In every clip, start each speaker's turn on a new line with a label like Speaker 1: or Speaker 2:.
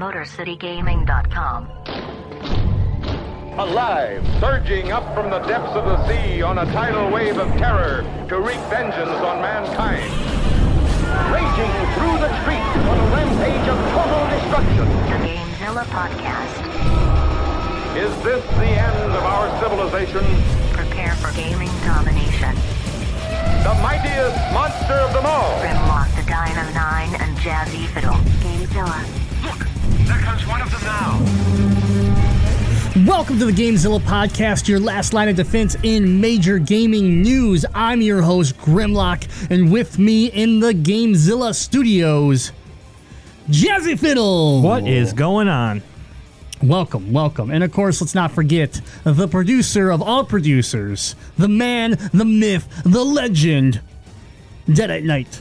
Speaker 1: MotorCityGaming.com.
Speaker 2: Alive, surging up from the depths of the sea on a tidal wave of terror to wreak vengeance on mankind. Raging through the streets on a rampage of total destruction.
Speaker 1: The Gamezilla Podcast.
Speaker 2: Is this the end of our civilization?
Speaker 1: Prepare for gaming domination.
Speaker 2: The mightiest monster of them all.
Speaker 1: Grimlock the Dino 9 and Jazzy Fiddle. Gamezilla.
Speaker 3: Welcome to the Gamezilla podcast, your last line of defense in major gaming news. I'm your host, Grimlock, and with me in the Gamezilla studios, Jazzy Fiddle.
Speaker 4: What is going on?
Speaker 3: Welcome, welcome. And of course, let's not forget the producer of all producers, the man, the myth, the legend, Dead at Night.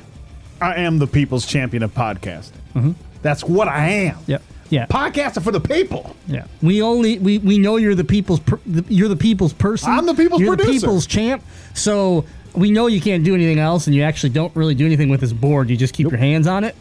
Speaker 5: I am the people's champion of podcasting. Mm-hmm. That's what I am.
Speaker 3: Yep. Yeah.
Speaker 5: Podcaster for the people.
Speaker 3: Yeah, we only we, we know you're the people's per, the, you're the people's person.
Speaker 5: I'm the people's
Speaker 3: you're
Speaker 5: producer.
Speaker 3: the people's champ. So we know you can't do anything else, and you actually don't really do anything with this board. You just keep your hands on it.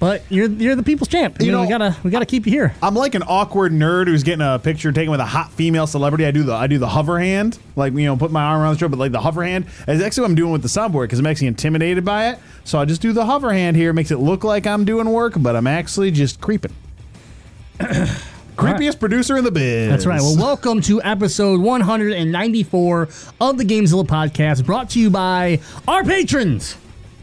Speaker 3: But you're you're the people's champ. You, know, we gotta we gotta keep you here.
Speaker 5: I'm like an awkward nerd who's getting a picture taken with a hot female celebrity. I do the I do the hover hand, like you know, put my arm around the shoulder, but like the hover hand. Is actually what I'm doing with the soundboard because I'm actually intimidated by it. So I just do the hover hand here. Makes it look like I'm doing work, but I'm actually just creeping. Creepiest producer in the biz.
Speaker 3: That's right. Well, welcome to episode 194 of the Gamezilla podcast, brought to you by our patrons.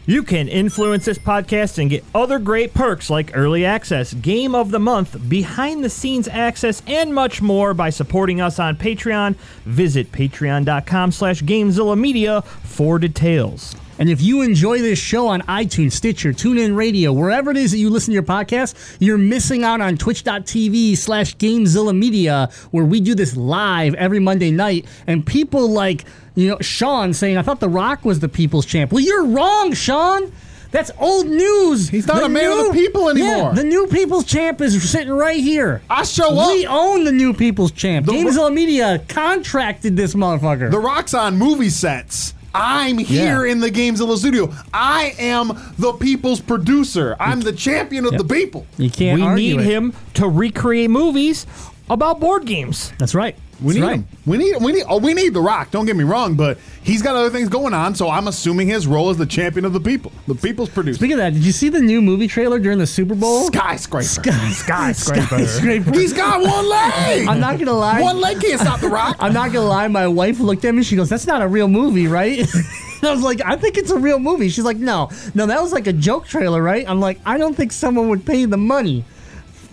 Speaker 4: You can influence this podcast and get other great perks like early access, game of the month, behind the scenes access, and much more by supporting us on Patreon. Visit patreon.com slash Gamezilla Media for details.
Speaker 3: And if you enjoy this show on iTunes, Stitcher, TuneIn Radio, wherever it is that you listen to your podcast, you're missing out on twitch.tv slash Gamezilla Media, where we do this live every Monday night. And people like, you know, Sean saying, I thought The Rock was the people's champ. Well, you're wrong, Sean. That's old news.
Speaker 5: He's not a man of the people anymore.
Speaker 3: Yeah, the new people's champ is sitting right here.
Speaker 5: I show up.
Speaker 3: We own the new people's champ.
Speaker 5: The-
Speaker 3: Gamezilla Media contracted this motherfucker.
Speaker 5: The Rock's on movie sets. I'm here
Speaker 3: Yeah.
Speaker 5: in the Games Gamezilla studio. I am the people's producer. I'm the champion of
Speaker 3: Yep.
Speaker 5: the people.
Speaker 3: you can't
Speaker 4: we
Speaker 3: argue
Speaker 4: need
Speaker 3: it.
Speaker 4: him to recreate movies about board games.
Speaker 3: That's right.
Speaker 5: We
Speaker 3: That's
Speaker 5: need
Speaker 3: right.
Speaker 5: him. We need we need oh we need the Rock. Don't get me wrong, but he's got other things going on. So I'm assuming his role as the champion of the people, the people's producer.
Speaker 3: Speaking of that, did you see the new movie trailer during the Super Bowl?
Speaker 5: Skyscraper.
Speaker 4: Skyscraper.
Speaker 3: Skyscraper.
Speaker 5: He's got one leg.
Speaker 3: I'm not gonna lie.
Speaker 5: One leg can't stop the Rock.
Speaker 3: I'm not gonna lie. My wife looked at me. She goes, "That's not a real movie, right?" I was like, "I think it's a real movie." She's like, "No, no, that was like a joke trailer, right?" I'm like, "I don't think someone would pay the money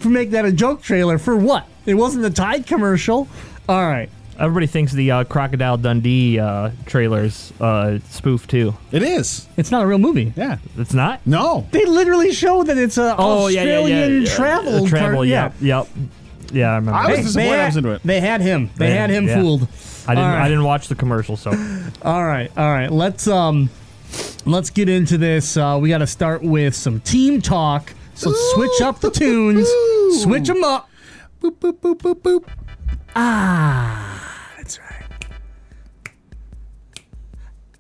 Speaker 3: to make that a joke trailer for what? It wasn't a Tide commercial." All right.
Speaker 4: Everybody thinks the uh, Crocodile Dundee uh, trailer's uh, spoof too.
Speaker 5: It is.
Speaker 3: It's not a real movie.
Speaker 5: Yeah.
Speaker 4: It's not?
Speaker 5: No.
Speaker 3: They literally show that it's a
Speaker 4: Oh, yeah, yeah,
Speaker 3: Australian
Speaker 4: yeah, yeah.
Speaker 3: travel.
Speaker 4: Travel,
Speaker 3: car-
Speaker 4: yeah. Yep. Yeah, I remember.
Speaker 5: I was
Speaker 3: Hey,
Speaker 5: disappointed
Speaker 3: they
Speaker 5: I
Speaker 3: had,
Speaker 5: was into it.
Speaker 3: They had him. They
Speaker 4: Yeah,
Speaker 3: had him
Speaker 4: yeah.
Speaker 3: fooled.
Speaker 4: I didn't
Speaker 3: All right.
Speaker 4: I didn't watch the commercial, so
Speaker 3: All right, all right. Let's um, let's get into this. Uh, we got to start with some team talk. So let's switch up the tunes,
Speaker 5: Ooh.
Speaker 3: switch them up.
Speaker 5: Boop boop boop boop boop.
Speaker 3: Ah, that's right.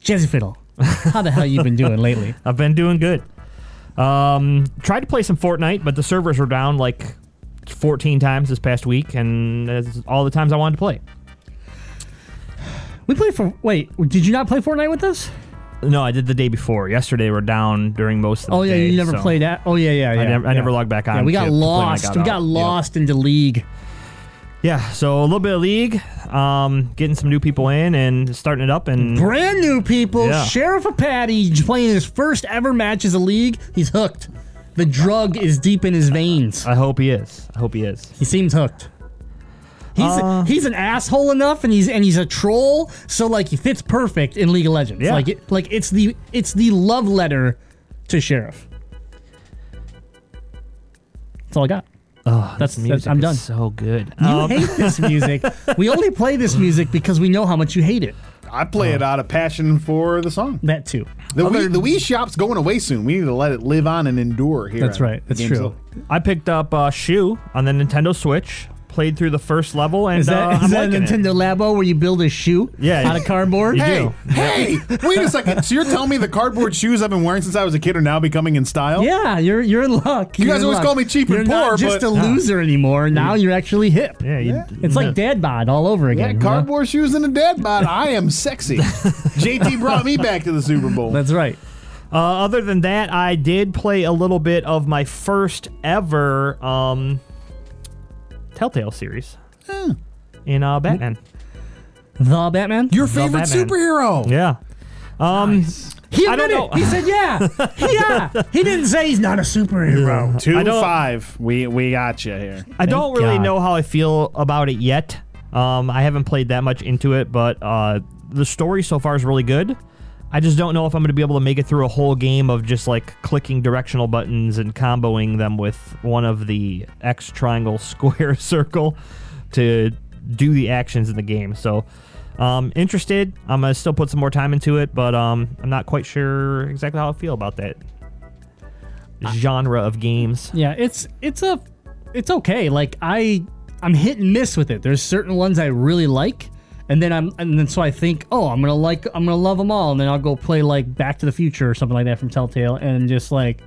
Speaker 3: Jazzy Fiddle, how the hell you been doing lately?
Speaker 4: I've been doing good. Um, tried to play some Fortnite, but the servers were down like 14 times this past week, and that's all the times I wanted to play.
Speaker 3: We played for. Wait, did you not play Fortnite with us?
Speaker 4: No, I did the day before. Yesterday we're down during most of the
Speaker 3: Oh yeah,
Speaker 4: day,
Speaker 3: you never
Speaker 4: so-
Speaker 3: played that. Oh yeah, yeah, yeah.
Speaker 4: never- I
Speaker 3: yeah.
Speaker 4: never logged back on
Speaker 3: Yeah, we got
Speaker 4: to play when I
Speaker 3: lost.
Speaker 4: got
Speaker 3: we
Speaker 4: out.
Speaker 3: got
Speaker 4: Yep.
Speaker 3: lost into league.
Speaker 4: Yeah, so a little bit of league, um, getting some new people in and starting it up, and
Speaker 3: Brand new people.
Speaker 4: Yeah.
Speaker 3: Sheriff of Patty playing his first ever match as a league. He's hooked. The drug is deep in his veins.
Speaker 4: I hope he is. I hope he is.
Speaker 3: He seems hooked. He's
Speaker 4: Uh,
Speaker 3: he's an asshole enough, and he's and he's a troll. So like he fits perfect in League of Legends.
Speaker 4: Yeah.
Speaker 3: Like it, like it's the it's the love letter to Sheriff. That's all I got.
Speaker 4: Oh,
Speaker 3: That's-
Speaker 4: this
Speaker 3: that's-
Speaker 4: music
Speaker 3: I'm done.
Speaker 4: So good.
Speaker 3: You
Speaker 4: Um,
Speaker 3: hate this music. we only play this music because we know how much you hate it.
Speaker 5: I play it out of passion for the song.
Speaker 3: That too.
Speaker 5: The Wii, the Wii shop's going away soon. We need to let it live on and endure here.
Speaker 3: That's right. That's
Speaker 5: Gamezilla.
Speaker 3: true.
Speaker 4: I picked up uh, Shoe on the Nintendo Switch. Played through the first level, and
Speaker 3: Is that,
Speaker 4: uh,
Speaker 3: is
Speaker 4: I'm
Speaker 3: that a
Speaker 4: it.
Speaker 3: Nintendo Labo where you build a shoe
Speaker 4: Yeah.
Speaker 3: out of cardboard?
Speaker 5: Hey,
Speaker 4: do.
Speaker 5: hey, wait a second. So you're telling me the cardboard shoes I've been wearing since I was a kid are now becoming in style?
Speaker 3: Yeah, you're you're in luck.
Speaker 5: You
Speaker 3: You're
Speaker 5: guys always
Speaker 3: luck.
Speaker 5: call me cheap and poor, but
Speaker 3: you're
Speaker 5: poor,
Speaker 3: not just
Speaker 5: but-
Speaker 3: a loser anymore. Now you're actually hip.
Speaker 4: Yeah, you,
Speaker 3: It's like dad bod all over
Speaker 5: Yeah,
Speaker 3: again. you know?
Speaker 5: cardboard shoes and a dad bod. I am sexy. JT brought me back to the Super Bowl.
Speaker 3: That's right.
Speaker 4: Uh, other than that, I did play a little bit of my first ever um, Telltale series in uh, Batman.
Speaker 3: The Batman.
Speaker 5: Your
Speaker 4: The
Speaker 5: favorite
Speaker 4: Batman.
Speaker 5: superhero.
Speaker 4: Yeah. Um,
Speaker 3: he
Speaker 4: I don't
Speaker 3: admitted.
Speaker 4: know.
Speaker 3: He said, "Yeah, yeah." He didn't say he's not a superhero.
Speaker 5: Two
Speaker 4: I don't-
Speaker 5: five. We we got you here.
Speaker 4: I don't really
Speaker 3: God.
Speaker 4: know how I feel about it yet. Um, I haven't played that much into it, but uh, the story so far is really good. I just don't know if I'm going to be able to make it through a whole game of just like clicking directional buttons and comboing them with one of the X triangle square circle to do the actions in the game. So, um, interested. I'm gonna still put some more time into it, but um, I'm not quite sure exactly how I feel about that genre of games.
Speaker 3: Yeah, it's it's a it's okay. Like I I'm hit and miss with it. There's certain ones I really like, and then I'm and then so I think, oh, I'm gonna like I'm gonna love them all, and then I'll go play like Back to the Future or something like that from Telltale, and just like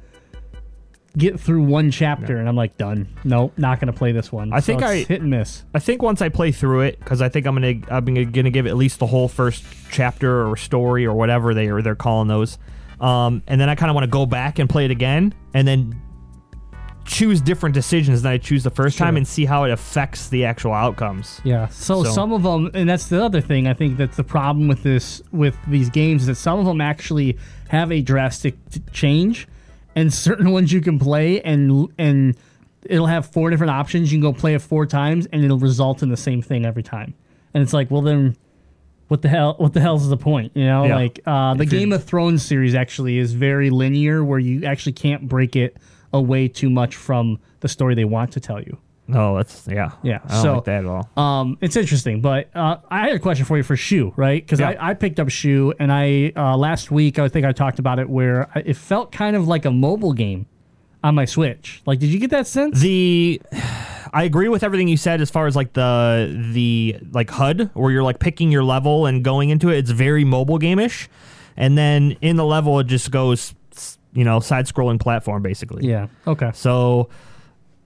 Speaker 3: get through one chapter, and I'm like done. Nope, not gonna play this one.
Speaker 4: I
Speaker 3: So
Speaker 4: think
Speaker 3: it's
Speaker 4: I-
Speaker 3: hit and miss.
Speaker 4: I think once I play through it, because I think I'm gonna I'm gonna give it at least the whole first chapter or story or whatever they are they're calling those, um, and then I kind of want to go back and play it again, and then choose different decisions than I choose the first time and see how it affects the actual outcomes.
Speaker 3: Yeah. So,
Speaker 4: So-
Speaker 3: some of them, and that's the other thing. I think that's the problem with this with these games is that some of them actually have a drastic t- change, and certain ones you can play and and it'll have four different options. You can go play it four times, and it'll result in the same thing every time. And it's like, well, then. What the hell? What the hell's the point? You know,
Speaker 4: Yeah.
Speaker 3: like uh, the Game of Thrones series actually is very linear, where you actually can't break it away too much from the story they want to tell you.
Speaker 4: Oh, that's yeah,
Speaker 3: Yeah,
Speaker 4: I don't
Speaker 3: so-
Speaker 4: like that at all.
Speaker 3: Um, it's interesting, but uh, I had a question for you for shoe, right? Because
Speaker 4: Yeah.
Speaker 3: I, I picked up shoe, and I uh, last week I think I talked about it where I- it felt kind of like a mobile game on my Switch. Like, did you get that sense?
Speaker 4: The I agree with everything you said as far as like the the like HUD where you're like picking your level and going into it. It's very mobile game-ish, and then in the level it just goes you know side scrolling platform basically.
Speaker 3: yeah. Okay.
Speaker 4: So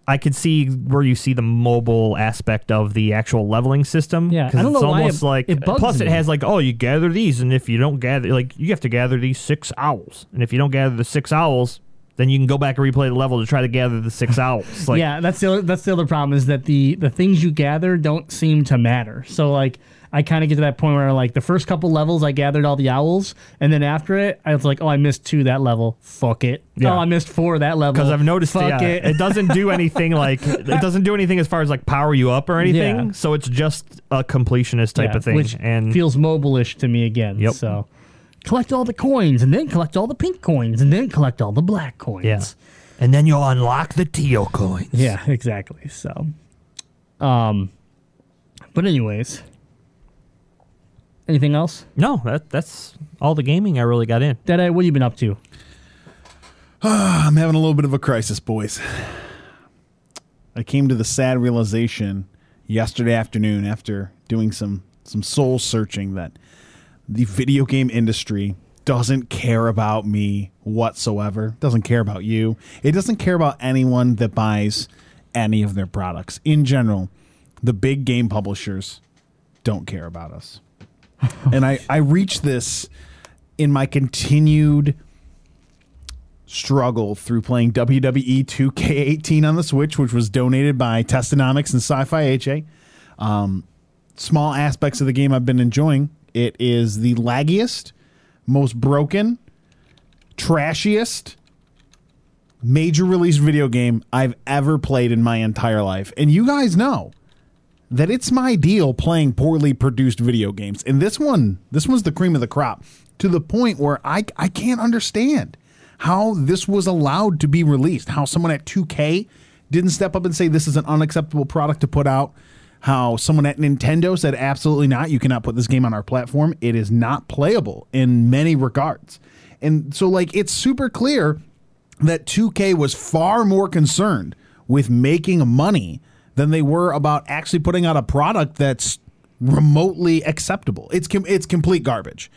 Speaker 4: I could see where you see the mobile aspect of the actual leveling system.
Speaker 3: Yeah, I don't
Speaker 4: it's
Speaker 3: know why
Speaker 4: almost
Speaker 3: it-
Speaker 4: like
Speaker 3: it bugs
Speaker 4: plus it has like oh you gather these and if you don't gather like you have to gather these six owls and if you don't gather the six owls then you can go back and replay the level to try to gather the six owls. Like,
Speaker 3: yeah, that's the other, that's the other problem is that the the things you gather don't seem to matter. So like. I kind of get to that point where, like, the first couple levels, I gathered all the owls, and then after it, I was like, "Oh, I missed two that level. Fuck it.
Speaker 4: Yeah.
Speaker 3: Oh, I missed four that level.
Speaker 4: because I've noticed
Speaker 3: Fuck
Speaker 4: yeah,
Speaker 3: it.
Speaker 4: it. doesn't do anything like it doesn't do anything as far as like power you up or anything.
Speaker 3: Yeah.
Speaker 4: So it's just a completionist type of thing.
Speaker 3: which
Speaker 4: and
Speaker 3: feels mobile-ish to me again.
Speaker 4: Yep.
Speaker 3: So collect all the coins, and then collect all the pink coins, and then collect all the black coins.
Speaker 4: yeah, and then you'll unlock the teal coins.
Speaker 3: Yeah, exactly. So, um, but anyways, anything else?
Speaker 4: No, that that's all the gaming I really got in.
Speaker 3: Deadeye, what have you been up to?
Speaker 5: I'm having a little bit of a crisis, boys. I came to the sad realization yesterday afternoon after doing some some soul searching that the video game industry doesn't care about me whatsoever. Doesn't care about you. It doesn't care about anyone that buys any of their products. In general, the big game publishers don't care about us. and I I reached this in my continued struggle through playing WWE 2K18 on the Switch, which was donated by Testonomics and Sci-Fi AJ. Um, small aspects of the game I've been enjoying. It is the laggiest, most broken, trashiest major release video game I've ever played in my entire life. And you guys know that it's my deal playing poorly produced video games. And this one, this one's the cream of the crop to the point where I I can't understand how this was allowed to be released. How someone at 2K didn't step up and say this is an unacceptable product to put out. How someone at Nintendo said absolutely not, you cannot put this game on our platform. It is not playable in many regards. And so like it's super clear that 2K was far more concerned with making money than they were about actually putting out a product that's remotely acceptable. It's com- it's complete garbage.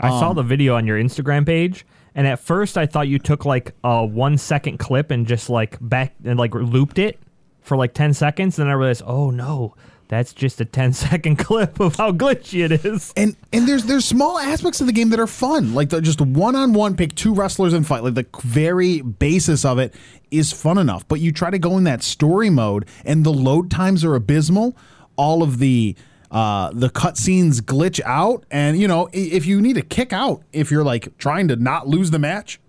Speaker 4: I
Speaker 5: Um,
Speaker 4: saw the video on your Instagram page, and at first I thought you took like a one second clip and just like back and like looped it for like ten seconds. Then I realized, oh no, that's just a 10 second clip of how glitchy it is.
Speaker 5: And and there's there's small aspects of the game that are fun, like the, just one on one pick two wrestlers and fight. Like the very basis of it is fun enough, but you try to go in that story mode, and the load times are abysmal. All of the uh, the cutscenes glitch out, and you know if you need to kick out, if you're like trying to not lose the match,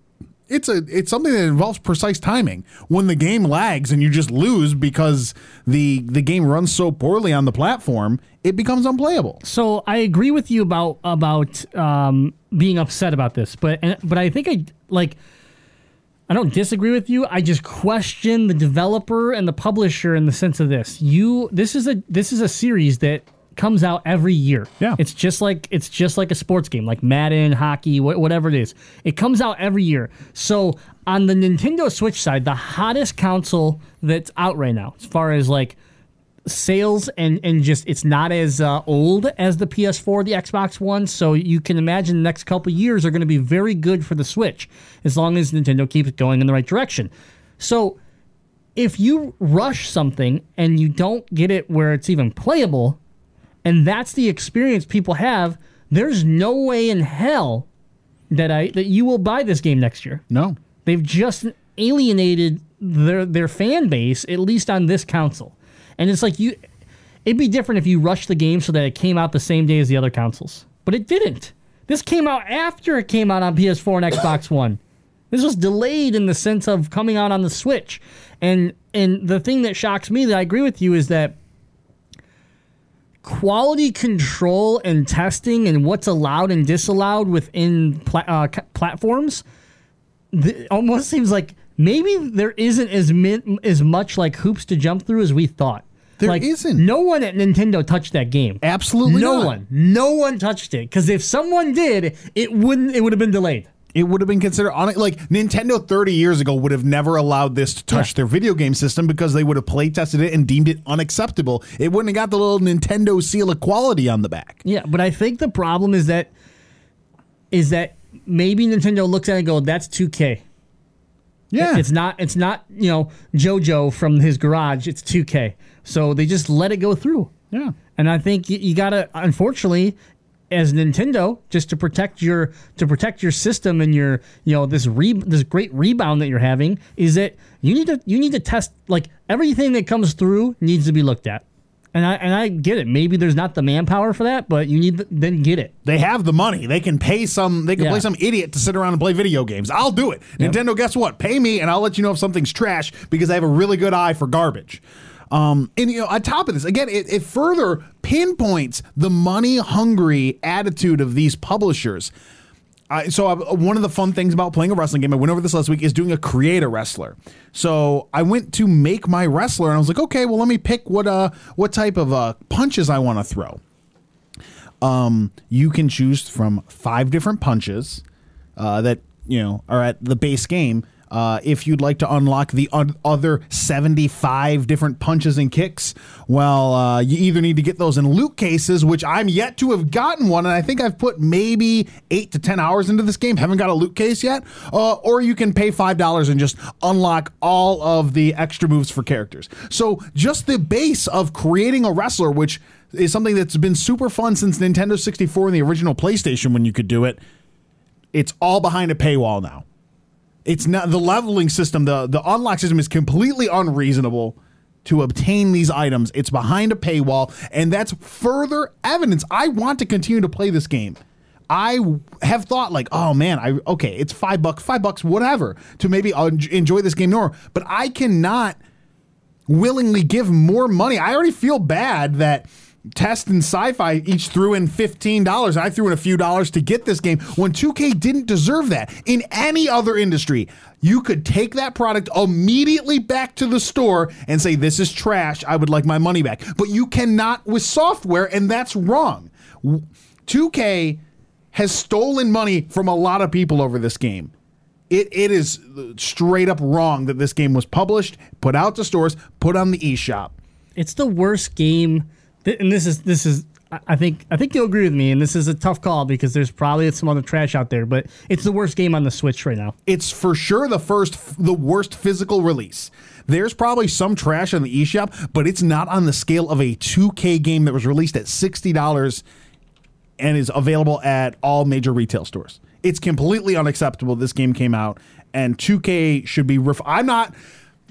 Speaker 5: it's a it's something that involves precise timing. When the game lags and you just lose because the the game runs so poorly on the platform, it becomes unplayable.
Speaker 3: So I agree with you about about um, being upset about this, but and, but I think I like. I don't disagree with you. I just question the developer and the publisher in the sense of this. You this is a this is a series that comes out every year.
Speaker 5: Yeah.
Speaker 3: It's just like it's just like a sports game, like Madden, hockey, wh- whatever it is. It comes out every year. So on the Nintendo Switch side, the hottest console that's out right now, as far as like sales and and just it's not as uh, old as the PS4, the Xbox One. So you can imagine the next couple years are going to be very good for the Switch as long as Nintendo keeps going in the right direction. So if you rush something and you don't get it where it's even playable, and that's the experience people have, there's no way in hell that I that you will buy this game next year.
Speaker 5: No.
Speaker 3: They've just alienated their their fan base, at least on this console. And it's like you it'd be different if you rushed the game so that it came out the same day as the other consoles. But it didn't. This came out after it came out on PS4 and Xbox One. This was delayed in the sense of coming out on the Switch. And and the thing that shocks me that I agree with you is that quality control and testing and what's allowed and disallowed within pla- uh, c- platforms th- almost seems like maybe there isn't as min- as much like hoops to jump through as we thought.
Speaker 5: There
Speaker 3: like,
Speaker 5: isn't.
Speaker 3: No one at Nintendo touched that game.
Speaker 5: Absolutely
Speaker 3: no
Speaker 5: not.
Speaker 3: one. No one touched it because if someone did, it wouldn't. It would have been delayed.
Speaker 5: It would have been considered on it like Nintendo 30 years ago would have never allowed this to touch
Speaker 3: Yeah.
Speaker 5: their video game system because they would have play tested it and deemed it unacceptable. It wouldn't have got the little Nintendo seal of quality on the back.
Speaker 3: Yeah, but I think the problem is that is that maybe Nintendo looks at it and go, "That's 2K."
Speaker 5: Yeah.
Speaker 3: It's not. It's not. You know, JoJo from his garage. It's 2K. So they just let it go through.
Speaker 5: yeah.
Speaker 3: And I think you, you gotta, unfortunately, as Nintendo, just to protect your to protect your system and your you know this re, this great rebound that you're having is that you need to you need to test like everything that comes through needs to be looked at. And I and I get it. Maybe there's not the manpower for that, but you need to then get it.
Speaker 5: They have the money. They can pay some they can
Speaker 3: Yeah.
Speaker 5: play some idiot to sit around and play video games. I'll do it. Nintendo, guess what? Pay me and I'll let you know if something's trash because I have a really good eye for garbage. Um, and you know, on top of this, again, it, it further pinpoints the money hungry attitude of these publishers. So I, one of the fun things about playing a wrestling game, I went over this last week, is doing a create a wrestler. So I went to make my wrestler, and I was like, okay, well, let me pick what uh what type of uh punches I want to throw. Um, you can choose from five different punches uh, that you know are at the base game. Uh, if you'd like to unlock the un- other 75 different punches and kicks, well, uh, you either need to get those in loot cases, which I'm yet to have gotten one, and I think I've put maybe eight to 10 hours into this game, haven't got a loot case yet, uh, or you can pay $5 and just unlock all of the extra moves for characters. So just the base of creating a wrestler, which is something that's been super fun since Nintendo 64 and the original PlayStation when you could do it, it's all behind a paywall now. It's not the leveling system, the the unlock system is completely unreasonable to obtain these items. It's behind a paywall, and that's further evidence. I want to continue to play this game. I have thought like, oh man, I okay, it's five bucks, five bucks, whatever, to maybe enjoy this game more. But I cannot willingly give more money. I already feel bad that Test and Sci-Fi each threw in fifteen dollars. I threw in a few dollars to get this game when 2K didn't deserve that. In any other industry, you could take that product immediately back to the store and say, "This is trash. I would like my money back." But you cannot with software, and that's wrong. 2K has stolen money from a lot of people over this game. It, it is uh, straight up wrong that this game was published, put out to stores, put on the eShop.
Speaker 3: it's the worst game. And this is this is I- I think I think you'll agree with me. And this is a tough call because there's probably some other trash out there, but it's the worst game on the Switch right now.
Speaker 5: it's for sure the first, the worst physical release. There's probably some trash on the eShop, but it's not on the scale of a 2K game that was released at sixty dollars and is available at all major retail stores. It's completely unacceptable. This game came out, and 2K should be. Ref- I'm not.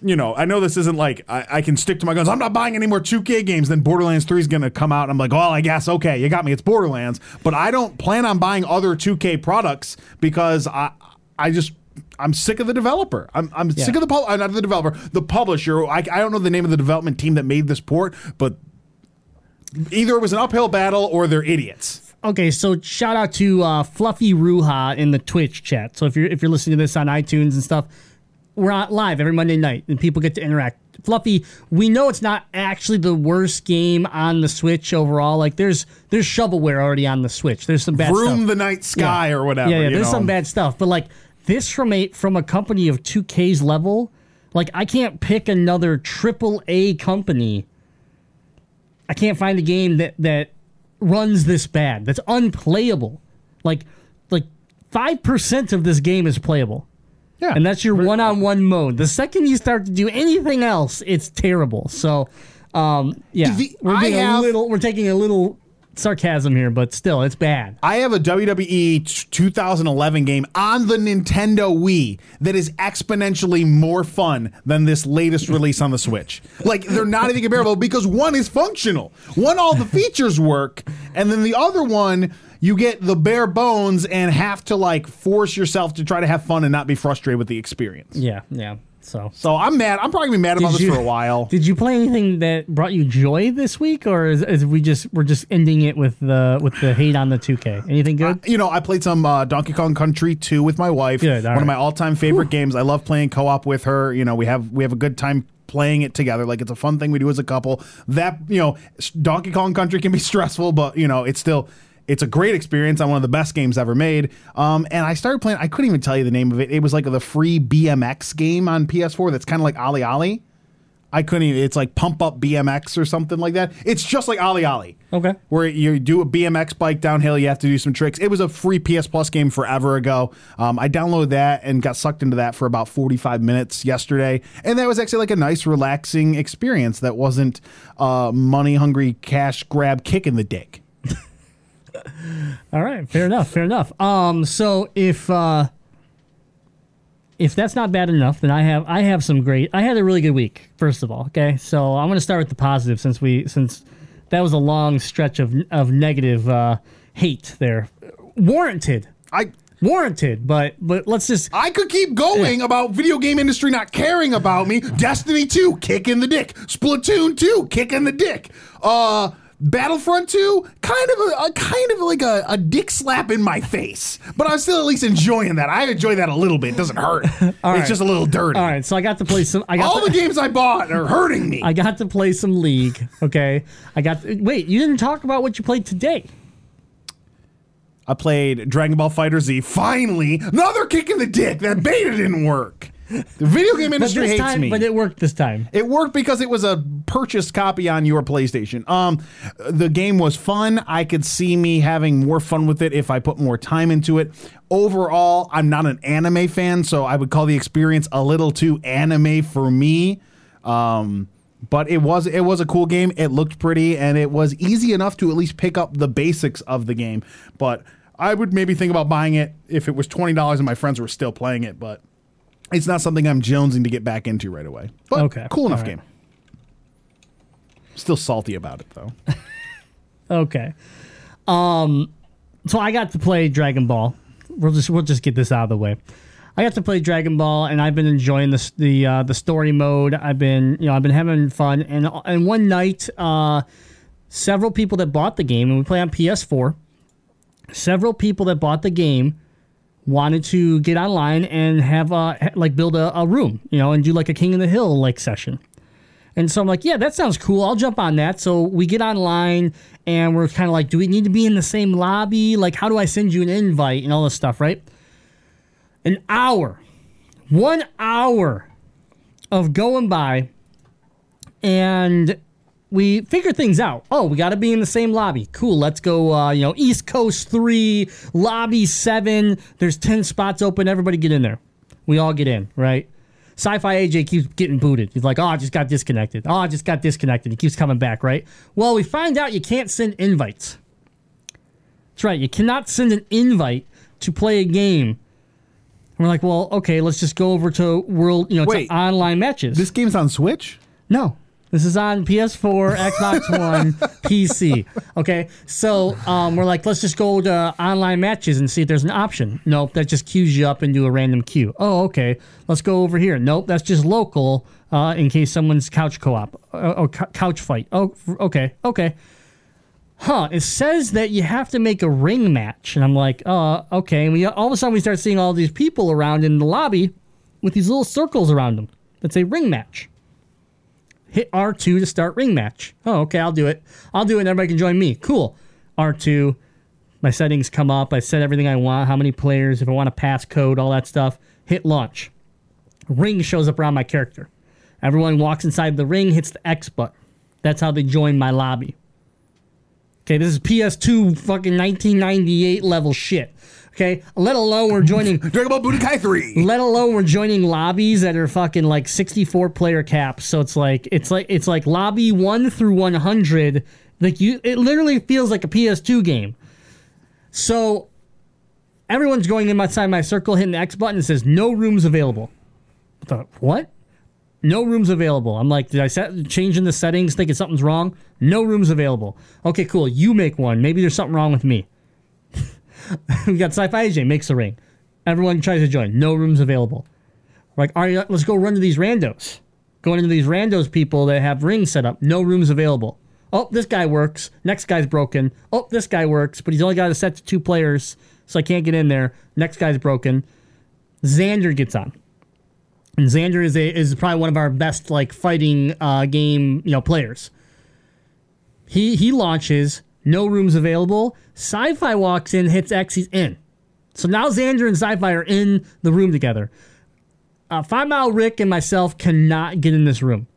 Speaker 5: You know, I know this isn't like I, I can stick to my guns. I'm not buying any more 2K games. Then Borderlands 3 is going to come out. And I'm like, well, I guess okay, you got me. It's Borderlands, but I don't plan on buying other 2K products because I I just I'm sick of the developer. I'm, I'm sick of the pub- uh, not the developer, the publisher. I, I don't know the name of the development team that made this port, but either it was an uphill battle or they're idiots.
Speaker 3: Okay, so shout out to uh, Fluffy Ruha in the Twitch chat. So if you're if you're listening to this on iTunes and stuff, we're on live every Monday night, and people get to interact. Fluffy, we know it's not actually the worst game on the Switch overall. Like there's there's shovelware already on the Switch. There's some bad
Speaker 5: Room
Speaker 3: stuff.
Speaker 5: the night sky
Speaker 3: Yeah.
Speaker 5: or whatever.
Speaker 3: Yeah, yeah. There's
Speaker 5: know.
Speaker 3: some bad stuff, but like this from a from a company of 2K's level, like I can't pick another triple A company. I can't find a game that that runs this bad. That's unplayable. Like like five percent of this game is playable.
Speaker 5: Yeah.
Speaker 3: And that's your one-on-one mode. The second you start to do anything else, it's terrible. So, um, yeah,
Speaker 5: The-
Speaker 3: we're
Speaker 5: I
Speaker 3: being a little, we're taking a little sarcasm here, but still, it's bad.
Speaker 5: I have a WWE 2011 game on the Nintendo Wii that is exponentially more fun than this latest release on the Switch. Like they're not even comparable because one is functional, one all the features work, and then the other one you get the bare bones and have to like force yourself to try to have fun and not be frustrated with the experience.
Speaker 3: Yeah, yeah. So,
Speaker 5: So I'm mad. I'm probably gonna be mad about this for a while.
Speaker 3: Did you play anything that brought you joy this week, or is, is we just we're just ending it with the with the hate on the 2K? Anything good?
Speaker 5: you know, I played some uh, Donkey Kong Country 2 with my wife.
Speaker 3: Good, all
Speaker 5: One of my all-time favorite games. I love playing co-op with her. You know, we have we have a good time playing it together. Like it's a fun thing we do as a couple. That, you know, Donkey Kong Country can be stressful, but you know, it's still it's a great experience on one of the best games ever made. Um, and I started playing. I couldn't even tell you the name of it. It was like the free BMX game on PS4. That's kind of like Ali Ali. I couldn't even. It's like Pump Up BMX or something like that. It's just like Ali Ali.
Speaker 3: Okay.
Speaker 5: Where you do a BMX bike downhill, you have to do some tricks. It was a free PS Plus game forever ago. Um, I downloaded that and got sucked into that for about 45 minutes yesterday. And that was actually like a nice, relaxing experience that wasn't uh, money hungry, cash grab kick in the dick.
Speaker 3: All right, fair enough, fair enough. Um, so if uh, if that's not bad enough, then I have I have some great. I had a really good week. First of all, okay. So I'm going to start with the positive since we since that was a long stretch of of negative uh, hate there, warranted,
Speaker 5: I.
Speaker 3: warranted. But but let's just
Speaker 5: I could keep going about video game industry not caring about me. Destiny 2, kick in the dick. Splatoon 2, kick in the dick. Uh Battlefront 2, kind of a, a kind of like a, a dick slap in my face. But I'm still at least enjoying that. I enjoy that a little bit. It doesn't hurt. it's
Speaker 3: right.
Speaker 5: just a little dirty.
Speaker 3: all right. So I got to play some. I got
Speaker 5: All
Speaker 3: to,
Speaker 5: the games I bought are hurting me.
Speaker 3: I got to play some League. Okay. I got. wait, you didn't talk about what you played today.
Speaker 5: I played Dragon Ball FighterZ. Finally, another kick in the dick. That beta didn't work. The video game industry hates
Speaker 3: time,
Speaker 5: me.
Speaker 3: but it worked this time.
Speaker 5: It worked because it was a purchased copy on your PlayStation. Um, the game was fun. I could see me having more fun with it if I put more time into it. Overall, I'm not an anime fan, so I would call the experience a little too anime for me. Um, but it was it was a cool game. It looked pretty, and it was easy enough to at least pick up the basics of the game. But I would maybe think about buying it if it was twenty dollars and my friends were still playing it. But it's not something I'm jonesing to get back into right away. But
Speaker 3: Okay.
Speaker 5: cool enough
Speaker 3: right.
Speaker 5: game. Still salty about it though.
Speaker 3: Okay. Um, so I got to play Dragon Ball. We'll just we'll just get this out of the way. I got to play Dragon Ball, and I've been enjoying this the uh, the story mode. I've been you know I've been having fun, and and one night, uh, several people that bought the game, and we play on PS4. Several people that bought the game wanted to get online and have ha- like build a, a room, you know, and do like a King of the Hill like session. And so I'm like, yeah, that sounds cool. I'll jump on that. So we get online and we're kind of like, do we need to be in the same lobby? Like, how do I send you an invite and all this stuff, right? An hour, one hour of going by, and we figure things out. Oh, we got to be in the same lobby. Cool. Let's go. Uh, you know, East Coast three, lobby seven. There's ten spots open. Everybody get in there. We all get in, right? Sci-fi AJ keeps getting booted. He's like, "Oh, I just got disconnected. Oh, I just got disconnected." He keeps coming back, right? Well, we find out you can't send invites. That's right. You cannot send an invite to play a game. And we're like, well, okay, let's just go over to world, you know,
Speaker 5: Wait.
Speaker 3: to online matches.
Speaker 5: This game's on Switch.
Speaker 3: No. This is on PS4, Xbox One, PC. Okay, so um, we're like, let's just go to online matches and see if there's an option. Nope, that just queues you up into a random queue. Oh, okay, let's go over here. Nope, that's just local uh, in case someone's couch co-op uh, or cou- couch fight. Oh, okay, okay. Huh? It says that you have to make a ring match, and I'm like, uh, okay. And we all of a sudden we start seeing all these people around in the lobby with these little circles around them that say ring match hit R2 to start ring match. Oh, okay, I'll do it. I'll do it and everybody can join me. Cool. R2, my settings come up. I set everything I want, how many players, if I want a passcode, all that stuff. Hit launch. Ring shows up around my character. Everyone walks inside the ring, hits the X button. That's how they join my lobby. Okay, this is PS2 fucking 1998 level shit. Okay, let alone we're joining
Speaker 5: Dragon Ball Budokai 3.
Speaker 3: let alone we're joining lobbies that are fucking like 64 player caps. So it's like it's like it's like lobby 1 through 100 like you it literally feels like a ps2 game. So everyone's going in my side my circle hitting the x button and says no rooms available. I thought what? No rooms available. I'm like did i set change in the settings thinking something's wrong? No rooms available. Okay cool. You make one. Maybe there's something wrong with me we got Sci-Fi AJ makes a ring. Everyone tries to join. No rooms available. We're like, all right, let's go run to these randos. Going into these randos people that have rings set up. No rooms available. Oh, this guy works. Next guy's broken. Oh, this guy works, but he's only got it set to two players, so I can't get in there. Next guy's broken. Xander gets on. And Xander is a is probably one of our best like fighting uh, game you know players. He he launches, no rooms available. Sci-Fi walks in, hits X, he's in. So now Xander and Sci-Fi are in the room together. Uh, Five Mile Rick and myself cannot get in this room.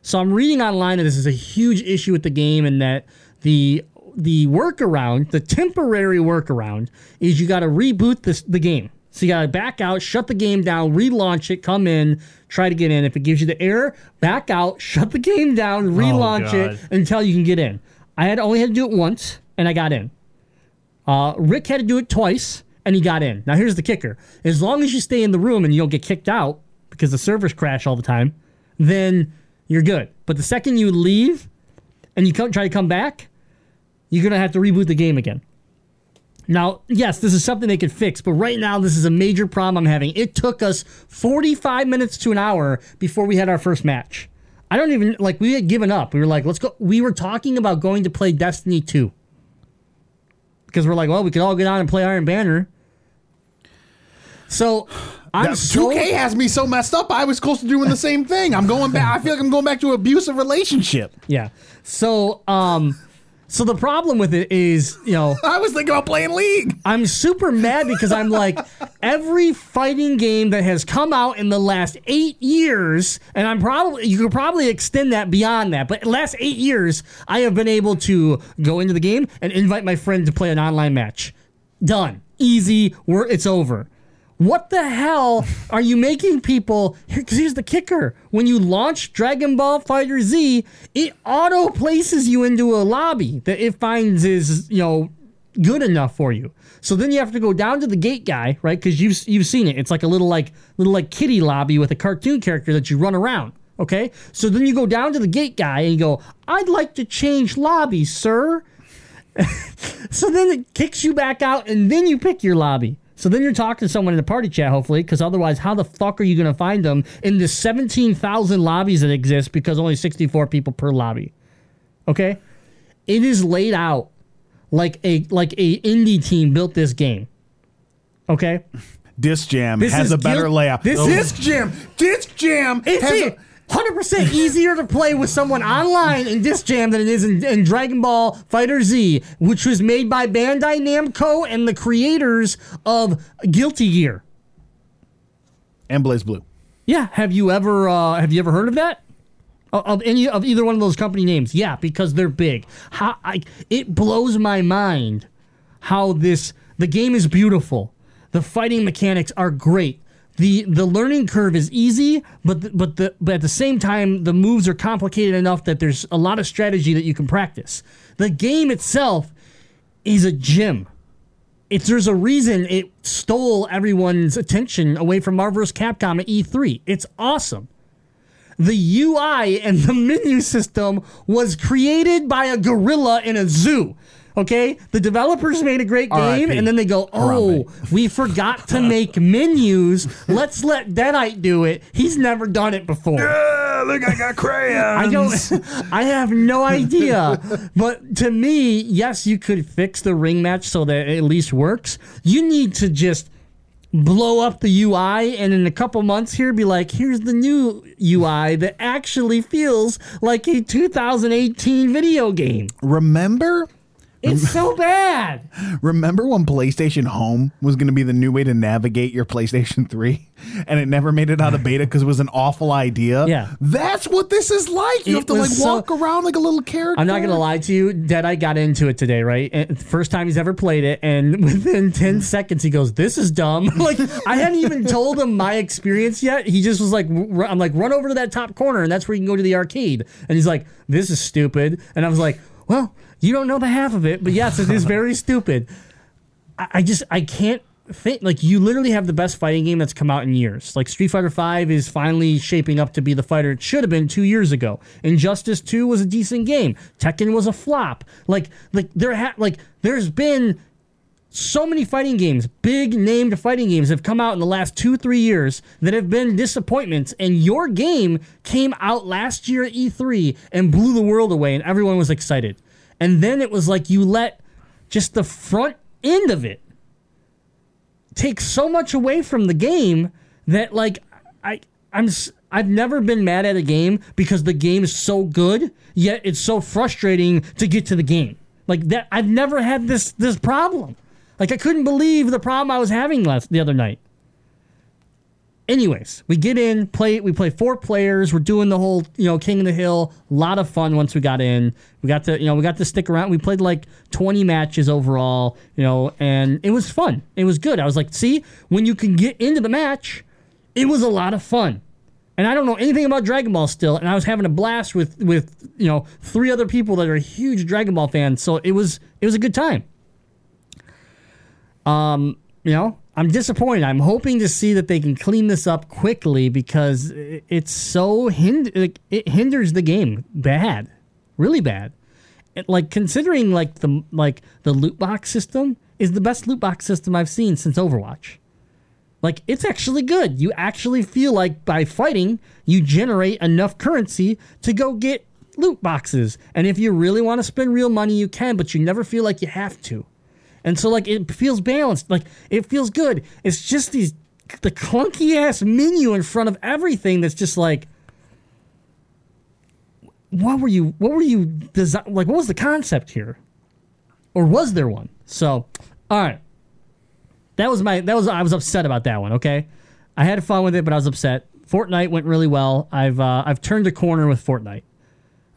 Speaker 3: So I'm reading online that this is a huge issue with the game and that the the workaround, the temporary workaround, is you got to reboot this the game. So you got to back out, shut the game down, relaunch it, come in, try to get in. If it gives you the error, back out, shut the game down, relaunch it until you can get in. I had only had to do it once, and I got in. Uh, Rick had to do it twice, and he got in. Now here's the kicker: as long as you stay in the room and you don't get kicked out because the servers crash all the time, then you're good. But the second you leave and you come, try to come back, you're gonna have to reboot the game again. Now, yes, this is something they could fix, but right now this is a major problem I'm having. It took us 45 minutes to an hour before we had our first match. I don't even like we had given up. We were like, let's go. We were talking about going to play Destiny 2 because we're like, well, we could all get on and play Iron Banner. So I'm
Speaker 5: That-
Speaker 3: so
Speaker 5: 2K has me so messed up. I was close to doing the same thing. I'm going back. I feel like I'm going back to an abusive relationship.
Speaker 3: yeah. So um, so the problem with it is, you know.
Speaker 5: I was thinking about playing League.
Speaker 3: I'm super mad because I'm like every fighting game that has come out in the last eight years, and I'm probably you could probably extend that beyond that, but last eight years I have been able to go into the game and invite my friend to play an online match. Done, easy. We're it's over. What the hell are you making people? Because here's the kicker: when you launch Dragon Ball FighterZ, it auto places you into a lobby that it finds is you know good enough for you. So then you have to go down to the gate guy, right? Because you've you've seen it. It's like a little like little like kitty lobby with a cartoon character that you run around. Okay, so then you go down to the gate guy and you go, "I'd like to change lobby, sir." so then it kicks you back out, and then you pick your lobby. So then you're talking to someone in the party chat, hopefully, because otherwise, how the fuck are you going to find them in the 17,000 lobbies that exist because only 64 people per lobby? Okay, it is laid out like a like a indie team built this game. Okay,
Speaker 5: Disc Jam
Speaker 3: This
Speaker 5: has a better
Speaker 3: guilt-
Speaker 5: layout.
Speaker 3: this is-
Speaker 5: Disc Jam. Disc Jam
Speaker 3: it's
Speaker 5: has
Speaker 3: a,
Speaker 5: a,
Speaker 3: 100% easier to play with someone online in Disc Jam than it is in, in Dragon Ball FighterZ, which was made by Bandai Namco and the creators of Guilty Gear.
Speaker 5: and BlazBlue.
Speaker 3: Yeah, have you ever uh, have you ever heard of that? of, of any of either one of those company names. Yeah, because they're big. How I it blows my mind how this the game is beautiful. The fighting mechanics are great. The the learning curve is easy, but the, but the but at the same time the moves are complicated enough that there's a lot of strategy that you can practice. The game itself is a gym. It's there's a reason it stole everyone's attention away from Marvel vs. Capcom at E3. It's awesome. The UI and the menu system was created by a gorilla in a zoo. Okay, the developers made a great game, and then they go, "Oh, we forgot to make menus. Let's let Deadite do it. He's never done it before."
Speaker 5: look, I got crayons.
Speaker 3: I don't. I have no idea. But to me, yes, you could fix the ring match so that it at least works. You need to just blow up the UI and in a couple months here be like, here's the new UI that actually feels like a 2018 video game.
Speaker 5: Remember?
Speaker 3: It's so bad.
Speaker 5: Remember when PlayStation Home was going to be the new way to navigate your PlayStation 3 and it never made it out of beta because it was an awful idea?
Speaker 3: Yeah.
Speaker 5: That's what this is like. You
Speaker 3: It
Speaker 5: have to like
Speaker 3: was so-
Speaker 5: walk around like a little character.
Speaker 3: I'm not gonna lie to you. Deadeye got into it today, right? And first time he's ever played it, and within ten seconds he goes, "This is dumb." like I hadn't even told him my experience yet. He just was like, r- "I'm like, run over to that top corner, and that's where you can go to the arcade." And he's like, "This is stupid," and I was like, "Well, you don't know the half of it, but yes, it is very stupid." I, I just I can't think like you literally have the best fighting game that's come out in years. Like Street Fighter Five is finally shaping up to be the fighter it should have been two years ago. Injustice Two was a decent game. Tekken was a flop. Like like there ha- like there's been so many fighting games, big named fighting games have come out in the last two, three years that have been disappointments. And your game came out last year at E3 and blew the world away, and everyone was excited. And then it was like you let just the front end of it take so much away from the game that like I I'm I've never been mad at a game because the game is so good, yet it's so frustrating to get to the game. Like that I've never had this this problem. Like I couldn't believe the problem I was having last the other night. Anyways, we get in, play we play four players, we're doing the whole, you know, King of the Hill, a lot of fun once we got in. We got to, you know, we got to stick around. We played like 20 matches overall, you know, and it was fun. It was good. I was like, see, when you can get into the match, it was a lot of fun. And I don't know anything about Dragon Ball still, and I was having a blast with with, you know, three other people that are huge Dragon Ball fans. So it was it was a good time. Um, you know, I'm disappointed. I'm hoping to see that they can clean this up quickly because it's so hind- it hinders the game bad, really bad. It, like considering like the like the loot box system is the best loot box system I've seen since Overwatch. Like it's actually good. You actually feel like by fighting, you generate enough currency to go get loot boxes. And if you really want to spend real money, you can, but you never feel like you have to. And so like it feels balanced. Like it feels good. It's just these the clunky ass menu in front of everything that's just like what were you what were you desi- like what was the concept here? Or was there one? So, all right. That was my that was I was upset about that one, okay? I had fun with it, but I was upset. Fortnite went really well. I've uh, I've turned a corner with Fortnite.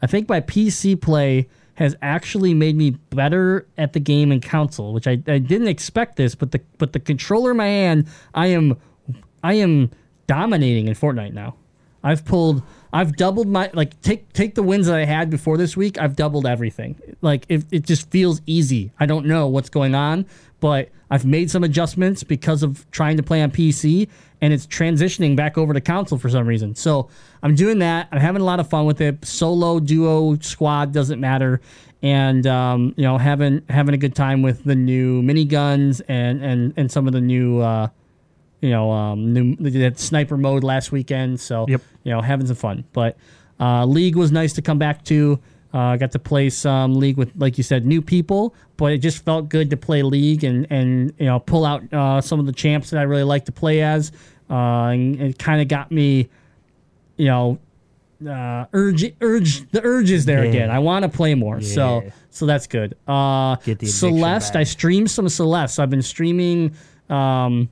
Speaker 3: I think my PC play has actually made me better at the game in console, which I, I didn't expect this, but the but the controller in my hand, I am I am dominating in Fortnite now. I've pulled I've doubled my like take take the wins that I had before this week, I've doubled everything. Like it, it just feels easy. I don't know what's going on, but I've made some adjustments because of trying to play on PC and it's transitioning back over to console for some reason. So I'm doing that. I'm having a lot of fun with it. Solo, duo, squad doesn't matter, and um, you know having having a good time with the new miniguns and and and some of the new. Uh, you know, um, new, that sniper mode last weekend. So,
Speaker 4: Yep.
Speaker 3: you know, having some fun. But uh, League was nice to come back to. Uh, I got to play some League with, like you said, new people. But it just felt good to play League and and you know pull out uh, some of the champs that I really like to play as. Uh, and it kind of got me, you know, uh, urge urge the urge is there
Speaker 4: Yeah.
Speaker 3: again. I want to play more. So
Speaker 4: Yeah.
Speaker 3: so that's good. Uh, Celeste,
Speaker 4: back.
Speaker 3: I streamed some Celeste. So I've been streaming um,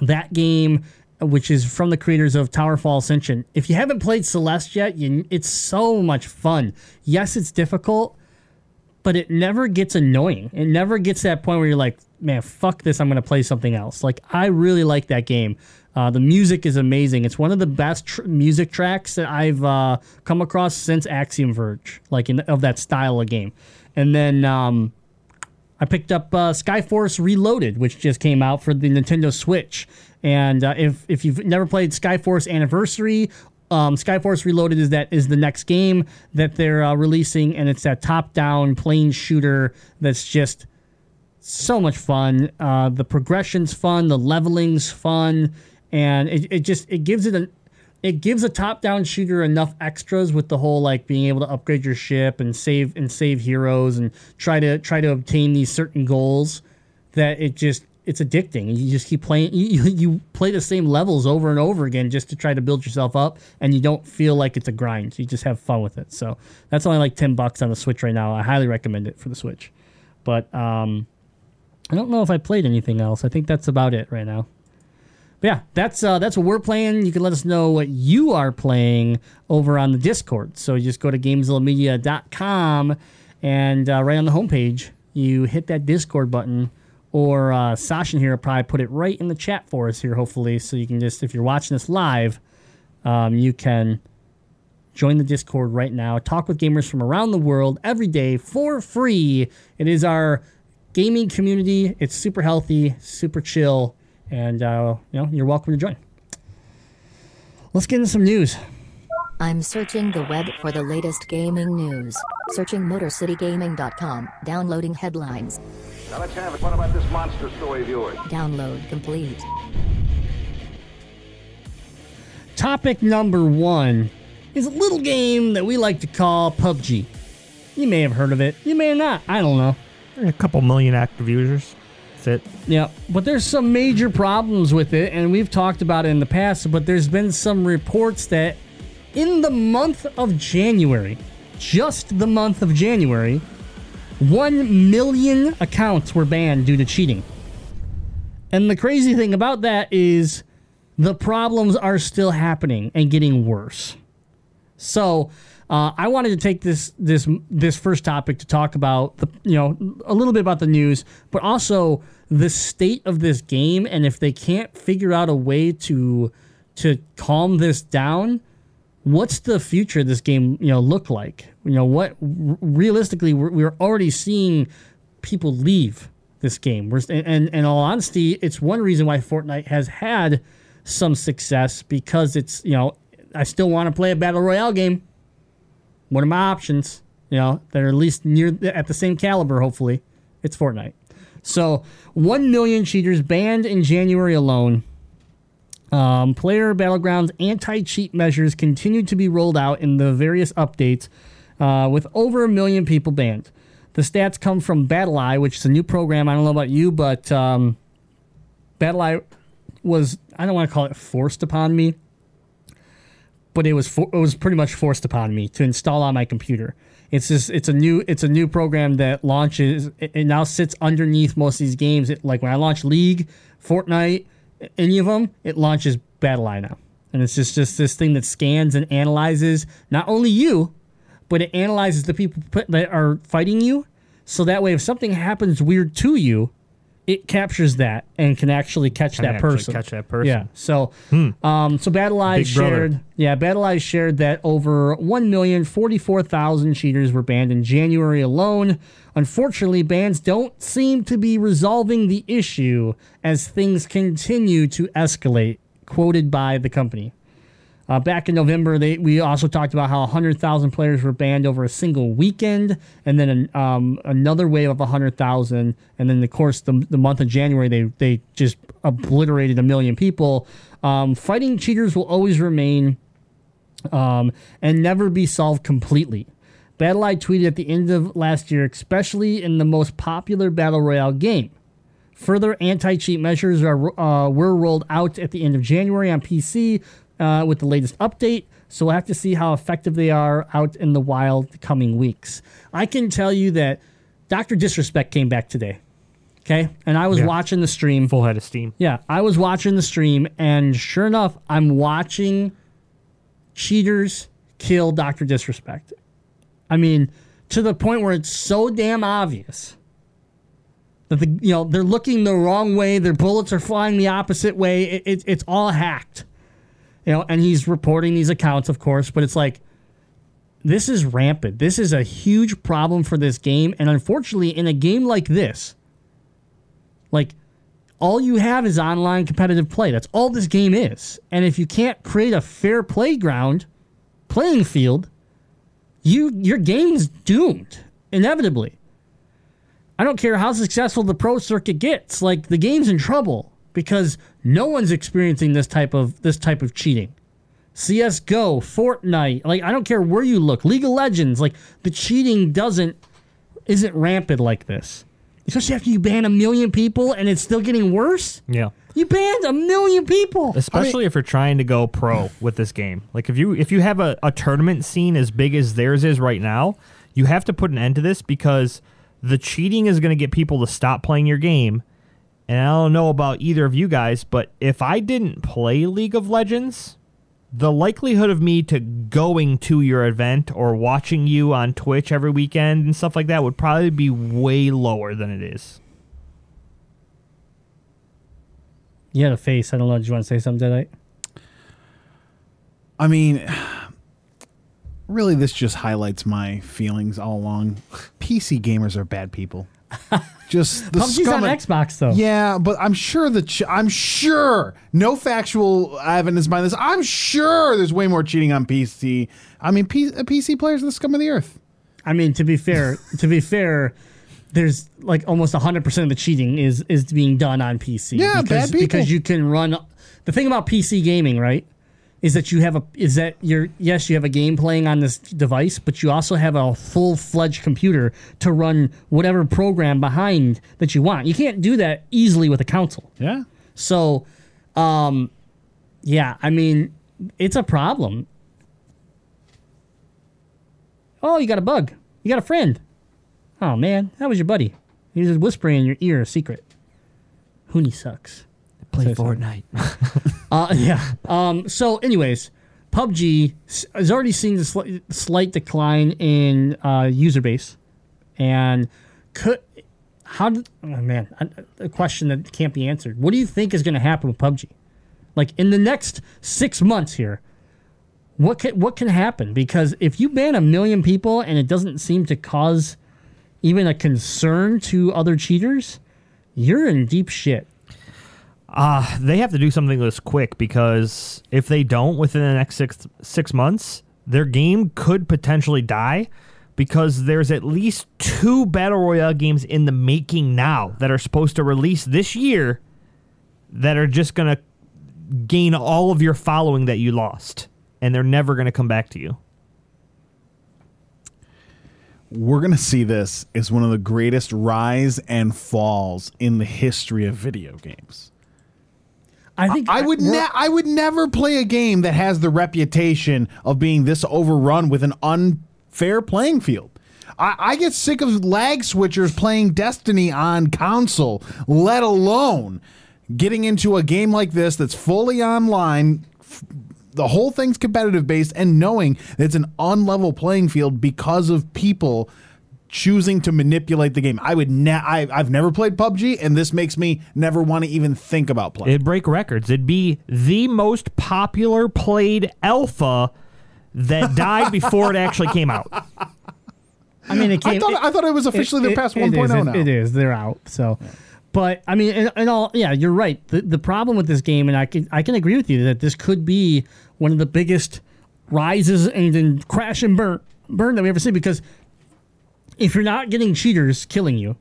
Speaker 3: that game which is from the creators of Towerfall Ascension. If you haven't played Celeste yet, you, it's so much fun. Yes, it's difficult, but it never gets annoying. It never gets that point where you're like, man, fuck this, I'm going to play something else. Like, I really like that game. Uh, the music is amazing. It's one of the best tr- music tracks that I've uh, come across since Axiom Verge, like in, of that style of game. And then um, I picked up uh, Skyforce Reloaded, which just came out for the Nintendo Switch. And uh, if if you've never played Skyforce Anniversary, um, Skyforce Reloaded is that is the next game that they're uh, releasing, and it's that top-down plane shooter that's just so much fun. Uh, the progression's fun, the leveling's fun, and it, it just it gives it an it gives a top-down shooter enough extras with the whole like being able to upgrade your ship and save and save heroes and try to try to obtain these certain goals that it just it's addicting. You just keep playing. You, you play the same levels over and over again just to try to build yourself up, and you don't feel like it's a grind. You just have fun with it. So that's only like ten bucks on the Switch right now. I highly recommend it for the Switch. But um, I don't know if I played anything else. I think that's about it right now. But yeah, that's uh, that's what we're playing. You can let us know what you are playing over on the Discord. So you just go to GamezillaMedia.com and uh, right on the homepage, you hit that Discord button. Or uh, Sasha here will probably put it right in the chat for us here, hopefully. So you can just, if you're watching this live, um, you can join the Discord right now. Talk with gamers from around the world every day for free. It is our gaming community. It's super healthy, super chill, and uh, you know you're welcome to join. Let's get into some news.
Speaker 6: I'm searching the web for the latest gaming news. Searching MotorCityGaming.com. Downloading headlines.
Speaker 2: Now let's have it. What about this monster story of yours?
Speaker 6: Download complete.
Speaker 3: Topic number one is a little game that we like to call PUBG. You may have heard of it. You may not. I don't know.
Speaker 4: A couple million active users. It.
Speaker 3: Yeah, but there's some major problems with it, and we've talked about it in the past. But there's been some reports that in the month of January, just the month of January, 1 million accounts were banned due to cheating. And the crazy thing about that is the problems are still happening and getting worse. So, uh, I wanted to take this this this first topic to talk about the you know a little bit about the news, but also the state of this game and if they can't figure out a way to to calm this down, what's the future of this game you know look like? You know what realistically we're, we're already seeing people leave this game. We're, and, and in all honesty, it's one reason why Fortnite has had some success because it's you know I still want to play a battle royale game. What are my options? You know, that are at least near at the same caliber. Hopefully, it's Fortnite. So, one million cheaters banned in January alone. Um, player battlegrounds anti-cheat measures continue to be rolled out in the various updates, uh, with over a million people banned. The stats come from BattlEye, which is a new program. I don't know about you, but um, BattlEye was I don't want to call it forced upon me but it was for, it was pretty much forced upon me to install on my computer. It's just it's a new it's a new program that launches. It, it now sits underneath most of these games. It, like when I launch League, Fortnite, any of them, it launches Battle BattlEye now, and it's just just this thing that scans and analyzes not only you, but it analyzes the people put, that are fighting you. So that way, if something happens weird to you, it captures that and can actually catch
Speaker 4: Can
Speaker 3: that
Speaker 4: actually
Speaker 3: person.
Speaker 4: catch that person.
Speaker 3: Yeah. So, um, so BattlEye
Speaker 4: Big brother.
Speaker 3: shared. Yeah, BattlEye shared that over 1,044,000 cheaters were banned in January alone. Unfortunately, bans don't seem to be resolving the issue as things continue to escalate. Quoted by the company. Uh, back in November, they we also talked about how 100,000 players were banned over a single weekend, and then an, um, another wave of 100,000, and then of course the, the month of January they they just obliterated a million people. Um, fighting cheaters will always remain um, and never be solved completely. BattlEye tweeted at the end of last year, especially in the most popular battle royale game. Further anti-cheat measures are uh, were rolled out at the end of January on PC uh, with the latest update. So we'll have to see how effective they are out in the wild the coming weeks. I can tell you that Doctor Disrespect came back today. Okay, and I was
Speaker 4: Yeah.
Speaker 3: watching the stream.
Speaker 4: Full head of steam.
Speaker 3: Yeah, I was watching the stream, and sure enough, I'm watching cheaters kill Doctor Disrespect. I mean, to the point where it's so damn obvious that the you know they're looking the wrong way, their bullets are flying the opposite way. It, it, it's all hacked, you know. And he's reporting these accounts, of course, but it's like this is rampant. This is a huge problem for this game, and unfortunately, in a game like this, like all you have is online competitive play. That's all this game is. And if you can't create a fair playground, playing field, you your game's doomed inevitably. I don't care how successful the pro circuit gets. Like the game's in trouble because no one's experiencing this type of this type of cheating. CS:GO, Fortnite, like I don't care where you look, League of Legends, like the cheating doesn't isn't rampant like this. Especially after you ban a million people and it's still getting worse.
Speaker 4: Yeah.
Speaker 3: You banned a million people.
Speaker 4: Especially if you're trying to go pro with this game. Like if you if you have a, a tournament scene as big as theirs is right now, you have to put an end to this because the cheating is going to get people to stop playing your game. And I don't know about either of you guys, but if I didn't play League of Legends, the likelihood of me to going to your event or watching you on Twitch every weekend and stuff like that would probably be way lower than it is.
Speaker 3: You had a face. I don't know. Did you want to say something, Deadite?
Speaker 5: I mean, really, this just highlights my feelings all along. PC gamers are bad people. Just the
Speaker 3: PUBG's
Speaker 5: scum
Speaker 3: on
Speaker 5: and-
Speaker 3: Xbox though.
Speaker 5: Yeah, but I'm sure the ch- I'm sure no factual evidence behind this. I'm sure there's way more cheating on PC. I mean, P- PC players are the scum of the earth.
Speaker 3: I mean, to be fair, to be fair, there's like almost 100% of the cheating is is being done on PC.
Speaker 5: Yeah,
Speaker 3: because,
Speaker 5: bad people.
Speaker 3: because you can run the thing about PC gaming, right? Is that you have a is that you're yes, you have a game playing on this device, but you also have a full fledged computer to run whatever program behind that you want. You can't do that easily with a console.
Speaker 5: Yeah.
Speaker 3: So, um, yeah, I mean, it's a problem. Oh, you got a bug. You got a friend. Oh man, that was your buddy. He was whispering in your ear a secret. Hooney sucks.
Speaker 4: Play
Speaker 3: Say.
Speaker 4: Fortnite.
Speaker 3: Uh, yeah. Um, so, anyways, PUBG has already seen a slight, slight decline in uh, user base, and could how? Did, oh man, a, a question that can't be answered. What do you think is going to happen with PUBG? Like in the next six months here, what can what can happen? Because if you ban a million people and it doesn't seem to cause even a concern to other cheaters, you're in deep shit.
Speaker 4: Uh, they have to do something this quick because if they don't within the next six six months, their game could potentially die because there's at least two battle royale games in the making now that are supposed to release this year that are just gonna gain all of your following that you lost, and they're never gonna come back to you.
Speaker 5: We're gonna see this as one of the greatest rise and falls in the history of video games.
Speaker 3: I think
Speaker 5: I would ne- I would never play a game that has the reputation of being this overrun with an unfair playing field. I, I get sick of lag switchers playing Destiny on console, let alone getting into a game like this that's fully online. f- The whole thing's competitive based, and knowing that it's an unlevel playing field because of people choosing to manipulate the game. I would ne- I, I've never played PUBG, and this makes me never want to even think about playing.
Speaker 4: It'd break records. It'd be the most popular played alpha that died before it actually came out.
Speaker 3: I mean, it came.
Speaker 5: I thought, I thought it was officially they're past
Speaker 3: it
Speaker 5: 1.0
Speaker 3: is, it- oh
Speaker 5: now.
Speaker 3: It is. They're out. So, but I mean, in, in all, yeah, you're right. The the problem with this game, and I can I can agree with you that this could be one of the biggest rises and then crash and burn burn that we ever see because if you're not getting cheaters killing you,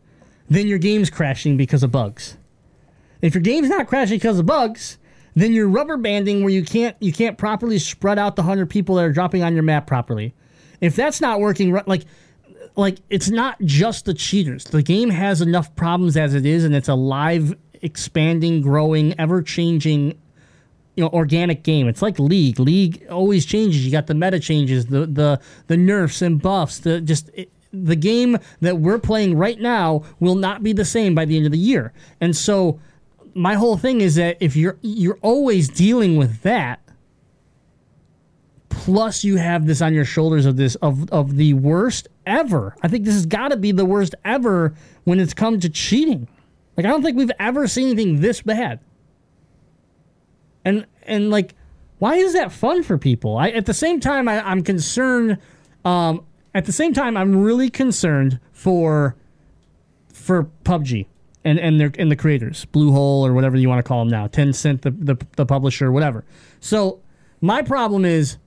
Speaker 3: then your game's crashing because of bugs. If your game's not crashing because of bugs, then you're rubber banding where you can't you can't properly spread out the hundred people that are dropping on your map properly. If that's not working, like like it's not just the cheaters. The game has enough problems as it is, and it's a live, expanding, growing, ever changing, you know, organic game. It's like League. League always changes. You got the meta changes, the the the nerfs and buffs. The just it, the game that we're playing right now will not be the same by the end of the year. And so my whole thing is that if you're you're always dealing with that plus you have this on your shoulders of this of of the worst ever. I think this has got to be the worst ever when it's come to cheating. Like I don't think we've ever seen anything this bad. And and like, why is that fun for people? I at the same time I, I'm concerned. Um, at the same time, I'm really concerned for for PUBG and and their and the creators, Bluehole or whatever you want to call them now, Tencent, the the, the publisher, whatever. So my problem is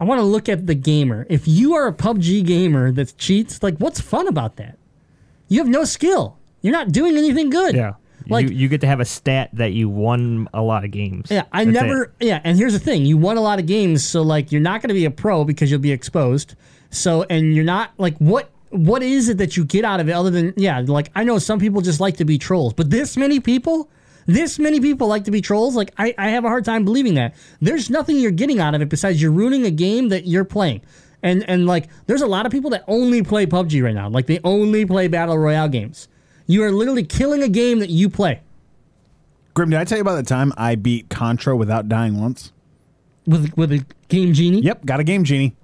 Speaker 3: I want to look at the gamer. If you are a PUBG gamer that cheats, like what's fun about that? You have no skill. You're not doing anything good.
Speaker 4: Yeah.
Speaker 3: Like
Speaker 4: you, you get to have a stat that you won a lot of games.
Speaker 3: yeah, I
Speaker 4: That's
Speaker 3: never
Speaker 4: it.
Speaker 3: yeah, and here's the thing. You won a lot of games, so like you're not going to be a pro because you'll be exposed. So and you're not like what what is it that you get out of it other than yeah, like I know some people just like to be trolls, but this many people this many people like to be trolls. Like I, I have a hard time believing that. There's nothing you're getting out of it besides you're ruining a game that you're playing. And and like there's a lot of people that only play PUBG right now. Like they only play battle royale games. You are literally killing a game that you play
Speaker 5: Grim, did I tell you about the time I beat Contra without dying once?
Speaker 3: with with a game genie.
Speaker 5: Yep, got a game genie.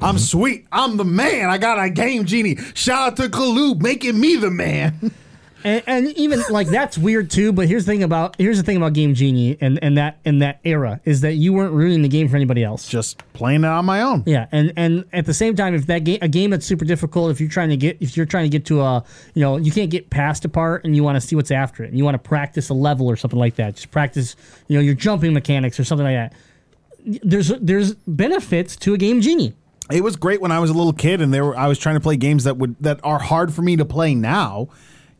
Speaker 5: I'm sweet. I'm the man. I got a game genie. Shout out to Kaloo making me the man.
Speaker 3: And, and even like that's weird too. But here's the thing about here's the thing about Game Genie and, and that in that era is that you weren't ruining the game for anybody else.
Speaker 5: Just playing it on my own.
Speaker 3: Yeah, and and at the same time, if that game a game that's super difficult, if you're trying to get if you're trying to get to a you know you can't get past a part and you want to see what's after it and you want to practice a level or something like that, just practice you know your jumping mechanics or something like that. There's there's benefits to a Game Genie.
Speaker 5: It was great when I was a little kid and there I was trying to play games that would that are hard for me to play now,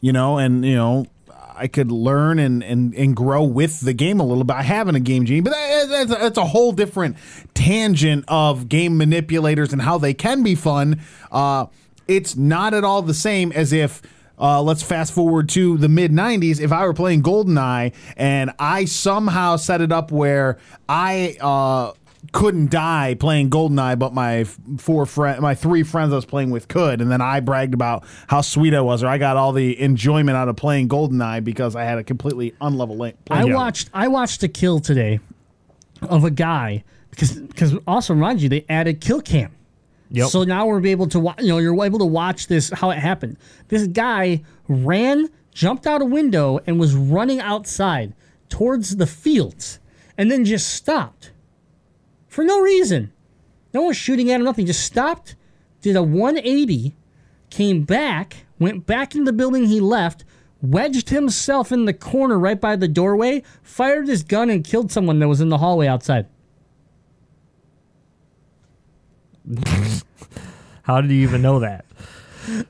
Speaker 5: you know, and you know I could learn and, and, and grow with the game a little bit. I having a game genie, but that, that's, that's a whole different tangent of game manipulators and how they can be fun. Uh, it's not at all the same as if uh, let's fast forward to the mid 90s. If I were playing GoldenEye and I somehow set it up where I uh, couldn't die playing GoldenEye, but my four friend, my three friends I was playing with could, and then I bragged about how sweet I was, or I got all the enjoyment out of playing GoldenEye because I had a completely unlevel lane.
Speaker 3: I watched I watched a kill today of a guy because because also remind you they added kill cam.
Speaker 4: Yep.
Speaker 3: So now we're able to wa- you know you're able to watch this how it happened. This guy ran, jumped out a window, and was running outside towards the fields, and then just stopped for no reason. No one was shooting at him. Nothing. Just stopped, did a 180, came back, went back into the building he left, wedged himself in the corner right by the doorway, fired his gun, and killed someone that was in the hallway outside.
Speaker 4: How did you even know that?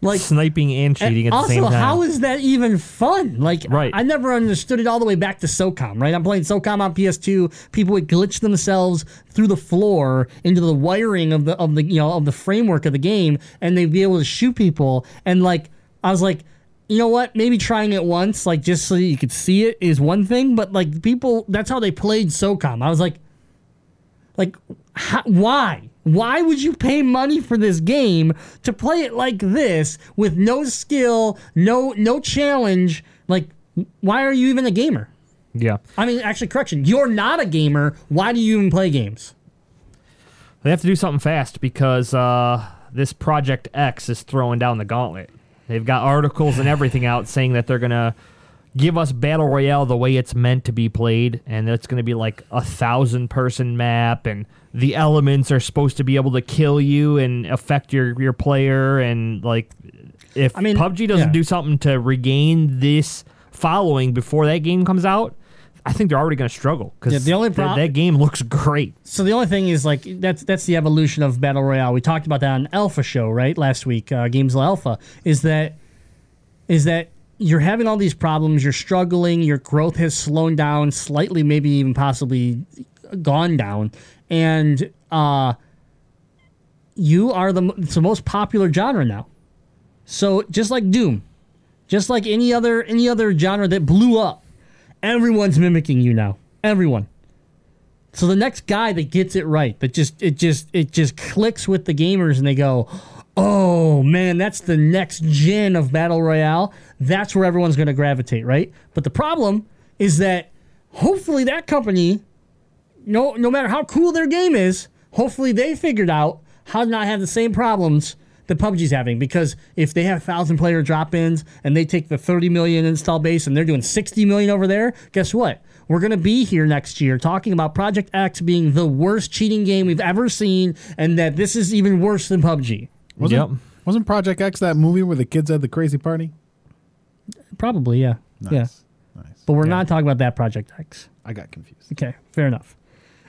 Speaker 3: Like
Speaker 4: Sniping and cheating at
Speaker 3: also,
Speaker 4: the same time.
Speaker 3: how is that even fun? Like,
Speaker 4: Right.
Speaker 3: I, I never understood it all the way back to SOCOM, right? I'm playing SOCOM on PS2. People would glitch themselves through the floor into the wiring of the of the you know of the framework of the game, and they'd be able to shoot people. And like, I was like, you know what? Maybe trying it once, like just so you could see it, is one thing. But like, people, that's how they played SOCOM. I was like, like, how, why? Why would you pay money for this game to play it like this with no skill, no no challenge? Like, why are you even a gamer?
Speaker 4: yeah.
Speaker 3: I mean, actually, correction, you're not a gamer. Why do you even play games?
Speaker 4: They have to do something fast because uh, this Project X is throwing down the gauntlet. They've got articles and everything out saying that they're gonna give us battle royale the way it's meant to be played, and it's gonna be like a thousand person map, and the elements are supposed to be able to kill you and affect your your player, and like if
Speaker 3: I mean,
Speaker 4: PUBG doesn't
Speaker 3: yeah.
Speaker 4: do something to regain this following before that game comes out. I think they're already going to struggle because
Speaker 3: Yeah, the only
Speaker 4: that game looks great.
Speaker 3: So the only thing is like that's that's the evolution of battle royale. We talked about that on Alpha Show right last week. Uh, Games Alpha is that is that you're having all these problems. You're struggling. Your growth has slowed down slightly, maybe even possibly gone down, and uh, you are the it's the most popular genre now. So just like Doom, just like any other any other genre that blew up, everyone's mimicking you now. Everyone. So the next guy that gets it right, that just it just it just clicks with the gamers, and they go, "Oh, man, that's the next gen of battle royale. That's where everyone's going to gravitate, right? But the problem is that hopefully that company, no, no matter how cool their game is, hopefully they figured out how to not have the same problems that PUBG's having. Because if they have thousand player drop ins and they take the 30 million install base and they're doing 60 million over there, guess what? We're going to be here next year talking about Project X being the worst cheating game we've ever seen and that this is even worse than PUBG.
Speaker 5: Wasn't,
Speaker 4: Yep.
Speaker 5: wasn't Project X that movie where the kids had the crazy party?
Speaker 3: Probably, yeah.
Speaker 5: Nice.
Speaker 3: Yeah.
Speaker 5: Nice.
Speaker 3: But we're not talking about that Project X.
Speaker 5: I got confused.
Speaker 3: Okay, fair enough.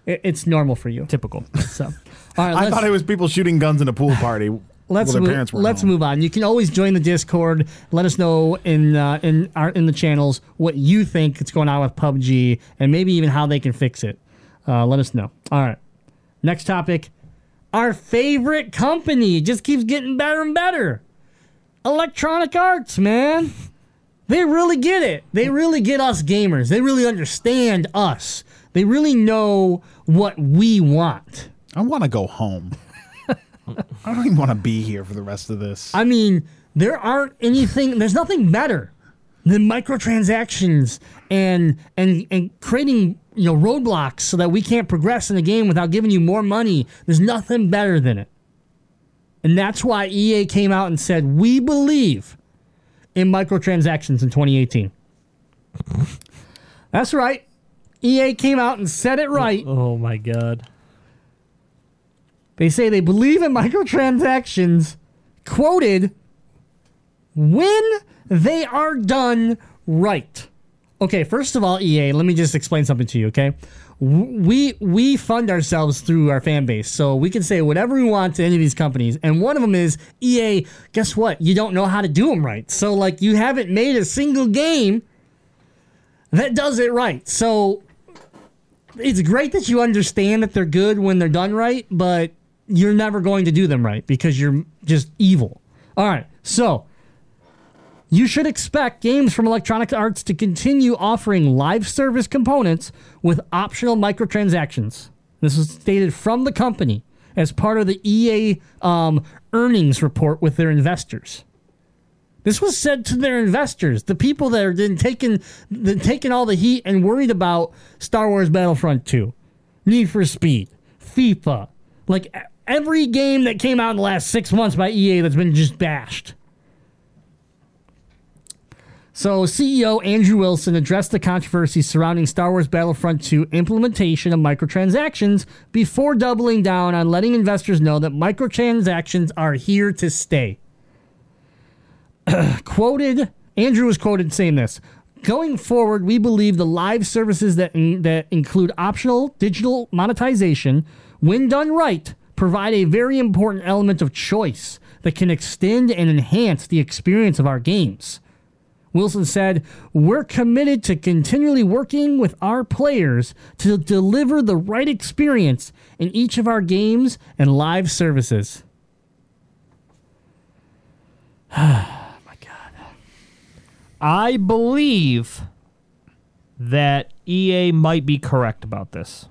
Speaker 3: It, it's normal for you.
Speaker 4: Typical.
Speaker 3: So, all right,
Speaker 5: I thought it was people shooting guns in a pool party.
Speaker 3: let's
Speaker 5: while their
Speaker 3: move,
Speaker 5: parents were
Speaker 3: let's
Speaker 5: home.
Speaker 3: move on. You can always join the Discord. Let us know in uh, in our in the channels what you think is going on with PUBG and maybe even how they can fix it. Uh, let us know. All right. Next topic. Our favorite company just keeps getting better and better. Electronic Arts, man. They really get it. They really get us gamers. They really understand us. They really know what we want.
Speaker 5: I want to go home. I don't even want to be here for the rest of this.
Speaker 3: I mean, there aren't anything. There's nothing better than microtransactions and and and creating you know roadblocks so that we can't progress in the game without giving you more money. There's nothing better than it, and that's why EA came out and said we believe in microtransactions in 2018. That's right. EA came out and said it right.
Speaker 4: Oh, oh my god.
Speaker 3: They say they believe in microtransactions, quoted, when they are done right. Okay, first of all, EA, let me just explain something to you, okay? We we fund ourselves through our fan base, so we can say whatever we want to any of these companies. And one of them is EA. Guess what? You don't know how to do them right. So like, you haven't made a single game that does it right. So it's great that you understand that they're good when they're done right, but you're never going to do them right because you're just evil. All right, so you should expect games from Electronic Arts to continue offering live service components with optional microtransactions. This was stated from the company as part of the EA um, earnings report with their investors. This was said to their investors, the people that are then taking the, taking all the heat and worried about Star Wars Battlefront 2, Need for Speed, FIFA, like every game that came out in the last six months by EA that's been just bashed. So, CEO Andrew Wilson addressed the controversy surrounding Star Wars Battlefront 2 implementation of microtransactions before doubling down on letting investors know that microtransactions are here to stay quoted Andrew was quoted saying this going forward we believe the live services that that include optional digital monetization when done right provide a very important element of choice that can extend and enhance the experience of our games Wilson said, We're committed to continually working with our players to deliver the right experience in each of our games and live services.
Speaker 4: I believe that EA might be correct about this.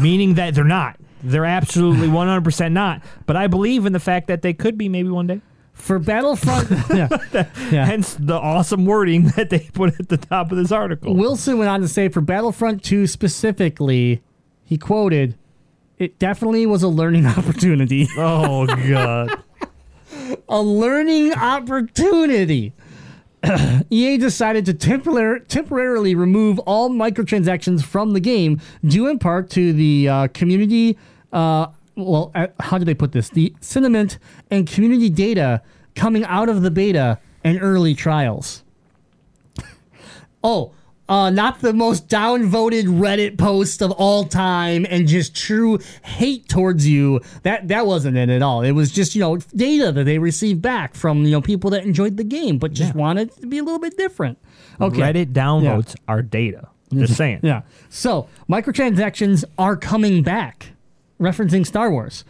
Speaker 4: Meaning that they're not. They're absolutely 100% not. But I believe in the fact that they could be maybe one day.
Speaker 3: For Battlefront, yeah, yeah.
Speaker 4: Hence the awesome wording that they put at the top of this article.
Speaker 3: Wilson went on to say for Battlefront 2 specifically, he quoted, It definitely was a learning opportunity.
Speaker 4: Oh, God.
Speaker 3: a learning opportunity. EA decided to temporar- temporarily remove all microtransactions from the game, due in part to the uh, community. Uh, well, uh, how do they put this? The sentiment and community data coming out of the beta and early trials. oh, uh, not the most downvoted Reddit post of all time and just true hate towards you. That that wasn't it at all. It was just you know data that they received back from you know people that enjoyed the game but just wanted it to be a little bit different. Okay,
Speaker 4: Reddit downloads are data. Just saying.
Speaker 3: yeah. So microtransactions are coming back, referencing Star Wars,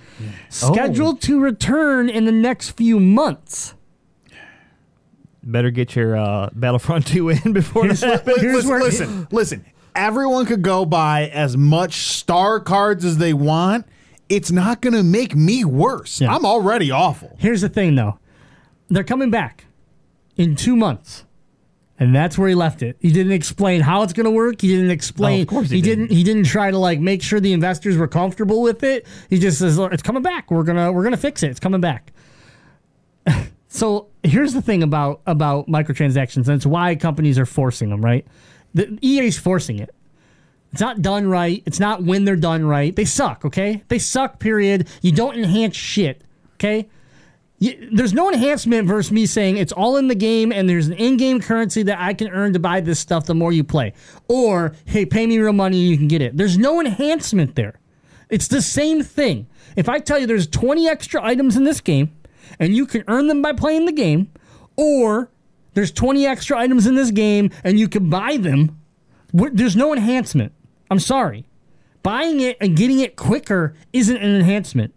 Speaker 3: scheduled to return in the next few months.
Speaker 4: Better get your uh, Battlefront 2 in before
Speaker 3: Here's
Speaker 4: that.
Speaker 3: what- here's
Speaker 5: listen,
Speaker 3: where-
Speaker 5: listen, listen. Everyone could go buy as much star cards as they want it's not going to make me worse.
Speaker 3: Yeah.
Speaker 5: I'm already awful.
Speaker 3: Here's the thing, though. They're coming back in two months. And that's where he left it. He didn't explain how it's going to work. He didn't explain.
Speaker 4: Oh, of course he
Speaker 3: he
Speaker 4: didn't.
Speaker 3: didn't. He didn't try to like make sure the investors were comfortable with it. He just says it's coming back. We're gonna we're gonna fix it. It's coming back. So here's the thing about about microtransactions, and it's why companies are forcing them. Right, the EA's forcing it. It's not done right. It's not when they're done right. They suck. Okay, they suck. Period. You don't enhance shit. Okay. You, there's no enhancement versus me saying it's all in the game and there's an in-game currency that I can earn to buy this stuff the more you play. Or, hey, pay me real money and you can get it. There's no enhancement there. It's the same thing. If I tell you there's 20 extra items in this game and you can earn them by playing the game, or there's 20 extra items in this game and you can buy them, there's no enhancement. I'm sorry. Buying it and getting it quicker isn't an enhancement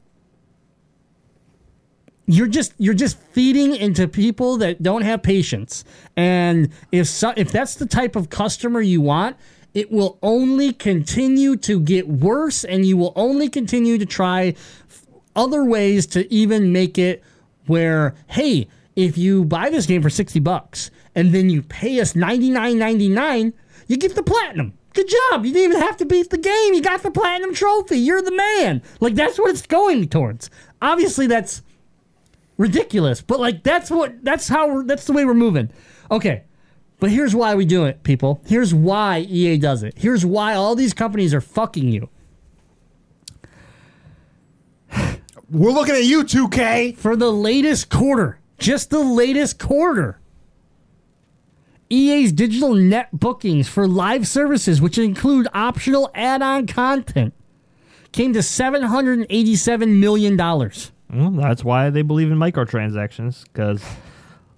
Speaker 3: you're just you're just feeding into people that don't have patience and if so, if that's the type of customer you want it will only continue to get worse and you will only continue to try other ways to even make it where hey if you buy this game for 60 bucks and then you pay us 99.99 you get the platinum good job you didn't even have to beat the game you got the platinum trophy you're the man like that's what it's going towards obviously that's ridiculous. But like that's what that's how that's the way we're moving. Okay. But here's why we do it, people. Here's why EA does it. Here's why all these companies are fucking you.
Speaker 5: We're looking at you, 2K.
Speaker 3: For the latest quarter, just the latest quarter, EA's digital net bookings for live services, which include optional add-on content, came to $787 million.
Speaker 4: Well, that's why they believe in microtransactions because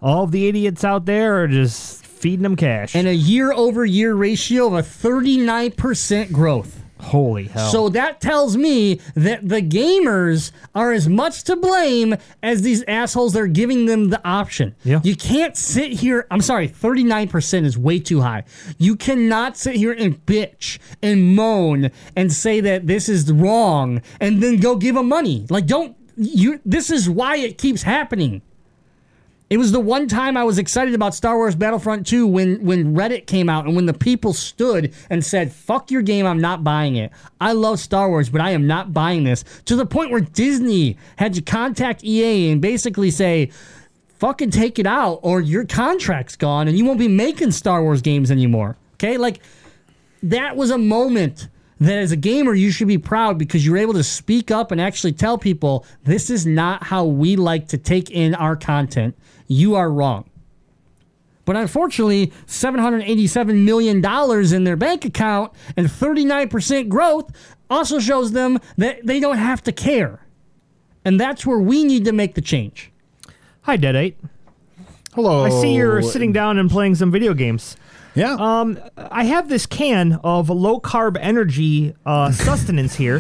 Speaker 4: all of the idiots out there are just feeding them cash.
Speaker 3: And a year-over-year ratio of a 39% growth.
Speaker 4: Holy hell!
Speaker 3: So that tells me that the gamers are as much to blame as these assholes that are giving them the option.
Speaker 4: Yeah.
Speaker 3: You can't sit here. I'm sorry, 39% is way too high. You cannot sit here and bitch and moan and say that this is wrong and then go give them money. Like, don't. You. This is why it keeps happening. It was the one time I was excited about Star Wars Battlefront 2 when when Reddit came out and when the people stood and said, "Fuck your game, I'm not buying it. I love Star Wars, but I am not buying this." To the point where Disney had to contact EA and basically say, "Fucking take it out or your contract's gone and you won't be making Star Wars games anymore." Okay? Like that was a moment that as a gamer you should be proud because you were able to speak up and actually tell people this is not how we like to take in our content. You are wrong. But unfortunately, $787 million in their bank account and 39% growth also shows them that they don't have to care. And that's where we need to make the change.
Speaker 4: Hi, Deadite.
Speaker 5: Hello.
Speaker 4: I see you're sitting down and playing some video games.
Speaker 5: Yeah.
Speaker 4: Um, I have this can of low carb energy uh, sustenance here.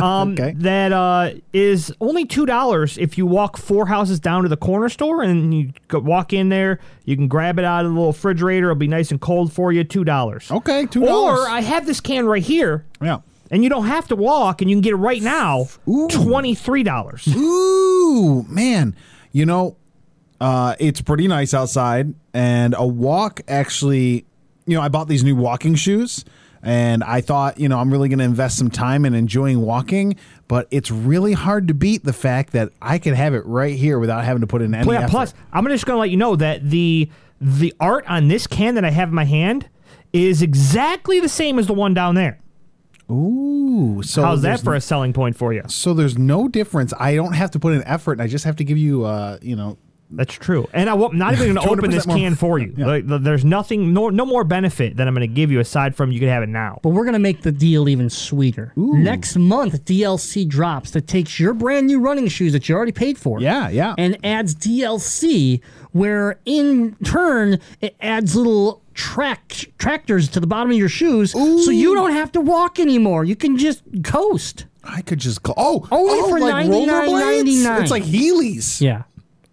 Speaker 4: Um,
Speaker 5: okay.
Speaker 4: that uh, is only two dollars if you walk four houses down to the corner store and you walk in there. You can grab it out of the little refrigerator. It'll be nice and cold for you. Two dollars.
Speaker 5: Okay, $2.
Speaker 4: Or I have this can right here,
Speaker 5: Yeah.
Speaker 4: and you don't have to walk, and you can get it right now.
Speaker 5: Ooh.
Speaker 4: Twenty three dollars.
Speaker 5: Ooh, man. You know, uh, it's pretty nice outside, and a walk actually, you know, I bought these new walking shoes, and I thought, you know, I'm really going to invest some time in enjoying walking, but it's really hard to beat the fact that I could have it right here without having to put in any
Speaker 4: Yeah,
Speaker 5: effort.
Speaker 4: plus, I'm just going to let you know that the the art on this can that I have in my hand is exactly the same as the one down there.
Speaker 5: Ooh, so
Speaker 4: How's that for a selling point for you?
Speaker 5: So there's no difference. I don't have to put in effort, and I just have to give you, uh, you know,
Speaker 4: That's true. And I am not even going to open this
Speaker 5: more-
Speaker 4: can for you.
Speaker 5: Yeah.
Speaker 4: Like, there's nothing, no, no more benefit that I'm going to give you aside from you can have it now.
Speaker 3: But we're going to make the deal even sweeter. Next month, DLC drops that takes your brand new running shoes that you already paid for.
Speaker 5: Yeah, yeah.
Speaker 3: And adds DLC where in turn it adds little track tractors to the bottom of your shoes so you don't have to walk anymore. You can just coast.
Speaker 5: I could just go. oh
Speaker 3: Only
Speaker 5: oh,
Speaker 3: for
Speaker 5: like rollerblades?
Speaker 3: $99.99.
Speaker 5: It's like Heelys.
Speaker 3: Yeah.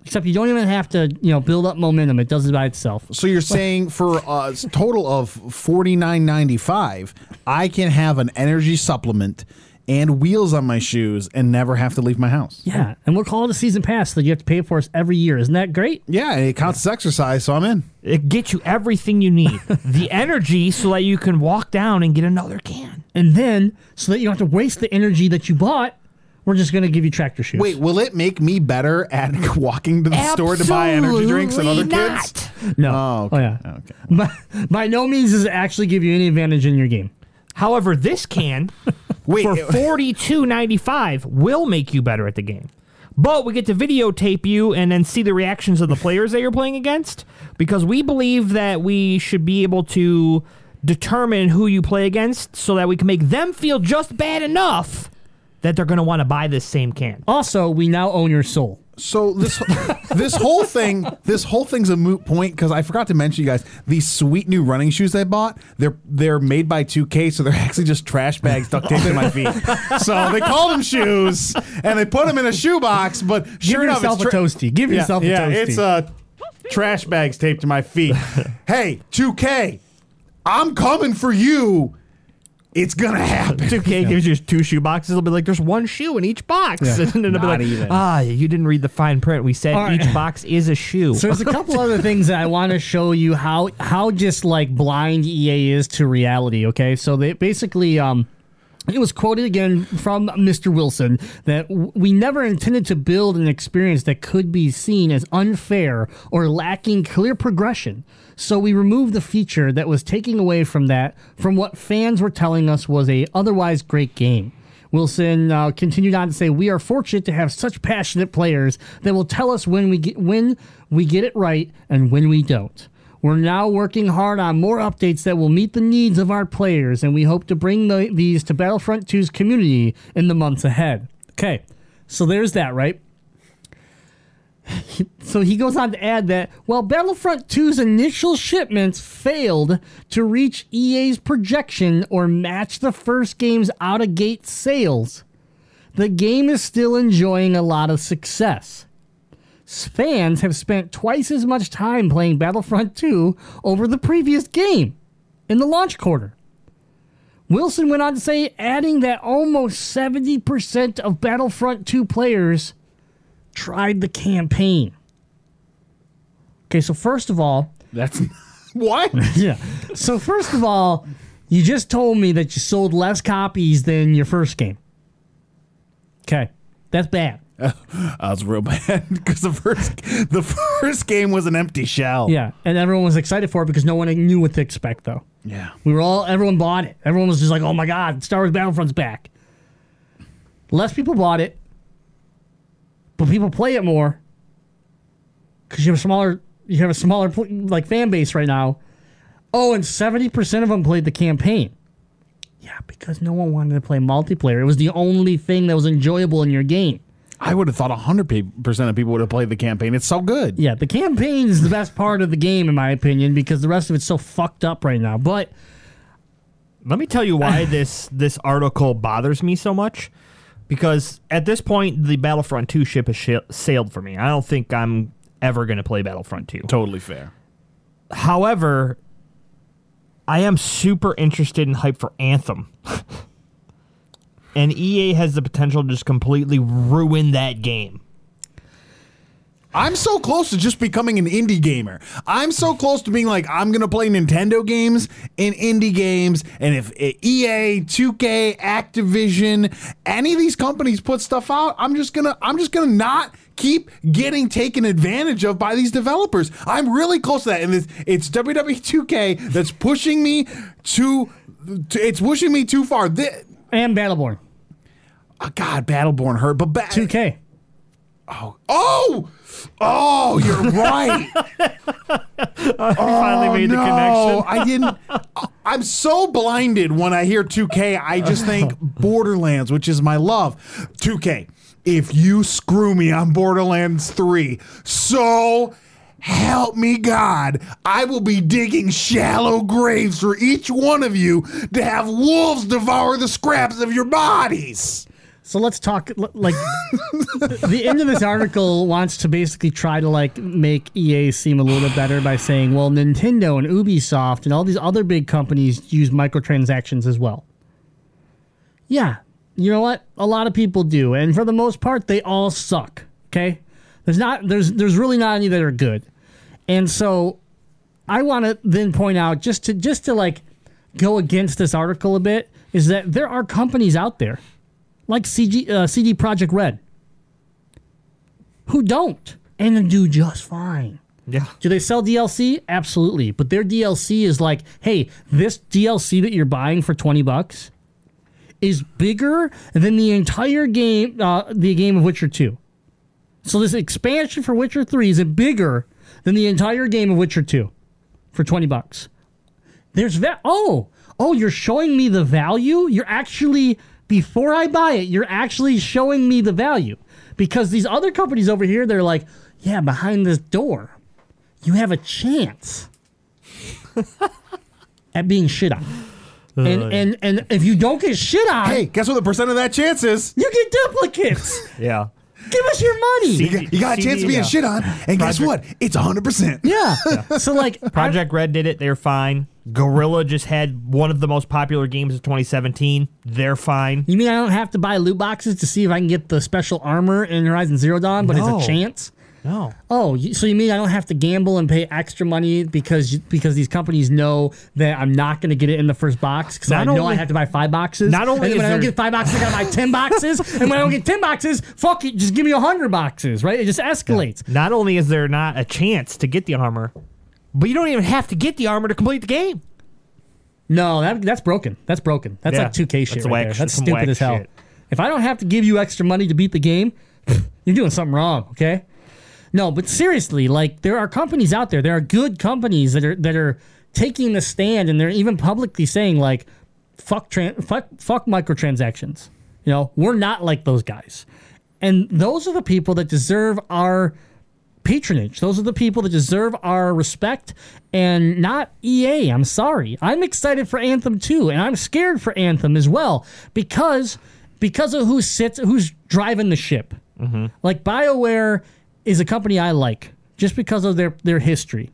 Speaker 3: Except you don't even have to, you know, build up momentum. It does it by itself.
Speaker 5: So you're saying for a total of forty nine ninety five, I can have an energy supplement and wheels on my shoes and never have to leave my house.
Speaker 3: Yeah, and we'll call it a season pass that you have to pay for us every year. Isn't that great?
Speaker 5: Yeah, and it counts as exercise, so I'm in.
Speaker 4: It gets you everything you need. the energy so that you can walk down and get another can.
Speaker 3: And then, so that you don't have to waste the energy that you bought, we're just going to give you tractor shoes.
Speaker 5: Wait, will it make me better at walking to the store to buy energy drinks than other
Speaker 4: Absolutely
Speaker 5: kids?
Speaker 3: no.
Speaker 5: Oh, oh okay.
Speaker 3: oh yeah.
Speaker 5: Okay.
Speaker 3: By, by no means does it actually give you any advantage in your game.
Speaker 4: However, this can
Speaker 5: Wait,
Speaker 4: for forty two ninety five will make you better at the game. But we get to videotape you and then see the reactions of the players that you're playing against because we believe that we should be able to determine who you play against so that we can make them feel just bad enough that they're going to want to buy this same can.
Speaker 3: Also, we now own your soul.
Speaker 5: So this this whole thing this whole thing's a moot point because I forgot to mention you guys these sweet new running shoes I bought they're they're made by 2K so they're actually just trash bags duct taped to my feet so they called them shoes and they put them in a shoebox but sure
Speaker 3: Give
Speaker 5: enough
Speaker 3: yourself
Speaker 5: it's
Speaker 3: a toasty. Give
Speaker 5: yeah,
Speaker 3: yourself a
Speaker 5: yeah,
Speaker 3: toasty.
Speaker 5: it's uh trash bags taped to my feet hey 2K I'm coming for you it's gonna happen
Speaker 4: 2K gives you two shoe boxes. It'll be like there's one shoe in each box,
Speaker 3: Yeah.
Speaker 4: and then it'll be
Speaker 5: Not
Speaker 4: like,
Speaker 5: even.
Speaker 4: ah, you didn't read the fine print. We said
Speaker 3: All right.
Speaker 4: each box is a shoe.
Speaker 3: So there's a couple other things that I want to show you how how just like blind EA is to reality. Okay, so they basically um. It was quoted again from Mr. Wilson that we never intended to build an experience that could be seen as unfair or lacking clear progression. So we removed the feature that was taking away from that, from what fans were telling us was a otherwise great game. Wilson uh, continued on to say, "We are fortunate to have such passionate players that will tell us when we get when we get it right and when we don't. We're now working hard on more updates that will meet the needs of our players, and we hope to bring the, these to Battlefront 2's community in the months ahead." Okay, so there's that, right? So he goes on to add that while Battlefront 2's initial shipments failed to reach EA's projection or match the first game's out of gate sales, the game is still enjoying a lot of success. Fans have spent twice as much time playing Battlefront 2 over the previous game in the launch quarter. Wilson went on to say, adding that almost 70% of Battlefront 2 players tried the campaign. Okay, so first of all,
Speaker 5: that's what
Speaker 3: yeah. So first of all, you just told me that you sold less copies than your first game. Okay, that's bad.
Speaker 5: That's real bad because the first the first game was an empty shell.
Speaker 3: Yeah, and everyone was excited for it because no one knew what to expect. Though
Speaker 5: Yeah.
Speaker 3: we were all, everyone bought it. Everyone was just like, "Oh my god, Star Wars Battlefront's back." Less people bought it, but people play it more because you have a smaller, you have a smaller like fan base right now. Oh, and seventy percent of them played the campaign. Yeah, because no one wanted to play multiplayer. It was the only thing that was enjoyable in your game.
Speaker 5: I would have thought 100% of people would have played the campaign. It's so good.
Speaker 3: Yeah, the campaign is the best part of the game, in my opinion, because the rest of it's so fucked up right now. But
Speaker 4: Let me tell you why this this article bothers me so much. Because at this point, the Battlefront 2 ship has sh- sailed for me. I don't think I'm ever going to play Battlefront 2.
Speaker 5: Totally fair.
Speaker 4: However, I am super interested in hype for Anthem. and EA has the potential to just completely ruin that game.
Speaker 5: I'm so close to just becoming an indie gamer. I'm so close to being like, I'm going to play Nintendo games and indie games. And if eh, EA, 2K, Activision, any of these companies put stuff out, I'm just going to, I'm just going to not keep getting taken advantage of by these developers. I'm really close to that. And it's, it's WWE 2K that's pushing me to, to it's pushing me too far. Thi-
Speaker 3: and Battleborn,
Speaker 5: oh, God, Battleborn hurt, but ba-
Speaker 3: 2K.
Speaker 5: Oh, oh, oh! you're right.
Speaker 4: I finally oh, made the connection.
Speaker 5: I didn't. I'm so blinded when I hear 2K. I just think Borderlands, which is my love. 2K, if you screw me on Borderlands 3, so help me God, I will be digging shallow graves for each one of you to have wolves devour the scraps of your bodies.
Speaker 3: So let's talk. Like, the end of this article wants to basically try to like make EA seem a little bit better by saying, well, Nintendo and Ubisoft and all these other big companies use microtransactions as well. Yeah, You know what? A lot of people do, and for the most part, they all suck. Okay, there's not there's there's really not any that are good, and so I want to then point out just to just to like go against this article a bit is that there are companies out there like CG uh, CD Projekt Red who don't and do just fine.
Speaker 4: Yeah.
Speaker 3: Do they sell DLC? Absolutely. But their DLC is like, hey, this DLC that you're buying for 20 bucks is bigger than the entire game, uh, the game of Witcher 2. So this expansion for Witcher 3 is bigger than the entire game of Witcher 2 for 20 bucks. There's va- oh, oh, you're showing me the value? You're actually before I buy it, you're actually showing me the value. Because these other companies over here, they're like, yeah, behind this door, you have a chance at being shit on. And, and and if you don't get shit on,
Speaker 5: Hey, guess what the percent of that chance is?
Speaker 3: you get duplicates.
Speaker 4: Yeah.
Speaker 3: Give us your money.
Speaker 4: See-
Speaker 5: You got, you got a chance of being
Speaker 4: yeah.
Speaker 5: shit on, and guess what? It's 100%.
Speaker 3: yeah. So like
Speaker 4: Projekt Red did it. They're fine. Guerrilla just had one of the most popular games of 2017. They're fine.
Speaker 3: You mean I don't have to buy loot boxes to see if I can get the special armor in Horizon Zero Dawn, but
Speaker 4: No.
Speaker 3: it's a chance?
Speaker 4: No.
Speaker 3: Oh, so you mean I don't have to gamble and pay extra money because because these companies know that I'm not going to get it in the first box because I know I have to buy five boxes.
Speaker 4: Not only
Speaker 3: and when I don't get five boxes, I got to buy ten boxes, and when I don't get ten boxes, fuck it, just give me a hundred boxes, right? It just escalates.
Speaker 4: Not only is there not a chance to get the armor, but you don't even have to get the armor to complete the game.
Speaker 3: No, that, that's broken. That's broken. That's
Speaker 4: Yeah.
Speaker 3: like 2K shit
Speaker 4: That's
Speaker 3: right
Speaker 4: whack-
Speaker 3: there. That's stupid as hell.
Speaker 4: shit.
Speaker 3: If I don't have to give you extra money to beat the game, you're doing something wrong, okay? No, but seriously, like there are companies out there. There are good companies that are that are taking the stand and they're even publicly saying like fuck tran- fuck fuck microtransactions. You know, we're not like those guys. And those are the people that deserve our patronage. Those are the people that deserve our respect and not EA. I'm sorry. I'm excited for Anthem too, and I'm scared for Anthem as well because because of who sits who's driving the ship. Mm-hmm. Like BioWare is a company I like just because of their their history.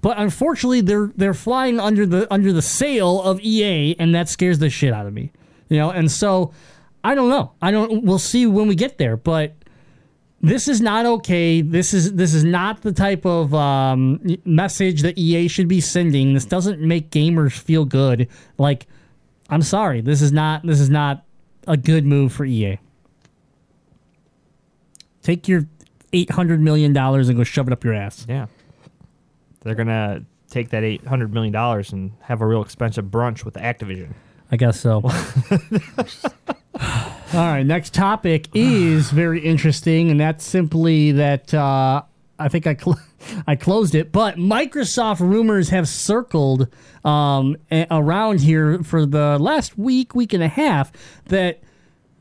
Speaker 3: But unfortunately, they're they're flying under the under the sail of EA, and that scares the shit out of me. You know, and so I don't know. I don't. We'll see when we get there, but this is not okay. This is this is not the type of um, message that EA should be sending. This doesn't make gamers feel good. Like, I'm sorry. This is not this is not a good move for EA. Take your eight hundred million dollars and go shove it up your ass.
Speaker 4: Yeah. They're going to take that $800 million and have a real expensive brunch with Activision.
Speaker 3: I guess so. All right, next topic is very interesting, and that's simply that uh, I think I cl- I closed it, but Microsoft rumors have circled um, a- around here for the last week, week and a half that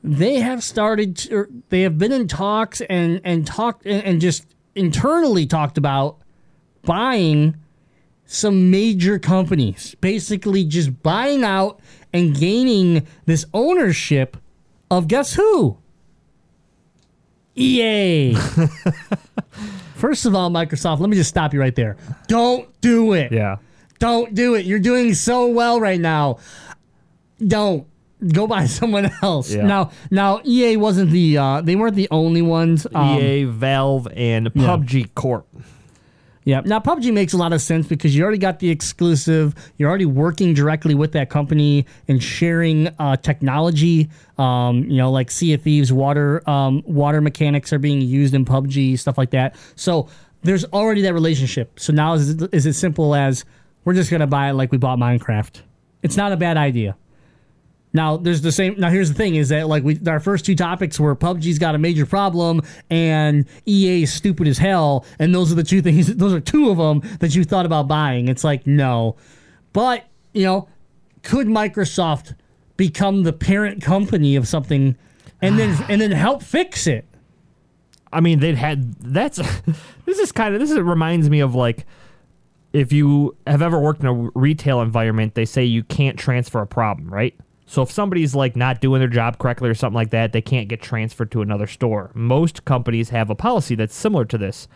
Speaker 3: they have started to, or er, they have been in talks and and talked and, and just internally talked about buying some major companies, basically just buying out and gaining this ownership of guess who? EA. First of all, Microsoft, let me just stop you right there. Don't do it.
Speaker 4: Yeah.
Speaker 3: Don't do it. You're doing so well right now. Don't go buy someone else.
Speaker 4: Yeah.
Speaker 3: Now, now EA wasn't the uh, they weren't the only ones. Um,
Speaker 4: EA, Valve, and PUBG Corp.
Speaker 3: Yeah. Now PUBG makes a lot of sense because you already got the exclusive. You're already working directly with that company and sharing uh, technology. Um, you know, like Sea of Thieves, water um, water mechanics are being used in PUBG, stuff like that. So there's already that relationship. So now is it, is it simple as we're just gonna buy it like we bought Minecraft? It's not a bad idea. Now there's the same. Now here's the thing: is that like we our first two topics were PUBG's got a major problem and EA is stupid as hell, and those are the two things. Those are two of them that you thought about buying. It's like no, but you know, could Microsoft become the parent company of something, and then and then help fix it?
Speaker 4: I mean, they'd had that's this is kind of this is, reminds me of like if you have ever worked in a retail environment, they say you can't transfer a problem, right? So if somebody's like not doing their job correctly or something like that, they can't get transferred to another store. Most companies have a policy that's similar to this.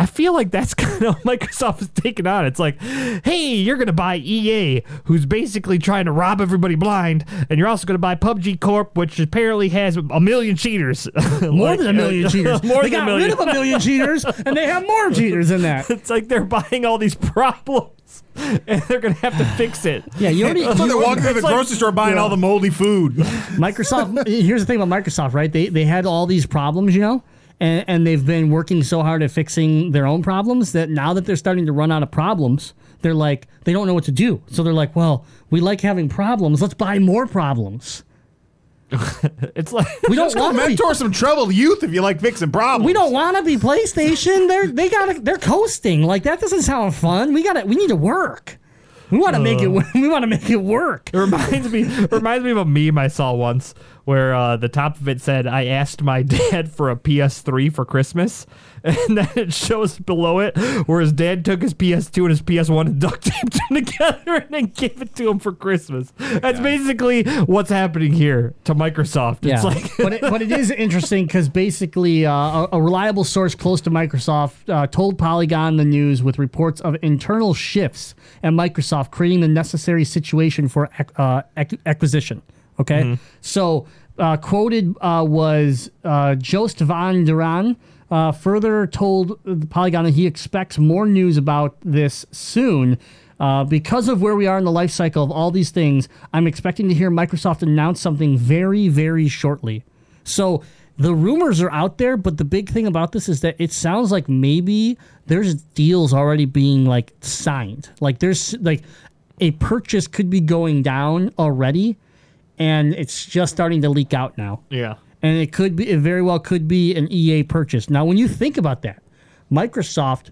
Speaker 4: I feel like that's kind of what Microsoft is taking on. It's like, hey, you're going to buy EA, who's basically trying to rob everybody blind, and you're also going to buy PUBG Corp, which apparently has a million cheaters.
Speaker 3: More than a million cheaters.
Speaker 4: more
Speaker 3: they
Speaker 4: than
Speaker 3: got
Speaker 4: a million.
Speaker 3: rid of a million cheaters, and they have more cheaters than that.
Speaker 4: it's like they're buying all these problems, and they're going to have to fix it.
Speaker 3: Yeah, you already.
Speaker 5: That's why
Speaker 3: you
Speaker 5: they're
Speaker 3: already-
Speaker 5: walking through the
Speaker 4: it's like-
Speaker 5: grocery store buying
Speaker 4: Yeah.
Speaker 5: all the moldy food.
Speaker 3: Microsoft. here's the thing about Microsoft, right? They they had all these problems, you know, and and they've been working so hard at fixing their own problems that now that they're starting to run out of problems, they're like they don't know what to do. So they're like, well, we like having problems. Let's buy more problems.
Speaker 4: It's like
Speaker 3: We don't want to be.
Speaker 5: mentor some troubled youth if you like fixing problems.
Speaker 3: We don't want to be PlayStation. They're they got to they're coasting. Like that doesn't sound fun. We got to we need to work. We want to make it. We want to make it work.
Speaker 4: It reminds me reminds me of a meme I saw once where uh, the top of it said, "I asked my dad for a PS3 for Christmas," and then it shows below it where his dad took his PS2 and his PS1 and duct taped them together and then gave it to him for Christmas. That's basically what's happening here to Microsoft. It's like
Speaker 3: but it, but it is interesting because basically uh, a, a reliable source close to Microsoft uh, told Polygon the news with reports of internal shifts at Microsoft creating the necessary situation for ac- uh, ac- acquisition. Okay, so uh, quoted uh, was uh, Joost van der Aan. Uh, further told the Polygon that he expects more news about this soon. Uh, because of where we are in the life cycle of all these things, I'm expecting to hear Microsoft announce something very, very shortly. So the rumors are out there, but the big thing about this is that it sounds like maybe there's deals already being like signed. Like there's like a purchase could be going down already, and it's just starting to leak out now
Speaker 4: yeah.
Speaker 3: And it could be it very well could be an EA purchase. Now, when you think about that, Microsoft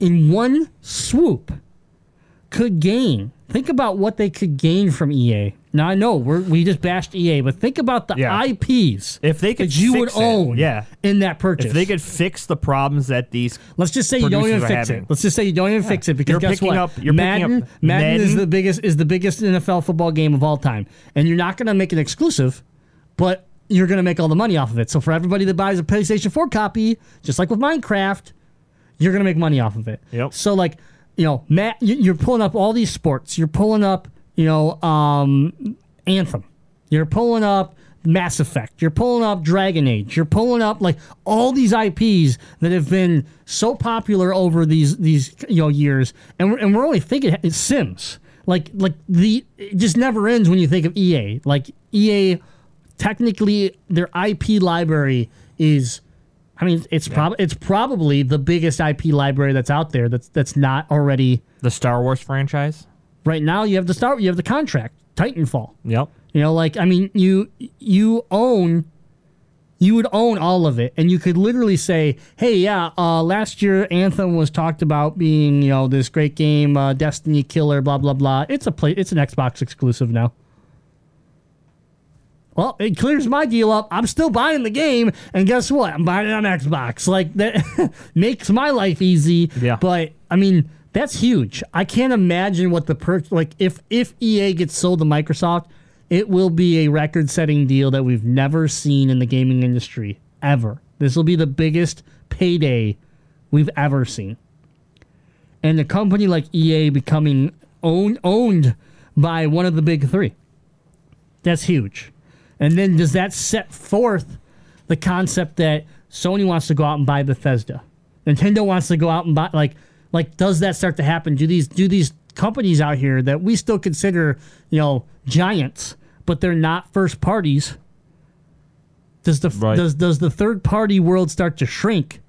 Speaker 3: in one swoop could gain. Think about what they could gain from EA. Now I know we're, we just bashed EA, but think about the
Speaker 4: Yeah.
Speaker 3: IPs
Speaker 4: If they could
Speaker 3: that you would
Speaker 4: it,
Speaker 3: own
Speaker 4: yeah.
Speaker 3: in that purchase.
Speaker 4: If they could fix the problems that these
Speaker 3: Let's just say you don't even fix
Speaker 4: having.
Speaker 3: it. Let's just say you don't even fix it because
Speaker 4: You're
Speaker 3: guess
Speaker 4: picking
Speaker 3: what?
Speaker 4: up- you're picking
Speaker 3: Madden,
Speaker 4: up
Speaker 3: Madden is the biggest is the biggest NFL football game of all time, and you're not going to make it exclusive, but you're going to make all the money off of it. So for everybody that buys a PlayStation 4 copy, just like with Minecraft, you're going to make money off of it.
Speaker 4: Yep.
Speaker 3: So like, you know, Matt, you- you're pulling up all these sports. You're pulling up, you know, um, Anthem. You're pulling up Mass Effect. You're pulling up Dragon Age. You're pulling up like all these IPs that have been so popular over these these you know years, and we're, and we're only thinking it's Sims. Like like the it just never ends when you think of EA. Like EA, technically their IP library is. I mean, it's probably it's probably the biggest IP library that's out there. That's that's not already
Speaker 4: the Star Wars franchise.
Speaker 3: right now. You have the start. You have the contract, Titanfall.
Speaker 4: Yep.
Speaker 3: You know, like I mean, you you own, you would own all of it, and you could literally say, "Hey, yeah, uh, last year Anthem was talked about being you know this great game, uh, Destiny Killer, blah blah blah. It's a play, it's an Xbox exclusive now." Well, it clears my deal up. I'm still buying the game, and guess what? I'm buying it on Xbox. Like that makes my life easy.
Speaker 4: Yeah.
Speaker 3: But I mean, that's huge. I can't imagine what the per like if if EA gets sold to Microsoft, it will be a record-setting deal that we've never seen in the gaming industry ever. This will be the biggest payday we've ever seen. And a company like EA becoming owned owned by one of the big 3. That's huge. And then does that set forth the concept that Sony wants to go out and buy Bethesda? Nintendo wants to go out and buy like like does that start to happen? Do these do these companies out here that we still consider, you know, giants, but they're not first parties? Does the
Speaker 4: Right.
Speaker 3: does does the third party world start to shrink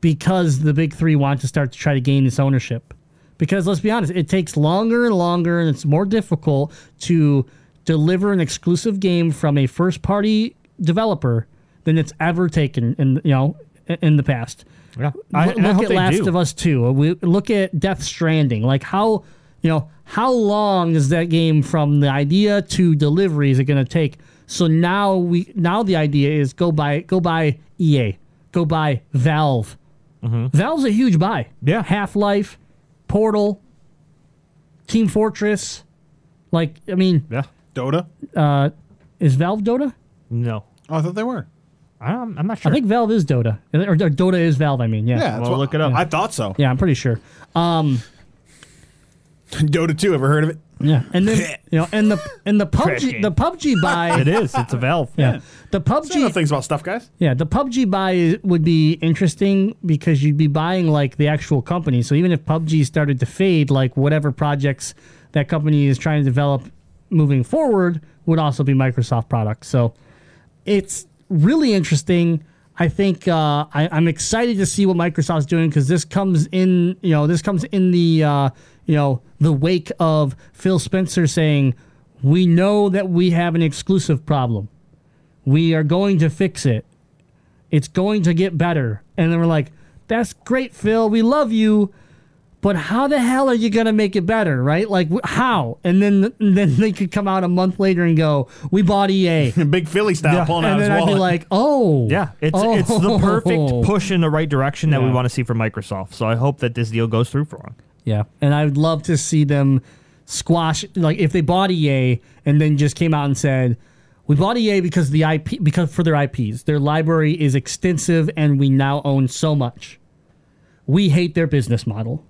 Speaker 3: because the big 3 want to start to try to gain this ownership? Because let's be honest, it takes longer and longer and it's more difficult to deliver an exclusive game from a first party developer than it's ever taken in you know in the past.
Speaker 4: Yeah.
Speaker 3: Look- look at Last of Us 2. We look at Death Stranding. Like how, you know, how long is that game from the idea to delivery is it going to take? So now we now the idea is go buy go buy EA. Go buy Valve. Valve's a huge buy.
Speaker 4: Yeah.
Speaker 3: Half-Life, Portal, Team Fortress. Like I mean,
Speaker 4: Yeah.
Speaker 5: Dota?
Speaker 3: uh is Valve Dota?
Speaker 4: No.
Speaker 5: Oh, I thought they were.
Speaker 4: I'm, I'm not sure.
Speaker 3: I think Valve is Dota, or, or Dota is Valve. I mean, yeah,
Speaker 5: Yeah, that's
Speaker 4: Well,
Speaker 5: what-
Speaker 4: look it up.
Speaker 5: I thought so.
Speaker 3: yeah, I'm pretty sure. Um,
Speaker 5: Dota 2, ever heard of it?
Speaker 3: yeah, and then you know, and the and the PUBG
Speaker 4: game.
Speaker 3: the PUBG buy.
Speaker 4: it is. It's a Valve.
Speaker 3: Yeah, the
Speaker 5: I know
Speaker 3: PUBG
Speaker 5: things about stuff, guys.
Speaker 3: Yeah, the PUBG buy would be interesting because you'd be buying like the actual company. So even if PUBG started to fade, like whatever projects that company is trying to develop moving forward would also be Microsoft products. So it's really interesting. I think uh, I, I'm excited to see what Microsoft's doing because this comes in, you know, this comes in the, uh, you know, the wake of Phil Spencer saying, "We know that we have an exclusive problem. We are going to fix it. It's going to get better." And then we're like, "That's great, Phil. We love you." But how the hell are you gonna make it better, right? Like how? And then then they could come out a month later and go, "We bought EA,"
Speaker 5: Big Philly style
Speaker 4: Yeah.
Speaker 5: pulling out
Speaker 3: and
Speaker 5: his
Speaker 3: then I'd be like, "Oh,
Speaker 4: Yeah, it's
Speaker 3: oh.
Speaker 4: it's the oh. perfect push in the right direction that we want to see from Microsoft. So I hope that this deal goes through for them.
Speaker 3: Yeah, and I would love to see them squash like if they bought EA and then just came out and said, "We bought EA because the IP because for their IPs, their library is extensive and we now own so much. We hate their business model."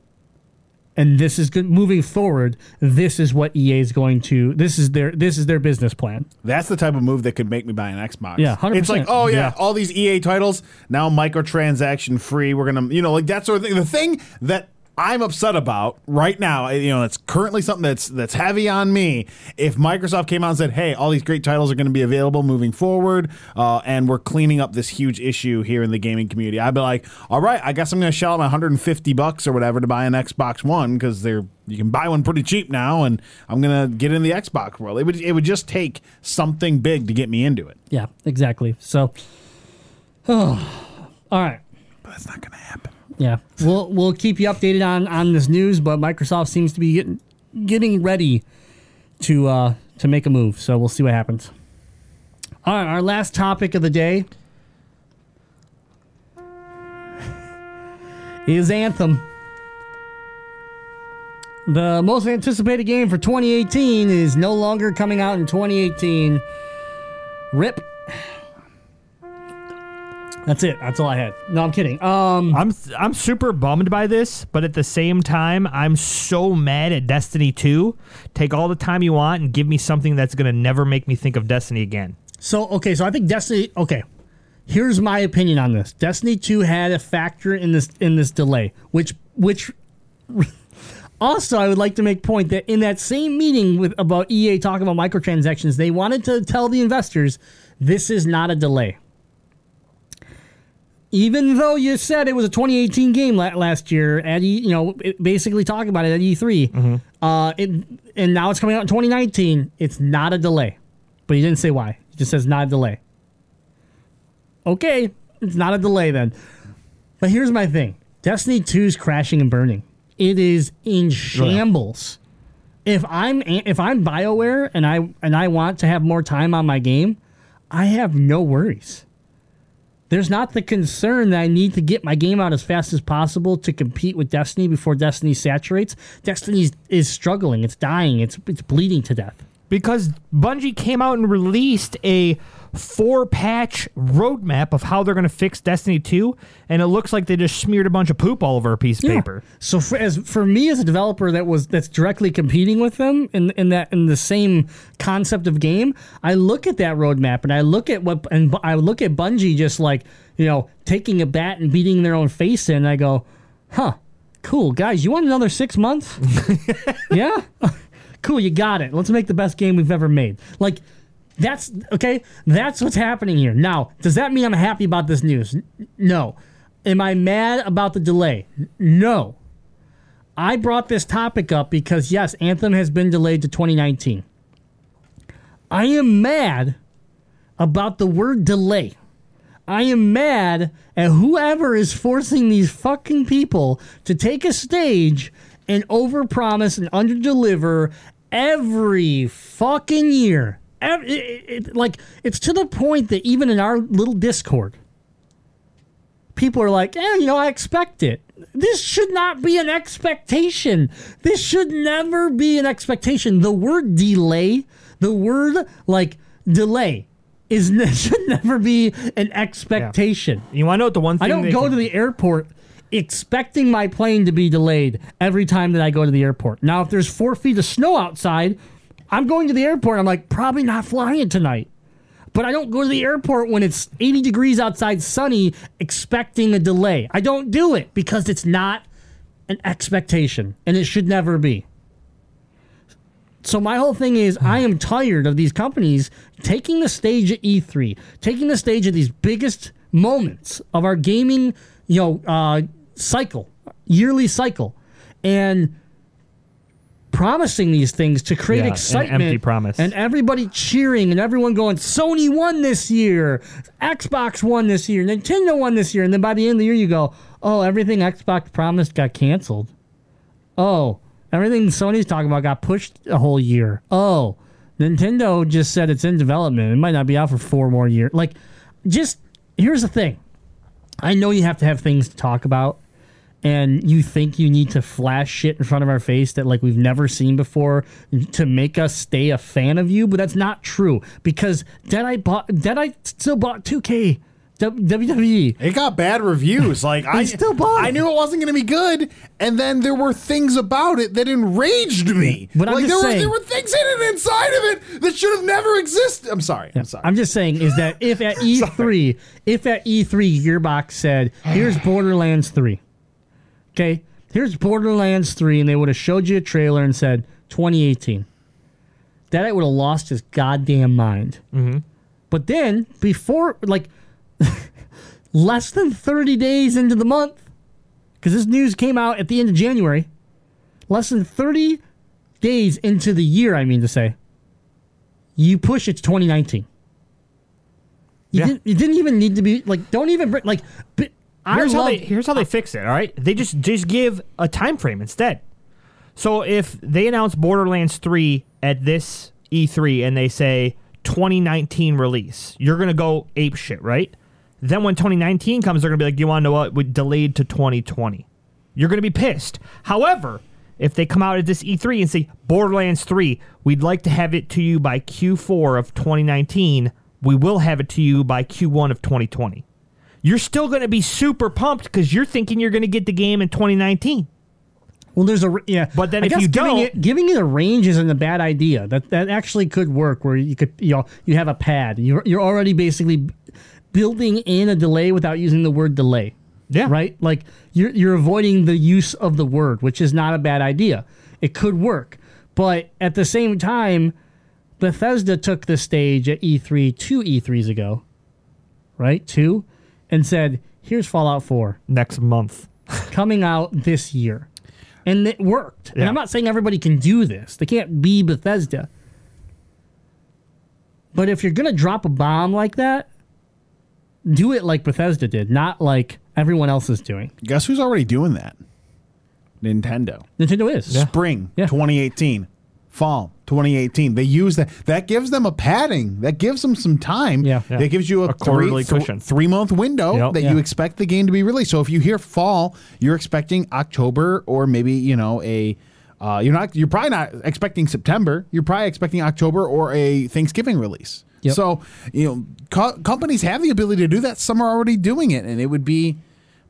Speaker 3: And this is good moving forward. This is what EA is going to. This is their. This is their business plan.
Speaker 5: That's the type of move that could make me buy an Xbox.
Speaker 3: Yeah, 100%.
Speaker 5: It's like, oh yeah,
Speaker 3: Yeah.
Speaker 5: all these EA titles now microtransaction free. We're gonna, you know, like that sort of thing. The thing that I'm upset about right now, you know, it's currently something that's that's heavy on me. If Microsoft came out and said, "Hey, all these great titles are going to be available moving forward, uh, and we're cleaning up this huge issue here in the gaming community," I'd be like, "All right, I guess I'm going to shell out my 150 bucks or whatever to buy an Xbox One because they're you can buy one pretty cheap now, and I'm going to get in the Xbox world." It would it would just take something big to get me into it.
Speaker 3: Yeah, exactly. So, oh, all right.
Speaker 5: But that's not going to happen.
Speaker 3: Yeah, we'll we'll keep you updated on on this news, but Microsoft seems to be getting getting ready to uh to make a move. So we'll see what happens. All right, our last topic of the day is Anthem. The most anticipated game for 2018 is no longer coming out in 2018. Rip. That's it. That's all I had. No, I'm kidding. Um,
Speaker 4: I'm I'm super bummed by this, but at the same time, I'm so mad at Destiny 2. Take all the time you want and give me something that's gonna never make me think of Destiny again.
Speaker 3: So okay, so I think Destiny. Okay, here's my opinion on this. Destiny two had a factor in this in this delay, which which. Also, I would like to make point that in that same meeting with about EA talking about microtransactions, they wanted to tell the investors this is not a delay. Even though you said it was a 2018 game last year at E, you know, basically talking about it at E3, uh, it, and now it's coming out in 2019. It's not a delay, but he didn't say why. He just says not a delay. Okay, it's not a delay then. But here's my thing: Destiny 2 is crashing and burning. It is in shambles. If I'm if I'm Bioware and I and I want to have more time on my game, I have no worries. There's not the concern that I need to get my game out as fast as possible to compete with Destiny before Destiny saturates. Destiny is struggling. It's dying. It's it's bleeding to death.
Speaker 4: because Bungie came out and released a four patch roadmap of how they're going to fix Destiny 2, and it looks like they just smeared a bunch of poop all over a piece of
Speaker 3: Yeah.
Speaker 4: paper.
Speaker 3: So for as for me as a developer that was that's directly competing with them in in that in the same concept of game, I look at that roadmap and I look at what and I look at Bungie just like you know taking a bat and beating their own face in. And I go, huh, cool guys, you want another six months? yeah, cool, you got it. Let's make the best game we've ever made. Like. That's okay. That's what's happening here. Now, does that mean I'm happy about this news? No. Am I mad about the delay? No. I brought this topic up because, yes, Anthem has been delayed to 2019. I am mad about the word delay. I am mad at whoever is forcing these fucking people to take a stage and overpromise and underdeliver every fucking year. It- it- like, it's to the point that even in our little Discord, people are like, eh, you know, I expect it. This should not be an expectation. This should never be an expectation. The word delay, the word like delay, is should never be an expectation.
Speaker 4: You want to know what the one thing
Speaker 3: I don't go
Speaker 4: can-
Speaker 3: to the airport expecting my plane to be delayed every time that I go to the airport. Now, if there's four feet of snow outside, I'm going to the airport. I'm like, probably not flying tonight. But I don't go to the airport when it's 80 degrees outside, sunny, expecting a delay. I don't do it because it's not an expectation, and it should never be. So my whole thing is I am tired of these companies taking the stage at E3, taking the stage at these biggest moments of our gaming, you know, uh, cycle, yearly cycle, and promising these things to create
Speaker 4: Yeah, an
Speaker 3: excitement
Speaker 4: empty promise.
Speaker 3: and everybody cheering and everyone going Sony won this year, Xbox won this year, Nintendo won this year, and then by the end of the year you go, oh, everything Xbox promised got canceled. Oh, everything Sony's talking about got pushed a whole year. Oh, Nintendo just said it's in development. It might not be out for four more years. Like, just here's the thing. I know you have to have things to talk about, and you think you need to flash shit in front of our face that like we've never seen before to make us stay a fan of you, but that's not true because Deadite bought Deadite still bought 2K. WWE.
Speaker 5: It got bad reviews. Like I
Speaker 3: still bought
Speaker 5: I knew it wasn't going to be good, and then there were things about it that enraged me.
Speaker 3: But I'm
Speaker 5: like
Speaker 3: just
Speaker 5: there
Speaker 3: saying-
Speaker 5: were there were things hidden inside of it that should have never existed. I'm sorry. I'm sorry.
Speaker 3: I'm just saying is that if at E3, if at E3 Gearbox said, "Here's Borderlands 3," okay, here's Borderlands 3, and they would have showed you a trailer and said 2018, that I would have lost his goddamn mind. Mm-hmm. But then before, like, less than 30 days into the month, because this news came out at the end of January, less than 30 days into the year, I mean to say, you push it to 2019. You,
Speaker 4: Yeah.
Speaker 3: didn't, you didn't even need to be like. Don't even bring like. But
Speaker 4: Here's how they here's how they fix it. All right, they just just give a time frame instead. So if they announce Borderlands three at this E3 and they say 2019 release, you're gonna go ape shit, right? Then when 2019 comes, they're gonna be like, "You want to know what? We delayed to 2020." You're gonna be pissed. However, if they come out at this E3 and say Borderlands 3, we'd like to have it to you by Q4 of 2019, we will have it to you by Q1 of 2020 you're still going to be super pumped because you're thinking you're going to get the game in 2019.
Speaker 3: well, there's a yeah.
Speaker 4: But then
Speaker 3: I
Speaker 4: if you
Speaker 3: giving
Speaker 4: don't-
Speaker 3: it, giving it a range isn't a bad idea. That that actually could work. Where you could you know you have a pad. You're you're already basically building in a delay without using the word delay.
Speaker 4: Yeah.
Speaker 3: Right. Like you're you're avoiding the use of the word, which is not a bad idea. It could work, but at the same time, Bethesda took the stage at E3 two E3s ago, right? Two, and said, "Here's Fallout 4
Speaker 4: Next month.
Speaker 3: coming out this year," and it worked. And I'm not saying everybody can do this; they can't be Bethesda. But if you're gonna drop a bomb like that, do it like Bethesda did, not like everyone else is doing.
Speaker 5: Guess who's already doing that? Nintendo.
Speaker 3: Nintendo is.
Speaker 5: Spring
Speaker 3: Yeah.
Speaker 5: 2018. Fall 2018. They use that. That gives them a padding. That gives them some time.
Speaker 3: Yeah.
Speaker 4: Yeah.
Speaker 5: That gives you a,
Speaker 4: A quarterly cushion.
Speaker 5: three month window
Speaker 4: Yep.
Speaker 5: that
Speaker 3: Yeah.
Speaker 5: you expect the game to be released. So if you hear fall, you're expecting October or maybe you know a. Uh, you're not. You're probably not expecting September. You're probably expecting October or a Thanksgiving release.
Speaker 3: Yep.
Speaker 5: So you know, co- companies have the ability to do that. Some are already doing it, and it would be.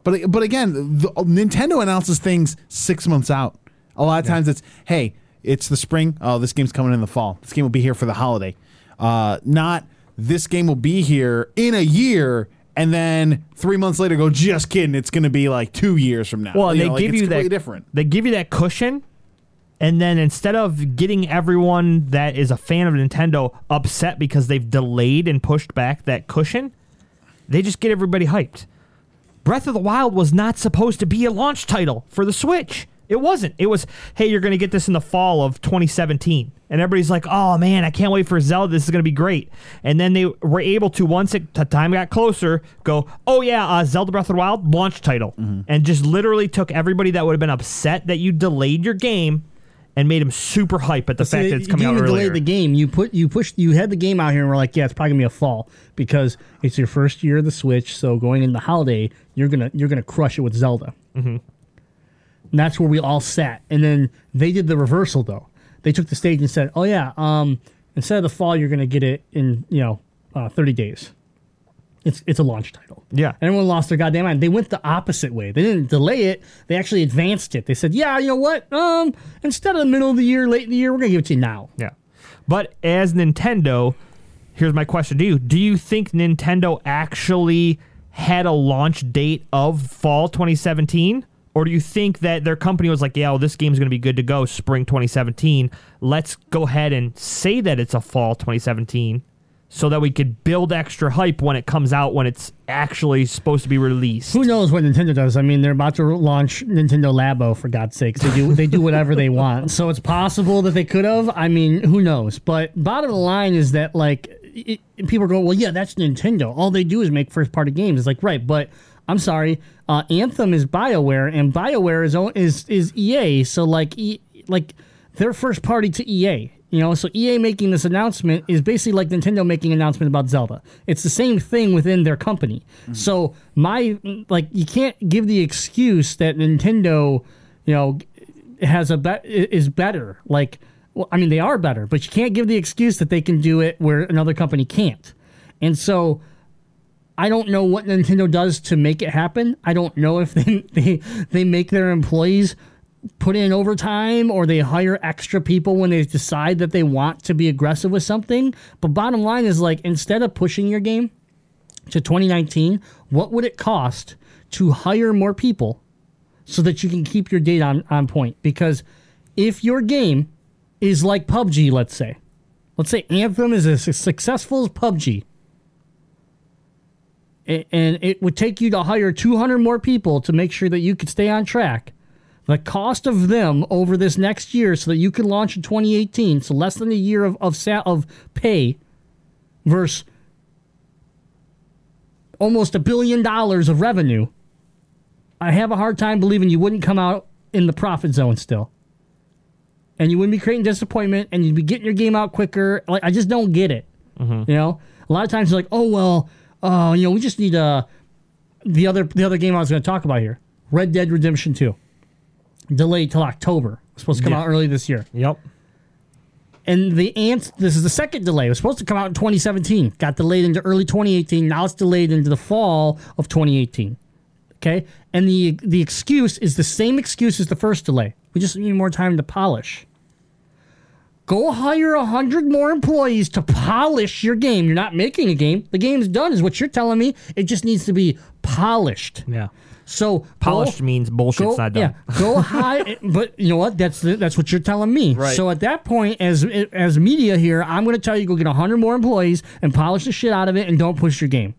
Speaker 5: But but again, the, Nintendo announces things six months out. A lot of times it's hey, it's the spring. Oh, this game's coming in the fall. This game will be here for the holiday. Uh, not this game will be here in a year, and then three months later go. Just kidding. It's going to be like two years from now.
Speaker 4: Well,
Speaker 5: You
Speaker 4: they
Speaker 5: know, like,
Speaker 4: give you that
Speaker 5: different.
Speaker 4: They give you that cushion, and then instead of getting everyone that is a fan of Nintendo upset because they've delayed and pushed back that cushion, they just get everybody hyped. Breath of the Wild was not supposed to be a launch title for the Switch. It wasn't. It was, hey, you're going to get this in the fall of 2017. And everybody's like, oh man, I can't wait for Zelda. This is going to be great. And then they were able to, once it, the time got closer, go, oh yeah, uh, Zelda Breath of the Wild launch title. And just literally took everybody that would have been upset that you delayed your game and made them super hype at the fact that it's coming out earlier.
Speaker 3: delay the game. You put you pushed you had the game out here and we're like, yeah, it's probably gonna be a fall because it's your first year of the Switch. So going into the holiday, you're gonna you're gonna crush it with Zelda. Mm-hmm. And that's where we all sat. And then they did the reversal though. They took the stage and said, oh yeah, um, instead of the fall, you're gonna get it in you know uh, 30 days. It's it's a launch title.
Speaker 4: Yeah.
Speaker 3: And everyone lost their goddamn mind. They went the opposite way. They didn't delay it. They actually advanced it. They said, "Yeah, you know what? Um, instead of the middle of the year, late in the year, we're gonna give it to you now."
Speaker 4: Yeah. But as Nintendo, here's my question to you. Do you think Nintendo actually had a launch date of fall 2017? Or do you think that their company was like, yeah, well, this game's going to be good to go spring 2017. Let's go ahead and say that it's a fall 2017 so that we could build extra hype when it comes out when it's actually supposed to be released.
Speaker 3: Who knows what Nintendo does? I mean, they're about to launch Nintendo Labo for God's sakes. They do they do whatever they want. So it's possible that they could have. I mean, who knows? But bottom line is that like it, people go, well, yeah, that's Nintendo. All they do is make first party games. It's like right, but I'm sorry, uh, Anthem is Bioware, and Bioware is is is EA. So like e, like they're first party to EA. You know, so EA making this announcement is basically like Nintendo making an announcement about Zelda. It's the same thing within their company. So my like, you can't give the excuse that Nintendo, you know, has a bet is better. Like, well, I mean, they are better, but you can't give the excuse that they can do it where another company can't. And so, I don't know what Nintendo does to make it happen. I don't know if they they, they make their employees put in overtime or they hire extra people when they decide that they want to be aggressive with something. But bottom line is like instead of pushing your game to 2019, what would it cost to hire more people so that you can keep your date on, on point? Because if your game is like PUBG, let's say, let's say Anthem is as successful as PUBG, and it would take you to hire 200 more people to make sure that you could stay on track. The cost of them over this next year, so that you can launch in 2018, so less than a year of of, of pay, versus almost a billion dollars of revenue. I have a hard time believing you wouldn't come out in the profit zone still, and you wouldn't be creating disappointment, and you'd be getting your game out quicker. Like I just don't get it. Mm-hmm. You know, a lot of times you're like, oh well, uh, you know, we just need uh, the other the other game I was going to talk about here, Red Dead Redemption Two, delayed till October. It's supposed to come
Speaker 4: Yeah.
Speaker 3: out early this year.
Speaker 4: Yep.
Speaker 3: And the ants, this is the second delay. It was supposed to come out in 2017. Got delayed into early 2018. Now it's delayed into the fall of 2018. Okay? And the the excuse is the same excuse as the first delay. We just need more time to polish. Go hire a hundred more employees to polish your game. You're not making a game. The game's done, is what you're telling me. It just needs to be polished.
Speaker 4: Yeah.
Speaker 3: So
Speaker 4: Polished
Speaker 3: go-
Speaker 4: means bullshit's
Speaker 3: go,
Speaker 4: not done.
Speaker 3: Yeah, go high. but you know what? That's the, that's what you're telling me.
Speaker 5: Right.
Speaker 3: So at that point, as as media here, I'm going to tell you go get hundred more employees and polish the shit out of it, and don't push your game.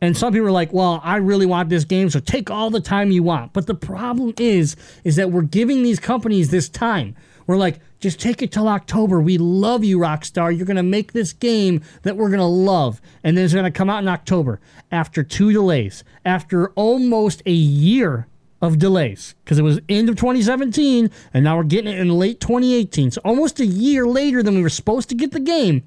Speaker 3: And some people are like, "Well, I really want this game, so take all the time you want." But the problem is, is that we're giving these companies this time. We're like, just take it till October. We love you, Rockstar. You're gonna make this game that we're gonna love, and then it's gonna come out in October after two delays, after almost a year of delays, because it was end of 2017, and now we're getting it in late 2018. So almost a year later than we were supposed to get the game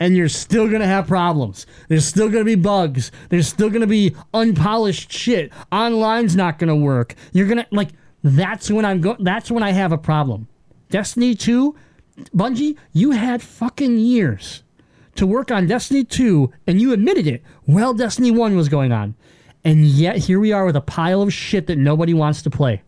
Speaker 3: and you're still gonna have problems. There's still gonna be bugs. There's still gonna be unpolished shit. Online's not gonna work. You're gonna like that's when I'm go. That's when I have a problem. Destiny two, Bungie, you had fucking years to work on Destiny two, and you admitted it. Well, Destiny one was going on, and yet here we are with a pile of shit that nobody wants to play.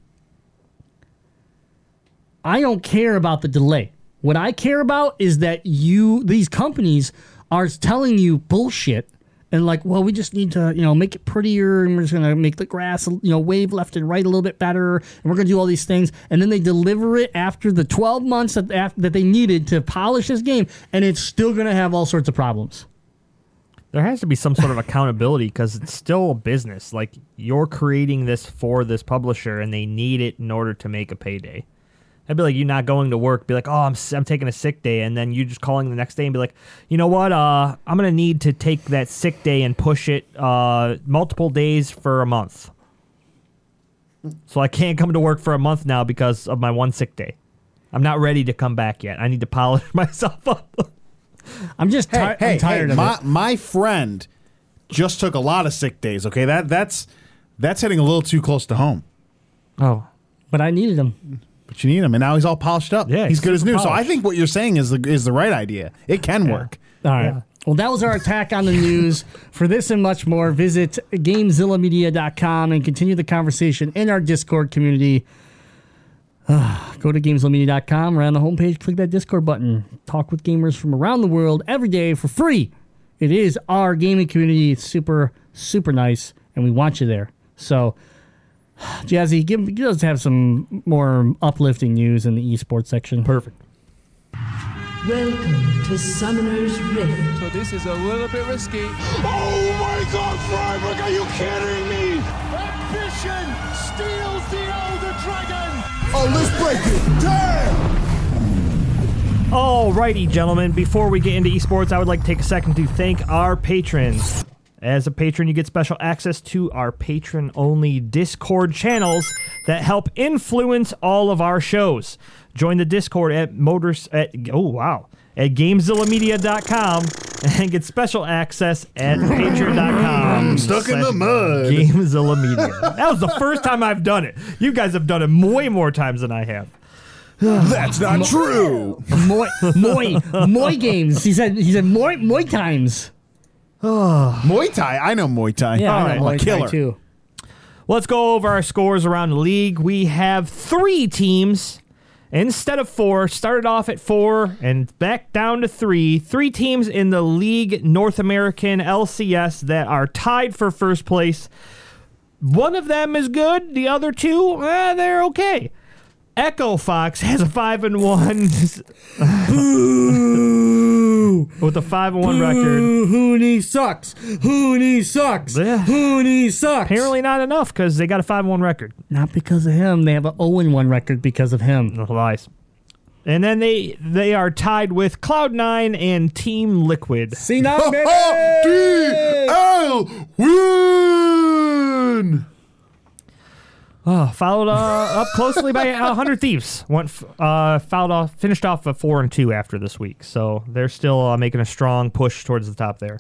Speaker 3: I don't care about the delay. What I care about is that you, these companies, are telling you bullshit and like, well, we just need to, you know, make it prettier, and we're just gonna make the grass, you know, wave left and right a little bit better, and we're gonna do all these things, and then they deliver it after the 12 months that after, that they needed to polish this game, and it's still gonna have all sorts of problems.
Speaker 4: There has to be some sort of accountability because it's still a business. Like you're creating this for this publisher, and they need it in order to make a payday. I'd be like you not going to work, be like, oh, I'm I'm taking a sick day, and then you just calling the next day and be like, you know what, uh, I'm gonna need to take that sick day and push it uh multiple days for a month. So I can't come to work for a month now because of my one sick day. I'm not ready to come back yet. I need to polish myself up.
Speaker 3: I'm just ti-
Speaker 5: Hey, hey,
Speaker 3: I'm tired
Speaker 5: hey,
Speaker 3: of
Speaker 5: my,
Speaker 3: it.
Speaker 5: my friend just took a lot of sick days. Okay, that that's that's hitting a little too close to home.
Speaker 4: Oh,
Speaker 3: But I needed them.
Speaker 5: But you need him, and now he's all polished up.
Speaker 4: Yeah,
Speaker 5: he's
Speaker 4: he's
Speaker 5: good as
Speaker 4: super
Speaker 5: new. So I think what you're saying is the is the right idea. It can work.
Speaker 3: All right. Well, that was our attack on the news. For this and much more, visit GameZillaMedia.com and continue the conversation in our Discord community. Ah, go to GameZillaMedia.com, right on the homepage, click that Discord button. Talk with gamers from around the world every day for free. It is our gaming community. It's super, super nice, and we want you there. So, Jazzy, give, give us have some more uplifting news in the esports section.
Speaker 4: Perfect.
Speaker 7: Welcome to Summoner's Rift.
Speaker 8: So this is a little bit risky.
Speaker 9: Oh my god, Freiburg, are you kidding me?
Speaker 8: Ambition steals the Elder Dragon.
Speaker 9: Oh, let's break it. Damn!
Speaker 4: Alrighty, gentlemen. Before we get into esports, I would like to take a second to thank our patrons. As a patron, you get special access to our patron only Discord channels that help influence all of our shows. Join the Discord at Motors at oh wow at GameZillaMedia.com and get special access at Patreon.com.
Speaker 5: Stuck in the mud.
Speaker 4: GameZilla Media. That was the first time I've done it. You guys have done it way more times than I have.
Speaker 5: That's not true.
Speaker 3: Moy, Moy, Moy games. He said. He said Moy, Moy times.
Speaker 5: Muay Thai. I know Muay Thai.
Speaker 3: Yeah, I know
Speaker 5: I'm a
Speaker 3: Muay Thai
Speaker 5: killer.
Speaker 3: too.
Speaker 4: Let's go over our scores around the league. We have three teams instead of four. Started off at four and back down to three. Three teams in the league North American LCS that are tied for first place. One of them is good. The other two, eh, they're okay. Echo Fox has a five and one with a five and one record.
Speaker 3: Huni sucks. Huni sucks.
Speaker 4: Yeah.
Speaker 3: Huni sucks.
Speaker 4: Apparently not enough because they got a five and one record.
Speaker 3: not because of him. They have an 0 1 record because of him.
Speaker 4: No lies. And then they they are tied with Cloud Nine and Team Liquid.
Speaker 3: See now.
Speaker 5: DL win.
Speaker 4: Oh, followed uh, up closely by uh, Hundred Thieves. Went uh, off, finished off at four and two after this week, so they're still uh, making a strong push towards the top there.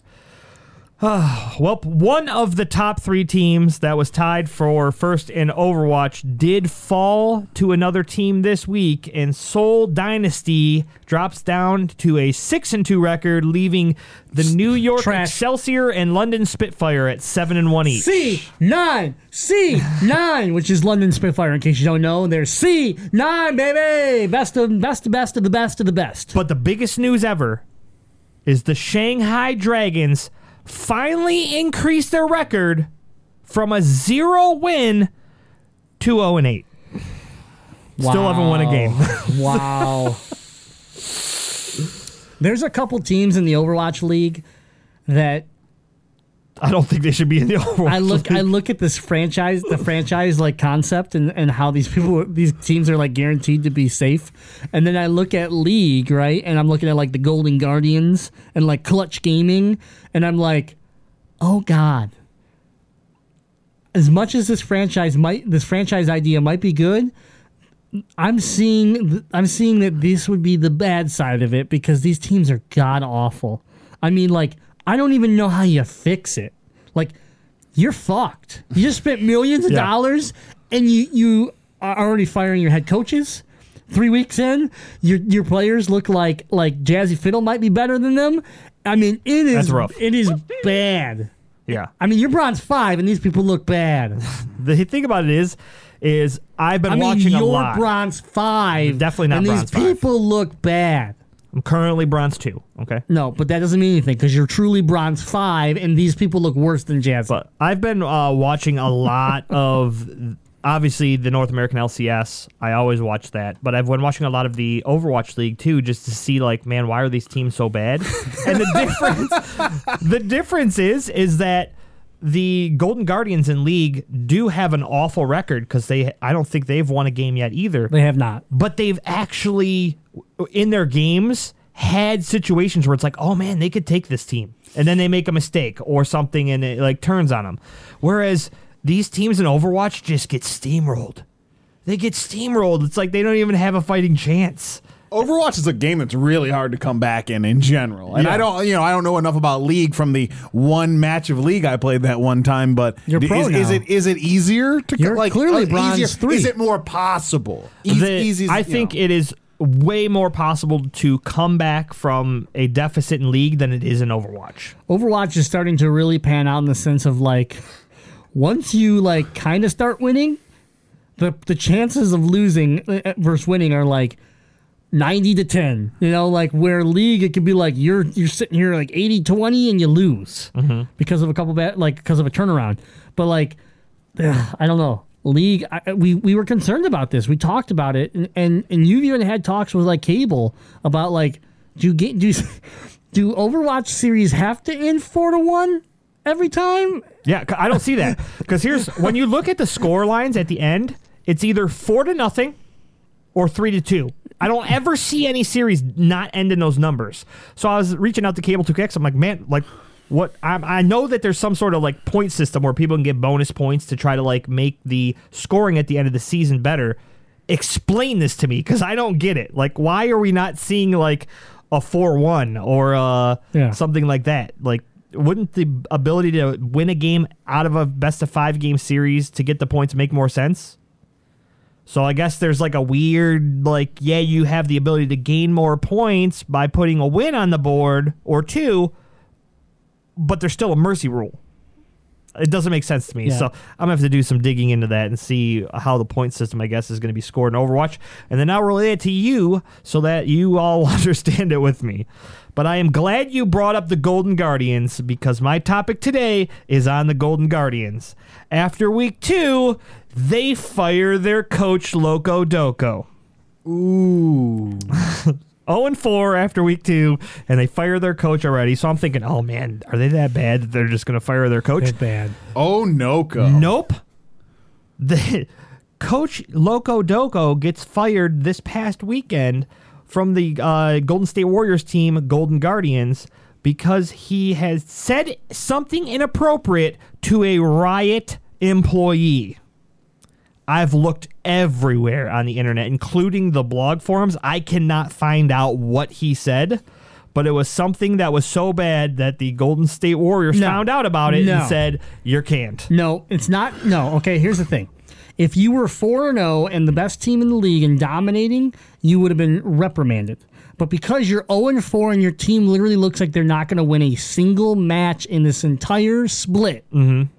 Speaker 4: well, one of the top three teams that was tied for first in Overwatch did fall to another team this week, and Seoul Dynasty drops down to a six and two record, leaving the New York
Speaker 3: Trash.
Speaker 4: Excelsior and London Spitfire at seven and one each.
Speaker 3: C9, C9, which is London Spitfire. In case you don't know, there's C9, baby. Best of best, best of the best of the best.
Speaker 4: But the biggest news ever is the Shanghai Dragons finally increased their record from a zero win to 0 and 8. Still haven't won a game.
Speaker 3: wow. There's a couple teams in the Overwatch League that
Speaker 4: I don't think they should be in the Overwatch.
Speaker 3: I look I look at this franchise, the franchise like concept and, and how these people these teams are like guaranteed to be safe. And then I look at League, right? And I'm looking at like the Golden Guardians and like Clutch Gaming and I'm like, "Oh god. As much as this franchise might this franchise idea might be good, I'm seeing I'm seeing that this would be the bad side of it because these teams are god awful. I mean, like I don't even know how you fix it. Like you're fucked. You just spent millions of
Speaker 4: Yeah.
Speaker 3: dollars and you you are already firing your head coaches. Three weeks in, your your players look like like Jazzy Fiddle might be better than them. I mean, it is
Speaker 4: That's rough.
Speaker 3: It is bad.
Speaker 4: yeah.
Speaker 3: I mean, you're bronze five, and these people look bad.
Speaker 4: The thing about it is, is I've been
Speaker 3: I mean,
Speaker 4: watching
Speaker 3: you're
Speaker 4: a lot.
Speaker 3: bronze five.
Speaker 4: Definitely not
Speaker 3: and
Speaker 4: bronze
Speaker 3: these
Speaker 4: five.
Speaker 3: people look bad.
Speaker 4: I'm currently bronze two. Okay.
Speaker 3: No, but that doesn't mean anything because you're truly bronze five, and these people look worse than Jazz.
Speaker 4: But I've been uh, watching a lot of obviously the North American LCS. I always watch that, but I've been watching a lot of the Overwatch League too, just to see like, man, why are these teams so bad? and the difference, the difference is, is that the Golden Guardians in League do have an awful record because they, I don't think they've won a game yet either
Speaker 3: they have not.
Speaker 4: but they've actually in their games had situations where it's like, oh man, they could take this team, and then they make a mistake or something, and it like turns on them. Whereas these teams in Overwatch just get steamrolled. They get steamrolled. It's like they don't even have a fighting chance.
Speaker 5: Overwatch is a game that's really hard to come back in in general. And
Speaker 4: Yeah.
Speaker 5: I don't, you know, I don't know enough about League from the one match of League I played that one time. But
Speaker 3: You're pro
Speaker 5: is, is it is it easier to
Speaker 3: You're
Speaker 5: like
Speaker 3: clearly
Speaker 5: uh,
Speaker 3: bronze
Speaker 5: easier?
Speaker 3: three.
Speaker 5: Is it more possible? Eas-
Speaker 4: The-
Speaker 5: easy,
Speaker 4: I think
Speaker 5: know.
Speaker 4: it is way more possible to come back from a deficit in league than it is in Overwatch.
Speaker 3: Overwatch is starting to really pan out in the sense of like once you like kind of start winning, the the chances of losing uh, versus winning are like 90 to 10. You know, like where league it could be like you're you're sitting here like 80 20 and you lose mm-hmm. because of a couple bad like because of a turnaround. But like ugh, I don't know. League I, we we were concerned about this. We talked about it and and, and you've even had talks with like Cable about like do you get do do Overwatch series have to end 4 to 1 every time?
Speaker 4: yeah I don't see that because here's when you look at the score lines at the end, it's either four to nothing or three to two. I don't ever see any series not end in those numbers. So I was reaching out to Cable 2X. I'm like, man, like, what? I, I know that there's some sort of like point system where people can get bonus points to try to like make the scoring at the end of the season better. Explain this to me because I don't get it. Like, why are we not seeing like a four-one or uh,
Speaker 3: Yeah.
Speaker 4: something like that? Like, wouldn't the ability to win a game out of a best of five game series to get the points make more sense? So I guess there's like a weird like yeah you have the ability to gain more points by putting a win on the board or two, but there's still a mercy rule. It doesn't make sense to me.
Speaker 3: Yeah.
Speaker 4: So I'm gonna have to do some digging into that and see how the point system I guess is gonna be scored in Overwatch, and then I'll relay it to you so that you all understand it with me. But I am glad you brought up the Golden Guardians because my topic today is on the Golden Guardians. After week two, they fire their coach Locodoco.
Speaker 5: Ooh.
Speaker 4: 0 and 4 after week two, and they fire their coach already. So I'm thinking, oh man, are they that bad that they're just going to fire their coach?
Speaker 3: It's bad.
Speaker 5: Oh, Noko.
Speaker 4: Nope. The coach Locodoco gets fired this past weekend from the uh, Golden State Warriors team, Golden Guardians, because he has said something inappropriate to a Riot employee. I've looked everywhere on the internet, including the blog forums. I cannot find out what he said, but it was something that was so bad that the Golden State Warriors
Speaker 3: No.
Speaker 4: found out about it
Speaker 3: No.
Speaker 4: and said, You're canned.
Speaker 3: No, it's not. No. Okay, here's the thing. If you were 4 0 and the best team in the league and dominating, you would have been reprimanded. But because you're 0 4 and your team literally looks like they're not going to win a single match in this entire split, mm-hmm.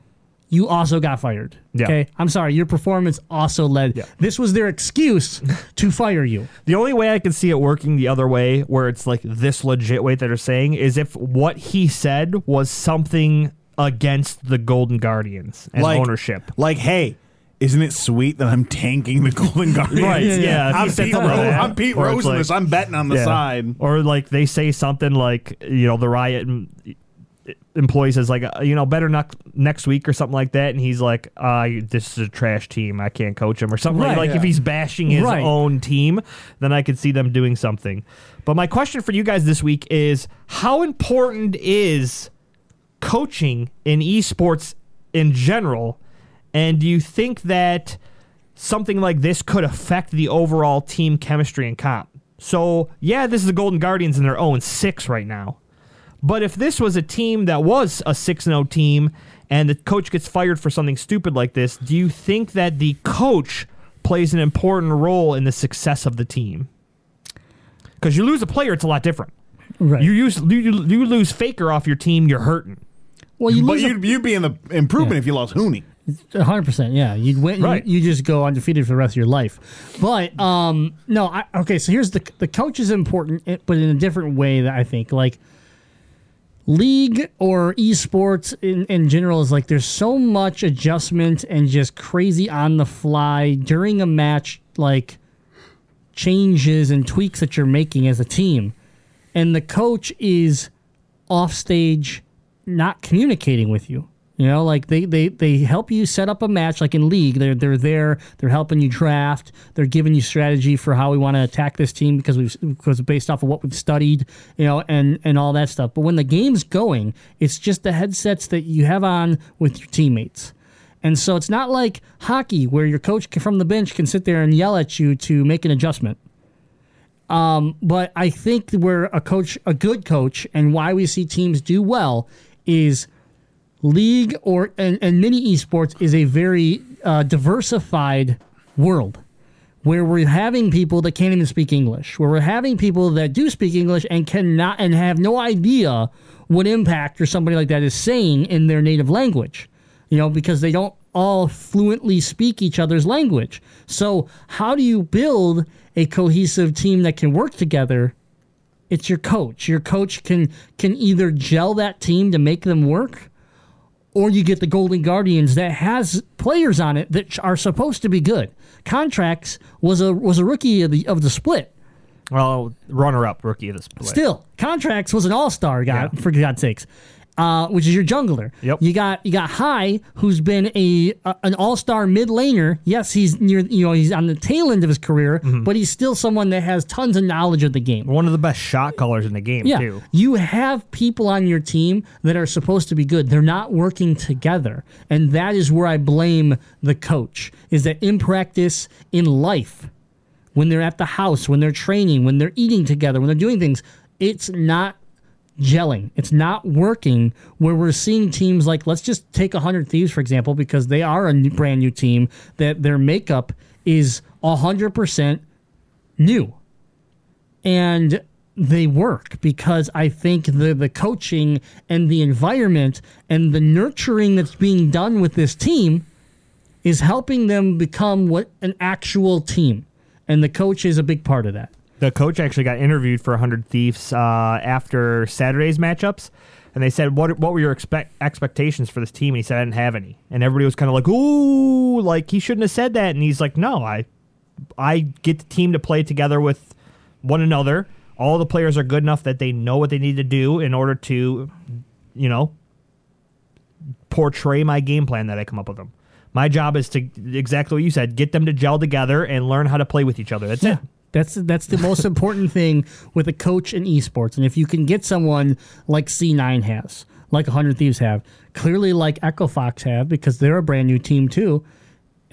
Speaker 3: You also got fired.
Speaker 4: Yeah.
Speaker 3: Okay. I'm sorry. Your performance also led.
Speaker 4: Yeah.
Speaker 3: This was their excuse to fire you.
Speaker 4: The only way I can see it working the other way, where it's like this legit way that they're saying, is if what he said was something against the Golden Guardians and
Speaker 5: like
Speaker 4: ownership.
Speaker 5: Like, hey, isn't it sweet that I'm tanking the Golden Guardians?
Speaker 4: Right, yeah, yeah. If he
Speaker 5: I'm Pete,
Speaker 4: something
Speaker 5: Rose,
Speaker 4: like
Speaker 5: I'm Pete
Speaker 4: or
Speaker 5: Rose in
Speaker 4: like-
Speaker 5: this. I'm betting on the
Speaker 4: Yeah.
Speaker 5: side.
Speaker 4: Or like they say something like, you know, the riot em- employee says like, uh, you know, better not next week or something like that, and he's like, uh, this is a trash team. I can't coach him or something like,
Speaker 3: Right,
Speaker 4: like if he's bashing his
Speaker 3: Right.
Speaker 4: own team, then I could see them doing something. But my question for you guys this week is, how important is coaching in esports in general? And do you think that something like this could affect the overall team chemistry and comp? So, yeah, this is the Golden Guardians and they're 0 6 right now. But if this was a team that was a 6 0 team and the coach gets fired for something stupid like this, do you think that the coach plays an important role in the success of the team? Because you lose a player, it's a lot different.
Speaker 3: Right.
Speaker 4: You use you, you you lose Faker off your team, you're hurting.
Speaker 3: well, you
Speaker 5: But
Speaker 3: lose a-
Speaker 5: you'd, you'd be in the improvement
Speaker 3: Yeah.
Speaker 5: if you lost Huni.
Speaker 3: hundred percent. Yeah, you'd win.
Speaker 4: Right.
Speaker 3: You, you just go undefeated for the rest of your life. But um, no. I, okay, so here's the the coach is important, eh, but in a different way that I think like league or esports in, in general is like there's so much adjustment and just crazy on the fly during a match like changes and tweaks that you're making as a team and the coach is off stage not communicating with you. You know, like they, they, they help you set up a match like in league. They're they're there, they're helping you draft, they're giving you strategy for how we want to attack this team because we've because based off of what we've studied, you know, and, and all that stuff. But when the game's going, it's just the headsets that you have on with your teammates. And so it's not like hockey where your coach from the bench can sit there and yell at you to make an adjustment. Um, but I think where a coach, a good coach, and why we see teams do well is league or and, and mini esports is a very uh, diversified world where we're having people that can't even speak English, where we're having people that do speak English and cannot and have no idea what impact or somebody like that is saying in their native language, you know, because they don't all fluently speak each other's language. So, how do you build a cohesive team that can work together? It's your coach. Your coach can can either gel that team to make them work or you get the Golden Guardians that has players on it that are supposed to be good. Contractz was a was a rookie of the of the split.
Speaker 4: Well, runner-up rookie of the split.
Speaker 3: Still, Contractz was an all star guy
Speaker 4: Yeah.
Speaker 3: for God's sakes. Uh, which is your jungler.
Speaker 4: Yep.
Speaker 3: You got you got Hai, who's been a, a an all star mid laner. Yes, he's near you know he's on the tail end of his career,
Speaker 4: Mm-hmm.
Speaker 3: but he's still someone that has tons of knowledge of the game.
Speaker 4: One of the best shot callers in the game,
Speaker 3: Yeah,
Speaker 4: too.
Speaker 3: you have people on your team that are supposed to be good. They're not working together, and that is where I blame the coach. Is that in practice, in life, when they're at the house, when they're training, when they're eating together, when they're doing things, it's not gelling. It's not working. Where we're seeing teams like, let's just take 100 Thieves, for example, because they are a new, brand new team, that their makeup is 100% new. And they work because I think the, the coaching and the environment and the nurturing that's being done with this team is helping them become what an actual team. And the coach is a big part of that.
Speaker 4: The coach actually got interviewed for 100 Thieves uh, after Saturday's matchups. And they said, what, what were your expect, expectations for this team? And he said, I didn't have any. And everybody was kind of like, ooh, like he shouldn't have said that. And he's like, no, I, I get the team to play together with one another. All the players are good enough that they know what they need to do in order to, you know, portray my game plan that I come up with them. My job is to exactly what you said, get them to gel together and learn how to play with each other. That's it.
Speaker 3: That's that's the most important thing with a coach in esports. And if you can get someone like C9 has, like 100 Thieves have, clearly like Echo Fox have, because they're a brand new team too,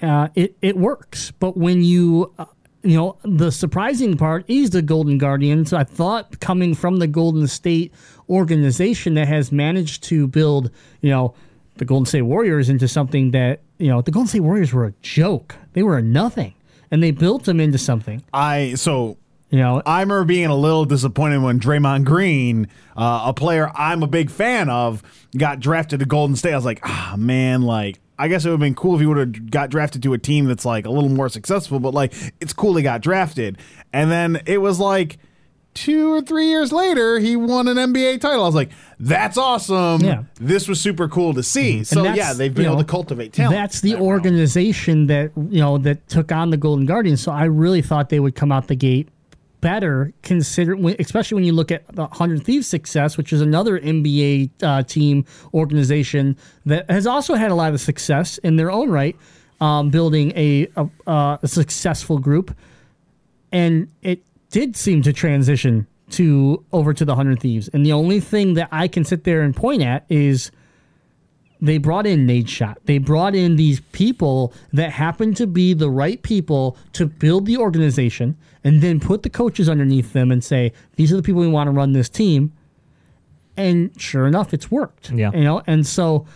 Speaker 3: uh, it, it works. But when you, uh, you know, the surprising part is the Golden Guardians. I thought coming from the Golden State organization that has managed to build, you know, the Golden State Warriors into something that, you know, the Golden State Warriors were a joke. They were a nothing. And they built them into something.
Speaker 5: I so
Speaker 3: You know,
Speaker 5: I remember being a little disappointed when Draymond Green, uh, a player I'm a big fan of, got drafted to Golden State. I was like, ah, man, like. I guess it would have been cool if he would have got drafted to a team that's like a little more successful, but like it's cool he got drafted. And then it was like two or three years later, he won an NBA title. I was like, that's awesome.
Speaker 3: Yeah.
Speaker 5: This was super cool to see. So yeah, they've been able
Speaker 3: know,
Speaker 5: to cultivate talent.
Speaker 3: That's the
Speaker 5: that
Speaker 3: organization that you know that took on the Golden Guardians. So I really thought they would come out the gate better, consider especially when you look at the Hundred Thieves success, which is another NBA uh, team organization that has also had a lot of success in their own right, um, building a, a, uh, a successful group, and it did seem to transition to over to the Hundred Thieves. And the only thing that I can sit there and point at is they brought in Nadeshot. They brought in these people that happen to be the right people to build the organization and then put the coaches underneath them and say, these are the people we want to run this team. And sure enough, it's worked.
Speaker 4: Yeah.
Speaker 3: You know, and so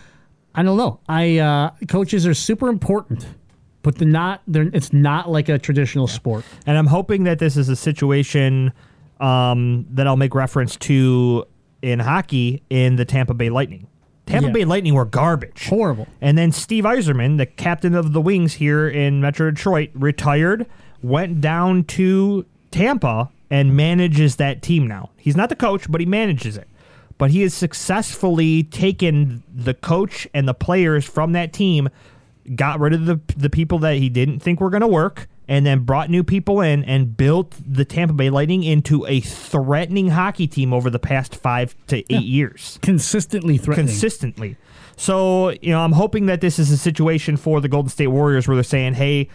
Speaker 3: I don't know. I uh, coaches are super important, but they're not they're it's not like a traditional sport.
Speaker 4: And I'm hoping that this is a situation um, that I'll make reference to in hockey in the Tampa Bay Lightning. Tampa
Speaker 3: Yeah.
Speaker 4: Bay Lightning were garbage.
Speaker 3: Horrible.
Speaker 4: And then Steve Yzerman, the captain of the Wings here in Metro Detroit, retired, went down to Tampa, and manages that team now. He's not the coach, but he manages it. But he has successfully taken the coach and the players from that team, got rid of the the people that he didn't think were going to work, and then brought new people in and built the Tampa Bay Lightning into a threatening hockey team over the past five to eight years
Speaker 3: Consistently threatening.
Speaker 4: consistently. So, you know, I'm hoping that this is a situation for the Golden State Warriors where they're saying, hey,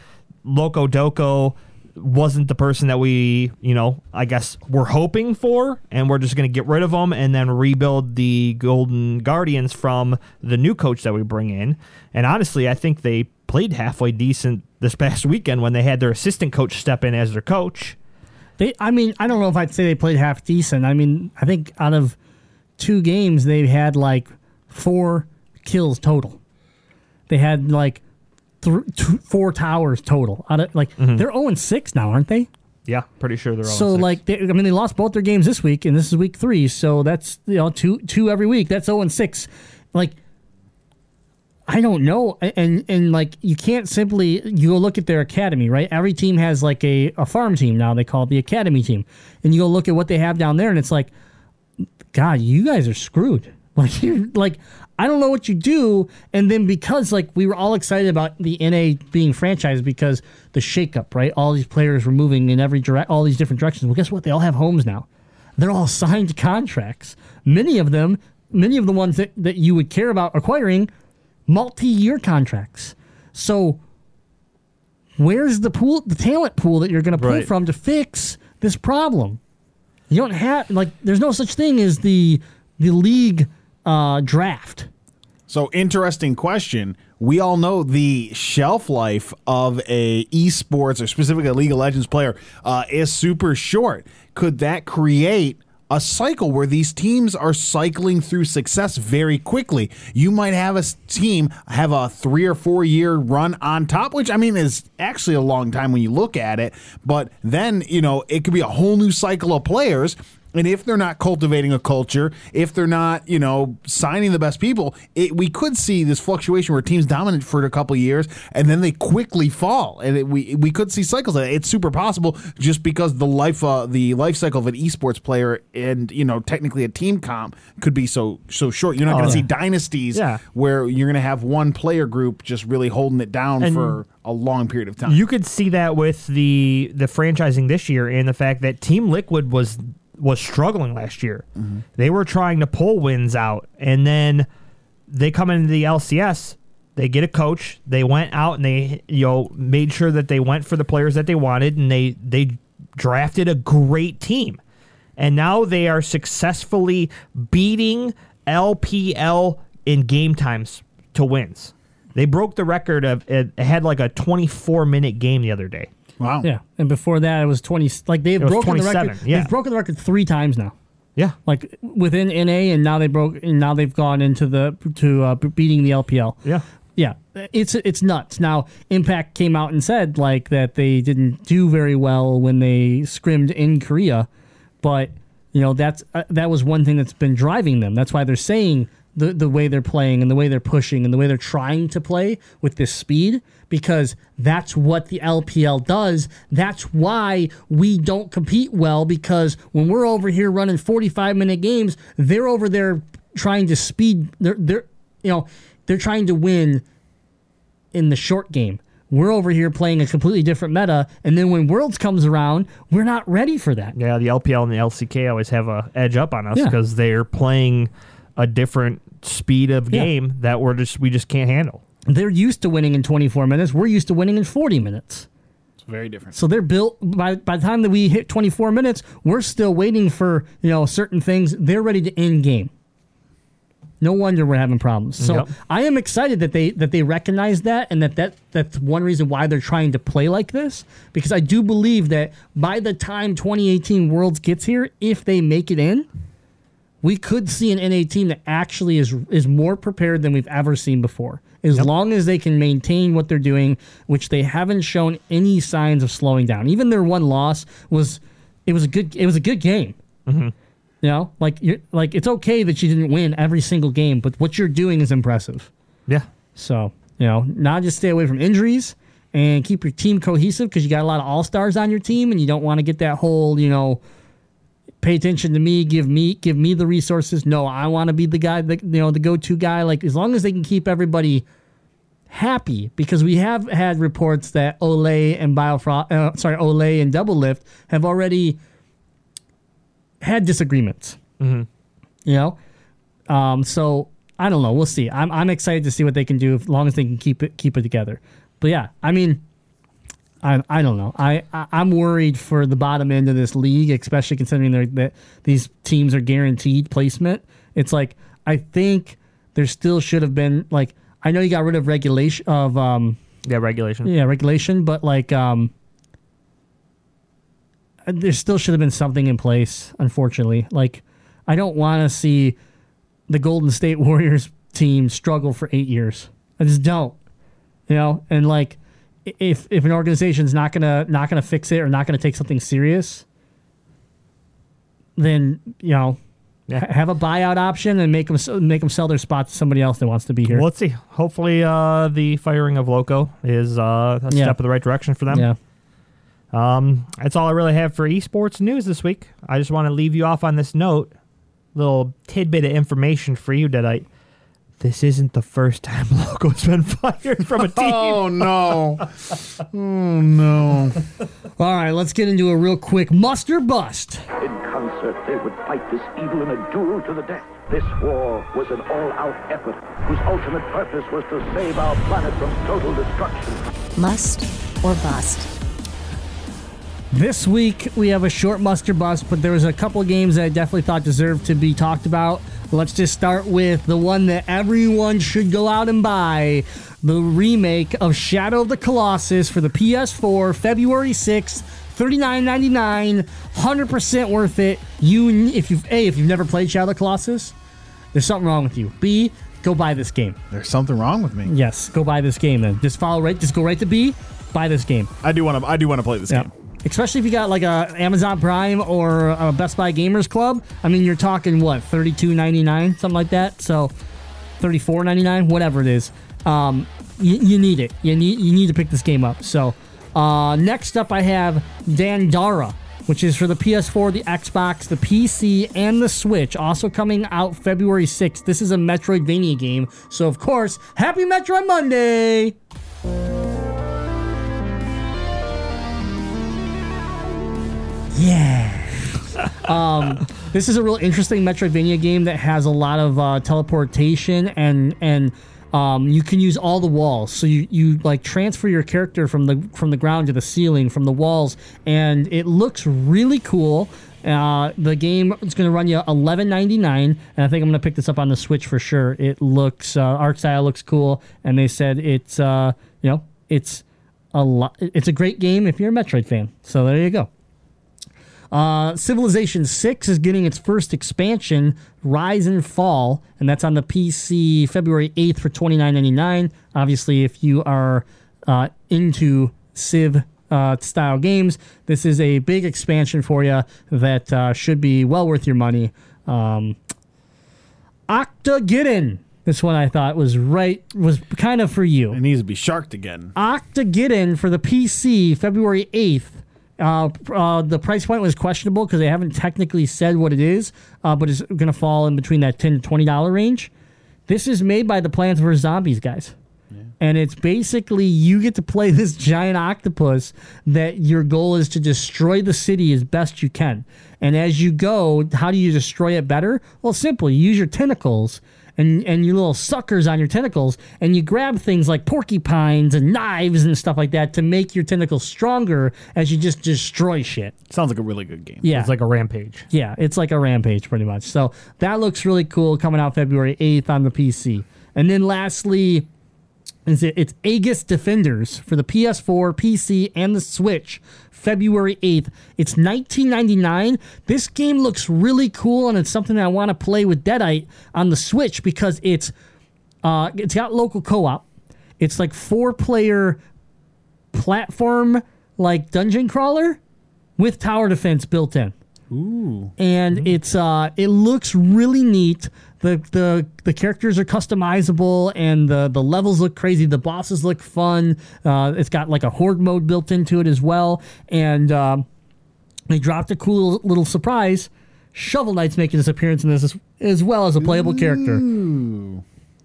Speaker 4: Locodoco wasn't the person that we, you know, I guess we're hoping for, and we're just going to get rid of him and then rebuild the Golden Guardians from the new coach that we bring in. And honestly, I think they played halfway decent this past weekend when they had their assistant coach step in as their coach.
Speaker 3: They, I mean, I don't know if I'd say they played half decent. I mean, I think out of two games, they had like four kills total. They had like th- two, four towers total. Out of, like
Speaker 4: Mm-hmm.
Speaker 3: they're zero and six now, aren't they?
Speaker 4: Yeah, pretty sure they're all.
Speaker 3: So like, they, I mean, they lost both their games this week, and this is week three. So that's you know two two every week. That's zero and six. Like, I don't know, and and like you can't simply you go look at their academy, right? Every team has like a a farm team now. They call it the academy team, and you go look at what they have down there, and it's like, God, you guys are screwed. Like you're like. I don't know what you do, and then because like we were all excited about the NA being franchised because the shakeup, right? All these players were moving in every direct, all these different directions. Well, guess what? They all have homes now. They're all signed contracts. Many of them, many of the ones that, that you would care about acquiring, multi-year contracts. So, where's the pool, the talent pool that you're going to pull
Speaker 4: Right.
Speaker 3: from to fix this problem? You don't have like. There's no such thing as the the league uh, draft.
Speaker 5: So interesting question. We all know the shelf life of a esports or specifically a League of Legends player uh, is super short. Could that create a cycle where these teams are cycling through success very quickly? You might have a team have a three or four year run on top, which I mean is actually a long time when you look at it. But then you know it could be a whole new cycle of players. And if they're not cultivating a culture, if they're not, you know, signing the best people, it, we could see this fluctuation where teams dominate for a couple of years and then they quickly fall, and it, we we could see cycles. It's super possible just because the life uh, the life cycle of an esports player and you know technically a team comp could be so so short. You're not going to see dynasties
Speaker 4: Yeah.
Speaker 5: where you're going to have one player group just really holding it down
Speaker 4: And-
Speaker 5: for a long period of time.
Speaker 4: You could see that with the the franchising this year and the fact that Team Liquid was was struggling last year. Mm-hmm. They were trying to pull wins out, and then they come into the LCS. They get a coach. They went out and they you know made sure that they went for the players that they wanted, and they they drafted a great team, and now they are successfully beating LPL in game times to wins. They broke the record of it had like a 24 minute game the other day.
Speaker 5: Wow.
Speaker 3: Yeah, and before that it was twenty. Like they've
Speaker 4: was
Speaker 3: broken the
Speaker 4: 27,
Speaker 3: record.
Speaker 4: yeah.
Speaker 3: They've broken the record three times now.
Speaker 4: Yeah.
Speaker 3: Like within NA, and now they broke. And now they've gone into the to uh, beating the LPL.
Speaker 4: Yeah.
Speaker 3: Yeah, it's it's nuts. Now, Impact came out and said like that they didn't do very well when they scrimmed in Korea, but you know that's uh, that was one thing that's been driving them. That's why they're saying the the way they're playing and the way they're pushing and the way they're trying to play with this speed because that's what the LPL does. That's why we don't compete well because when we're over here running 45 minute games, they're over there trying to speed they're they're you know, they're trying to win in the short game. We're over here playing a completely different meta, and then when Worlds comes around, we're not ready for that.
Speaker 4: Yeah, the LPL and the LCK always have a edge up on us
Speaker 3: Yeah.
Speaker 4: because they're playing a different speed of
Speaker 3: Yeah.
Speaker 4: game that we're just we just can't handle.
Speaker 3: They're used to winning in 24 minutes. We're used to winning in 40 minutes.
Speaker 5: It's very different.
Speaker 3: So they're built by by the time that we hit 24 minutes, we're still waiting for, you know, certain things. They're ready to end game. No wonder we're having problems. So
Speaker 4: Yep.
Speaker 3: I am excited that they that they recognize that and that, that that's one reason why they're trying to play like this because I do believe that by the time 2018 Worlds gets here, if they make it in, we could see an NA team that actually is is more prepared than we've ever seen before. As long as they can maintain what they're doing, which they haven't shown any signs of slowing down. Even their one loss was it was a good it was a good game. Mm-hmm. You know, like you're like it's okay that you didn't win every single game, but what you're doing is impressive.
Speaker 4: Yeah.
Speaker 3: So you know, now just stay away from injuries and keep your team cohesive because you got a lot of all stars on your team, and you don't want to get that whole you know pay attention to me, give me give me the resources. No, I want to be the guy that you know the go to guy. Like as long as they can keep everybody happy, because we have had reports that Olleh and Biofrost, uh, sorry, Olleh and Doublelift have already had disagreements. Mm-hmm. You know, um, so I don't know. We'll see. I'm I'm excited to see what they can do as long as they can keep it keep it together. But yeah, I mean. I, I don't know. I, I I'm worried for the bottom end of this league, especially considering that these teams are guaranteed placement. It's like I think there still should have been like I know you got rid of regulation of um
Speaker 4: Yeah, regulation.
Speaker 3: yeah regulation, but like um there still should have been something in place. Unfortunately, like I don't want to see the Golden State Warriors team struggle for eight years. I just don't. You know, and like if if an organization's not gonna not gonna fix it or not gonna take something serious, then you know.
Speaker 4: Yeah.
Speaker 3: ha- Have a buyout option and make them make them sell their spot to somebody else that wants to be here.
Speaker 4: Well, let's see. Hopefully, uh, the firing of Loco is uh, a
Speaker 3: Yeah.
Speaker 4: step in the right direction for them.
Speaker 3: yeah,
Speaker 4: Um, that's all I really have for esports news this week. I just want to leave you off on this note. Little tidbit of information for you, Deadite. This isn't the first time Loco's been fired from a team.
Speaker 5: Oh no! oh no!
Speaker 3: All right, let's get into a real quick muster bust.
Speaker 10: In concert, they would fight this evil in a duel to the death. This war was an all-out effort whose ultimate purpose was to save our planet from total destruction.
Speaker 6: Must or bust.
Speaker 3: This week we have a short muster bust, but there was a couple of games that I definitely thought deserved to be talked about. Let's just start with the one that everyone should go out and buy. The remake of Shadow of the Colossus for the PS4, February 6th, $39.99, 100% worth it. You if you've A, if you've never played Shadow of the Colossus, there's something wrong with you. B, go buy this game.
Speaker 5: There's something wrong with me.
Speaker 3: Yes, go buy this game then. Just follow right just go right to B, buy this game.
Speaker 5: I do want to. I do want to play this
Speaker 3: Yeah.
Speaker 5: game.
Speaker 3: Especially if you got like a Amazon Prime or a Best Buy Gamers Club. I mean, you're talking what thirty two ninety nine, something like that. So thirty four ninety nine, whatever it is. Um, you, you need it. You need you need to pick this game up. So uh, next up, I have Dandara, which is for the PS4, the Xbox, the PC, and the Switch. Also coming out February sixth. This is a Metroidvania game. So of course, Happy Metroid Monday. Yeah. um, this is a real interesting Metroidvania game that has a lot of uh, teleportation and and um, you can use all the walls. So you, you like transfer your character from the from the ground to the ceiling from the walls, and it looks really cool. Uh, the game is going to run you eleven ninety nine, and I think I'm going to pick this up on the Switch for sure. It looks uh, art style looks cool, and they said it's uh, you know it's a lot. It's a great game if you're a Metroid fan. So there you go. Uh, Civilization 6 is getting its first expansion, Rise and Fall, and that's on the PC February 8th for $29.99. Obviously, if you are uh, into Civ uh, style games, this is a big expansion for you that uh, should be well worth your money. Um, Octogeddon. This one I thought was right, was kind of for you.
Speaker 5: It needs to be sharked again.
Speaker 3: Octogeddon for the PC, February 8th. Uh, uh, the price point was questionable because they haven't technically said what it is, uh, but it's going to fall in between that 10 to $20 range. This is made by the Plants vs. Zombies guys. And it's basically you get to play this giant octopus that your goal is to destroy the city as best you can. And as you go, how do you destroy it better? Well, simple. You use your tentacles and, and your little suckers on your tentacles, and you grab things like porcupines and knives and stuff like that to make your tentacles stronger as you just destroy shit.
Speaker 5: Sounds like a really good game.
Speaker 3: Yeah.
Speaker 4: It's like a rampage.
Speaker 3: Yeah, it's like a rampage pretty much. So that looks really cool coming out February 8th on the PC. And then lastly, is it, it's Aegis Defenders for the PS4, PC, and the Switch. February 8th. It's 19.99. This game looks really cool and it's something that I want to play with Deadite on the Switch because it's uh it's got local co-op. It's like four player platform like dungeon crawler with tower defense built in Ooh. and it's uh it looks really neat the the the characters are customizable and the the levels look crazy. The bosses look fun. Uh it's got like a horde mode built into it as well. And um they dropped a cool little surprise. Shovel knight's making his appearance in this as, as well as a playable character.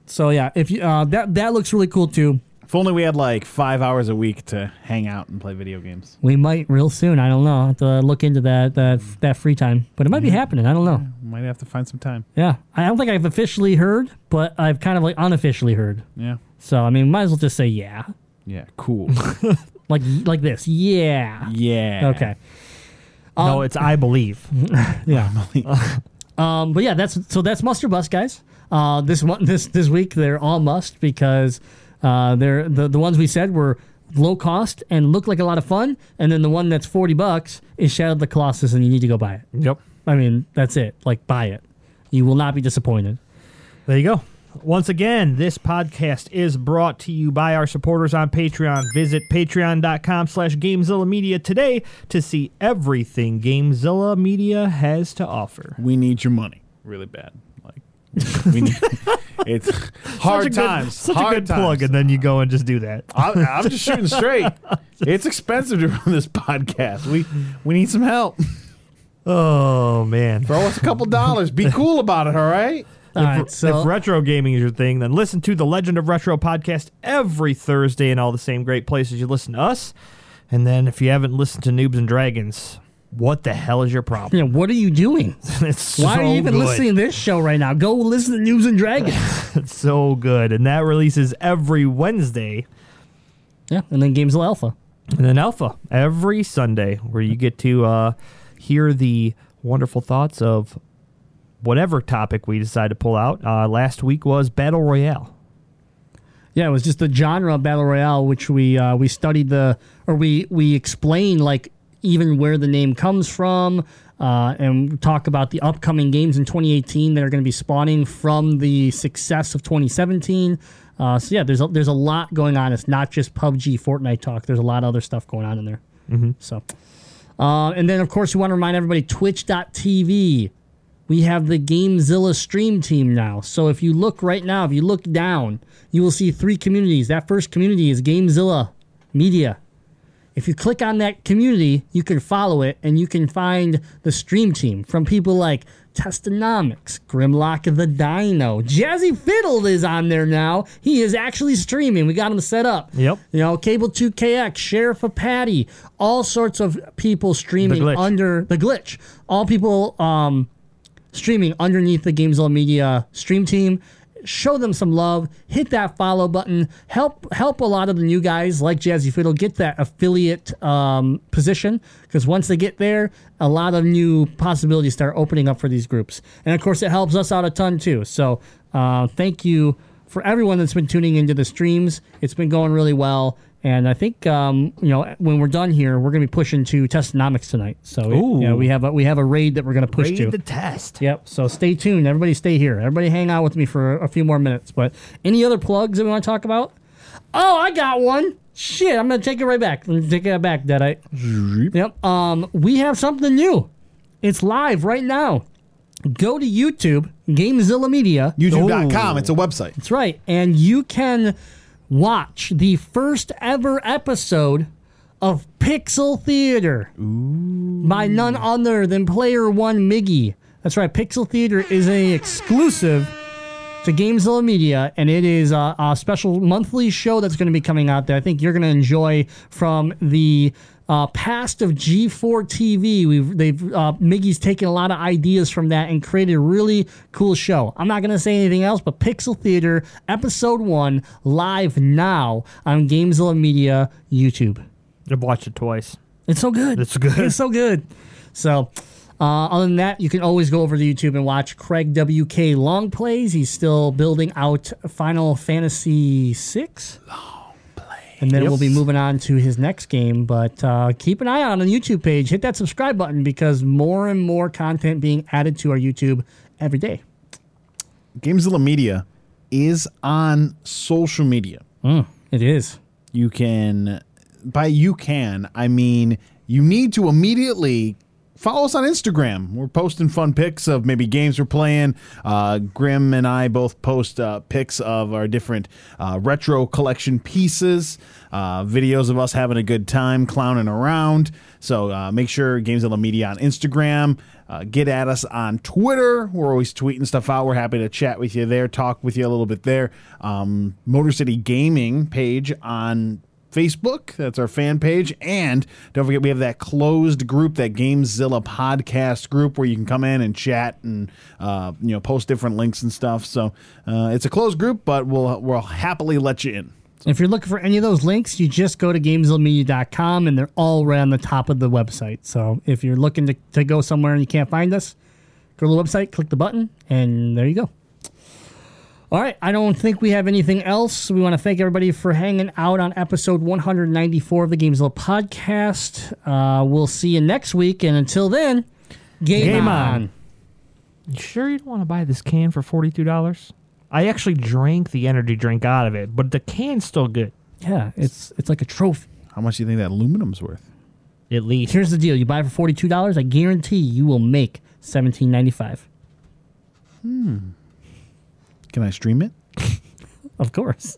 Speaker 3: So yeah if you uh that that looks really cool too
Speaker 5: If only we had like five hours a week to hang out and play video games.
Speaker 3: we might real soon i don't know I'll have to look into that that that free time but it might be happening i don't know
Speaker 5: Might have to find some time.
Speaker 3: Yeah, I don't think I've officially heard, but I've kind of like unofficially heard.
Speaker 5: Yeah.
Speaker 3: So I mean, might as well just say yeah,
Speaker 5: Yeah. Cool.
Speaker 3: like like this. Yeah.
Speaker 5: yeah.
Speaker 3: Okay.
Speaker 4: no, it's I believe.
Speaker 3: Yeah. I believe. Um. But yeah, that's so that's Muster Bus, guys. Uh, this one this this week they're all must because uh they're the the ones we said were low cost and look like a lot of fun, and then the one that's forty bucks is Shadow of the Colossus, and you need to go buy it.
Speaker 4: Yep.
Speaker 3: I mean, that's it. Like buy it. You will not be disappointed.
Speaker 4: There you go. Once again, this podcast is brought to you by our supporters on Patreon. Visit patreon.com slash Gamezilla Media today to see everything Gamezilla Media has to offer.
Speaker 5: We need your money really bad. Like we need, it's hard
Speaker 4: such
Speaker 5: times.
Speaker 4: Good, such
Speaker 5: hard
Speaker 4: a good
Speaker 5: times.
Speaker 4: plug, and then you go and just do that.
Speaker 5: I, I'm just shooting straight. It's expensive to run this podcast. We we need some help.
Speaker 4: Oh, man.
Speaker 5: Throw us a couple dollars. Be cool about it. All right.
Speaker 3: All right,
Speaker 4: if,
Speaker 3: so
Speaker 4: if retro gaming is your thing, then listen to the Legend of Retro podcast every Thursday in all the same great places you listen to us. And then if you haven't listened to Noobs and Dragons, what the hell is your problem?
Speaker 3: know, what are you doing?
Speaker 4: it's
Speaker 3: Why
Speaker 4: so
Speaker 3: are you even
Speaker 4: good.
Speaker 3: listening to this show right now? Go listen to Noobs and Dragons.
Speaker 4: It's so good. And that releases every Wednesday.
Speaker 3: yeah, and then Games of Alpha.
Speaker 4: And then Alpha every Sunday, where you get to uh, hear the wonderful thoughts of whatever topic we decide to pull out. Uh, last week was Battle Royale.
Speaker 3: Yeah, it was just the genre of battle royale, which we uh, we studied the or we we explained like even where the name comes from, uh, and talk about the upcoming games in 2018 that are going to be spawning from the success of 2017. Uh, so yeah, there's a, there's a lot going on. It's not just PUBG, Fortnite talk. There's a lot of other stuff going on in there. Mm-hmm. So, uh, and then of course we want to remind everybody Twitch.tv we have the Gamezilla stream team now. So if you look right now, if you look down, you will see three communities. That first community is Gamezilla Media. If you click on that community, you can follow it and you can find the stream team from people like Testonomics, Grimlock the Dino, Jazzy Fiddle is on there now. He is actually streaming. We got him set up.
Speaker 4: Yep.
Speaker 3: You know, Cable 2KX, Sheriff of Patty, all sorts of people streaming
Speaker 4: glitch.
Speaker 3: under the glitch. All people um, streaming underneath the Gamezilla Media stream team. Show them some love. Hit that follow button. Help help a lot of the new guys like Jazzy Fiddle get that affiliate um, position because once they get there, a lot of new possibilities start opening up for these groups. And of course, it helps us out a ton too. So uh, thank you for everyone that's been tuning into the streams. It's been going really well. And I think um, you know when we're done here, we're going to be pushing to Testonomics tonight. So it- you know, we have a we have a raid that we're going to push
Speaker 4: Raid
Speaker 3: to.
Speaker 4: the test.
Speaker 3: Yep. So stay tuned. Everybody stay here. Everybody hang out with me for a few more minutes. But any other plugs that we want to talk about? Oh, I got one. Shit, I'm gonna take it right back. Let me take it back, Deadite. Yep. Um, we have something new. It's live right now. Go to YouTube, Gamezilla Media.
Speaker 5: YouTube.com. It's a website.
Speaker 3: That's right. And you can watch the first ever episode of Pixel Theater by none other than Player One Miggy. That's right. Pixel Theater is a exclusive to Gamezilla Media, and it is a, a special monthly show that's going to be coming out that I think you're going to enjoy from the uh, past of G4 TV. We've they've uh, Miggy's taken a lot of ideas from that and created a really cool show. I'm not going to say anything else, but Pixel Theater episode one live now on Gamezilla Media YouTube.
Speaker 4: I've watched it twice.
Speaker 3: It's so good.
Speaker 4: It's good.
Speaker 3: It's so good. So, uh, other than that, you can always go over to YouTube and watch Craig WK long plays. He's still building out Final Fantasy VI. And then we'll be moving on to his next game. But uh, keep an eye out on the YouTube page. Hit that subscribe button because more and more content being added to our YouTube every day.
Speaker 5: Gamezilla Media is on social media.
Speaker 3: It is.
Speaker 5: You can, by you can, I mean you need to immediately follow us on Instagram. We're posting fun pics of maybe games we're playing. Uh, Grim and I both post uh, pics of our different uh, retro collection pieces, uh, videos of us having a good time clowning around. So uh, make sure Gamezilla Media on Instagram. Uh, get at us on Twitter. We're always tweeting stuff out. We're happy to chat with you there, talk with you a little bit there. Um, Motor City Gaming page on Facebook. That's our fan page. And don't forget, we have that closed group, that Gamezilla podcast group, where you can come in and chat and uh, you know post different links and stuff. So uh, it's a closed group, but we'll we'll happily let you in.
Speaker 3: If you're looking for any of those links, you just go to gamezillamedia.com and they're all right on the top of the website. So if you're looking to, to go somewhere and you can't find us, go to the website, click the button, and there you go. All right, I don't think we have anything else. We want to thank everybody for hanging out on episode 194 of the Gamezilla podcast. Uh, we'll see you next week, and until then, game,
Speaker 4: Game
Speaker 3: on.
Speaker 4: on. You sure you don't want to buy this can for forty-two dollars? I actually drank the energy drink out of it, but the can's still good.
Speaker 3: Yeah, it's it's like a trophy.
Speaker 5: How much do you think that aluminum's worth?
Speaker 4: At least.
Speaker 3: Here's the deal: you buy it for forty two dollars. I guarantee you will make seventeen ninety five.
Speaker 5: Hmm. Can I stream it?
Speaker 3: Of course.